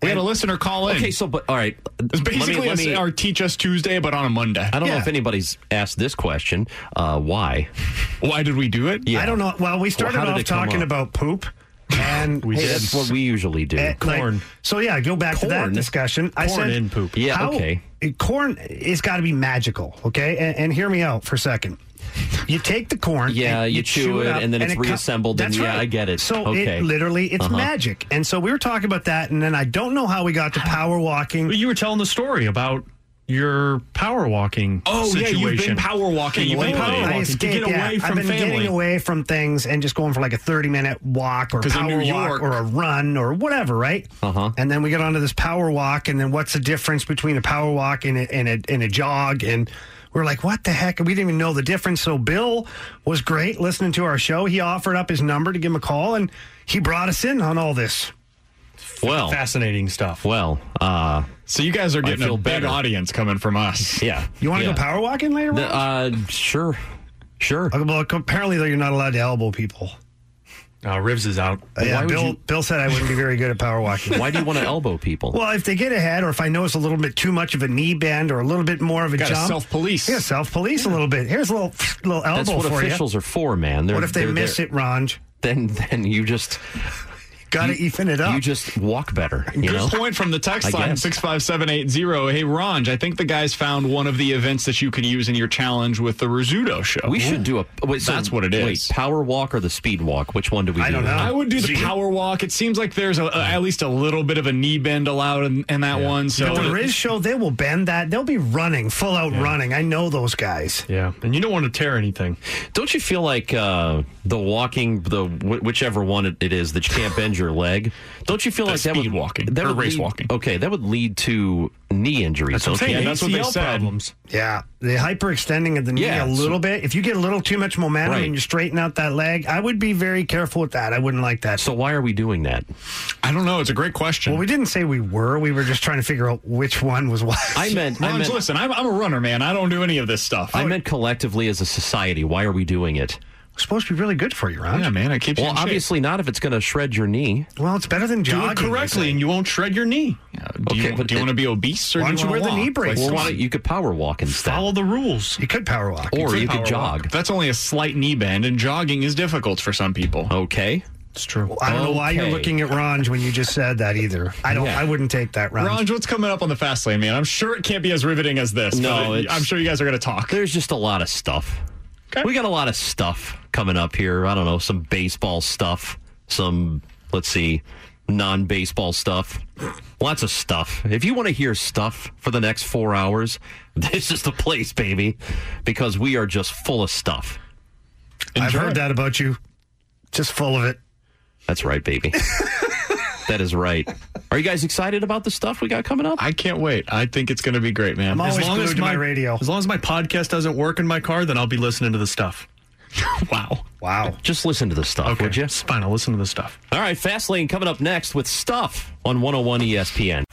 We had a listener call in. Okay, so but all right. it's basically let me, let me, our Teach Us Tuesday, but on a Monday. I don't know if anybody's asked this question. Uh, why? Why did we do it? Yeah. I don't know. Well, we started how did off talking up? about poop. And We Hey, did. that's what we usually do. Like- Corn. so yeah, go back to that Corn? discussion. I Corn said in poop. Yeah, how- okay. Corn is got to be magical, okay? And, and hear me out for a second. You take the corn, Yeah, and you chew it, up, and then it's co- reassembled, and That's yeah, right. I get it. So Okay. it literally, it's Uh-huh. magic. And so we were talking about that, and then I don't know how we got to power walking. But you were telling the story about your power walking Oh, yeah, situation. you've been power walking. You've been lately. power I walking to escaped, get yeah. away I've from been family. getting away from things and just going for like a 30 minute walk or power New walk York- or a run or whatever, right? Uh-huh. And then we get onto this power walk, and then what's the difference between a power walk and a, and a, and a jog? And we're like, what the heck? We didn't even know the difference. So Bill was great listening to our show. He offered up his number to give him a call, and he brought us in on all this. Well, Fascinating stuff. well, uh, So you guys are getting a big better. audience coming from us. yeah. You want to yeah. go power walking later? The- on? uh, sure, sure. well, apparently, though, you're not allowed to elbow people. Uh, Rivs is out. Uh, yeah, Bill, you- Bill said I wouldn't be very good at power walking. Why do you want to elbow people? Well, if they get ahead, or if I notice a little bit too much of a knee bend, or a little bit more of a Gotta jump, self-police. Yeah, self police a little bit. Here's a little little elbow That's what for officials you. are for, man. They're, What if they they're miss there- it, Ronj? Then, then you just Got to even it up. you just walk better. You Good know. point from the text I line guess. 65780. Hey, Ronj, I think the guys found one of the events that you can use in your challenge with the Rizzuto show. We should do a. Wait, so, That's what it is. Wait, power walk or the speed walk? Which one do we do? I don't know. I would do the power walk. It seems like there's a, a- at least a little bit of a knee bend allowed in, in that one. So But the Riz show, they will bend that. They'll be running, full out running. I know those guys. Yeah, and you don't want to tear anything. Don't you feel like uh, the walking, the wh- whichever one it, it is that you can't bend your leg? Don't you feel The like that would speed walking, that or would race lead- walking. Okay, that would lead to knee injuries. That's what I'm don't saying. you? Yeah, that's what they said. Problems. Yeah, the hyperextending of the knee Yeah, a little so- bit. If you get a little too much momentum Right. and you straighten out that leg, I would be very careful with that. I wouldn't like that. So why are we doing that? I don't know. It's a great question. well, we didn't say we were. We were just trying to figure out which one was what. I meant, I meant, listen, I'm, I'm a runner, man. I don't do any of this stuff. I meant collectively as a society. Why are we doing it? It's supposed to be really good for you, Ron. yeah, man. I keep you Well, in shape. obviously not if it's going to shred your knee. Well, it's better than jogging. Do it correctly, and you won't shred your knee. Yeah, do Okay, you, but do you want to be obese or Why do don't you wanna wear the knee brace? Well, Come why you could power walk instead, Follow the rules. You could power walk. or you Power could jog. walk. That's only a slight knee bend, and jogging is difficult for some people. Okay. It's true. I don't know why you're looking at Ronj when you just said that either. I don't. Yeah. I wouldn't take that, Ronj. Ronj, what's coming up on the fast lane, man? I'm sure it can't be as riveting as this. No, but I'm sure you guys are going to talk. There's just a lot of stuff. Okay. We got a lot of stuff coming up here. I don't know, some baseball stuff, some, let's see, non baseball stuff. Lots of stuff. If you want to hear stuff for the next four hours, this is the place, baby, because we are just full of stuff. I've heard that about you. Just full of it. That's right, baby. that is right. Are you guys excited about the stuff we got coming up? I can't wait. I think it's going to be great, man. I'm always glued to my radio. As long as my podcast doesn't work in my car, then I'll be listening to the stuff. wow. Wow. Just listen to the stuff, Okay, would you? it's fine. I'll listen to the stuff. All right, Fast Lane coming up next with stuff on 101 ESPN.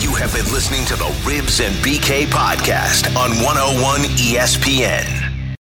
You have been listening to the Rivs and BK podcast on 101 ESPN.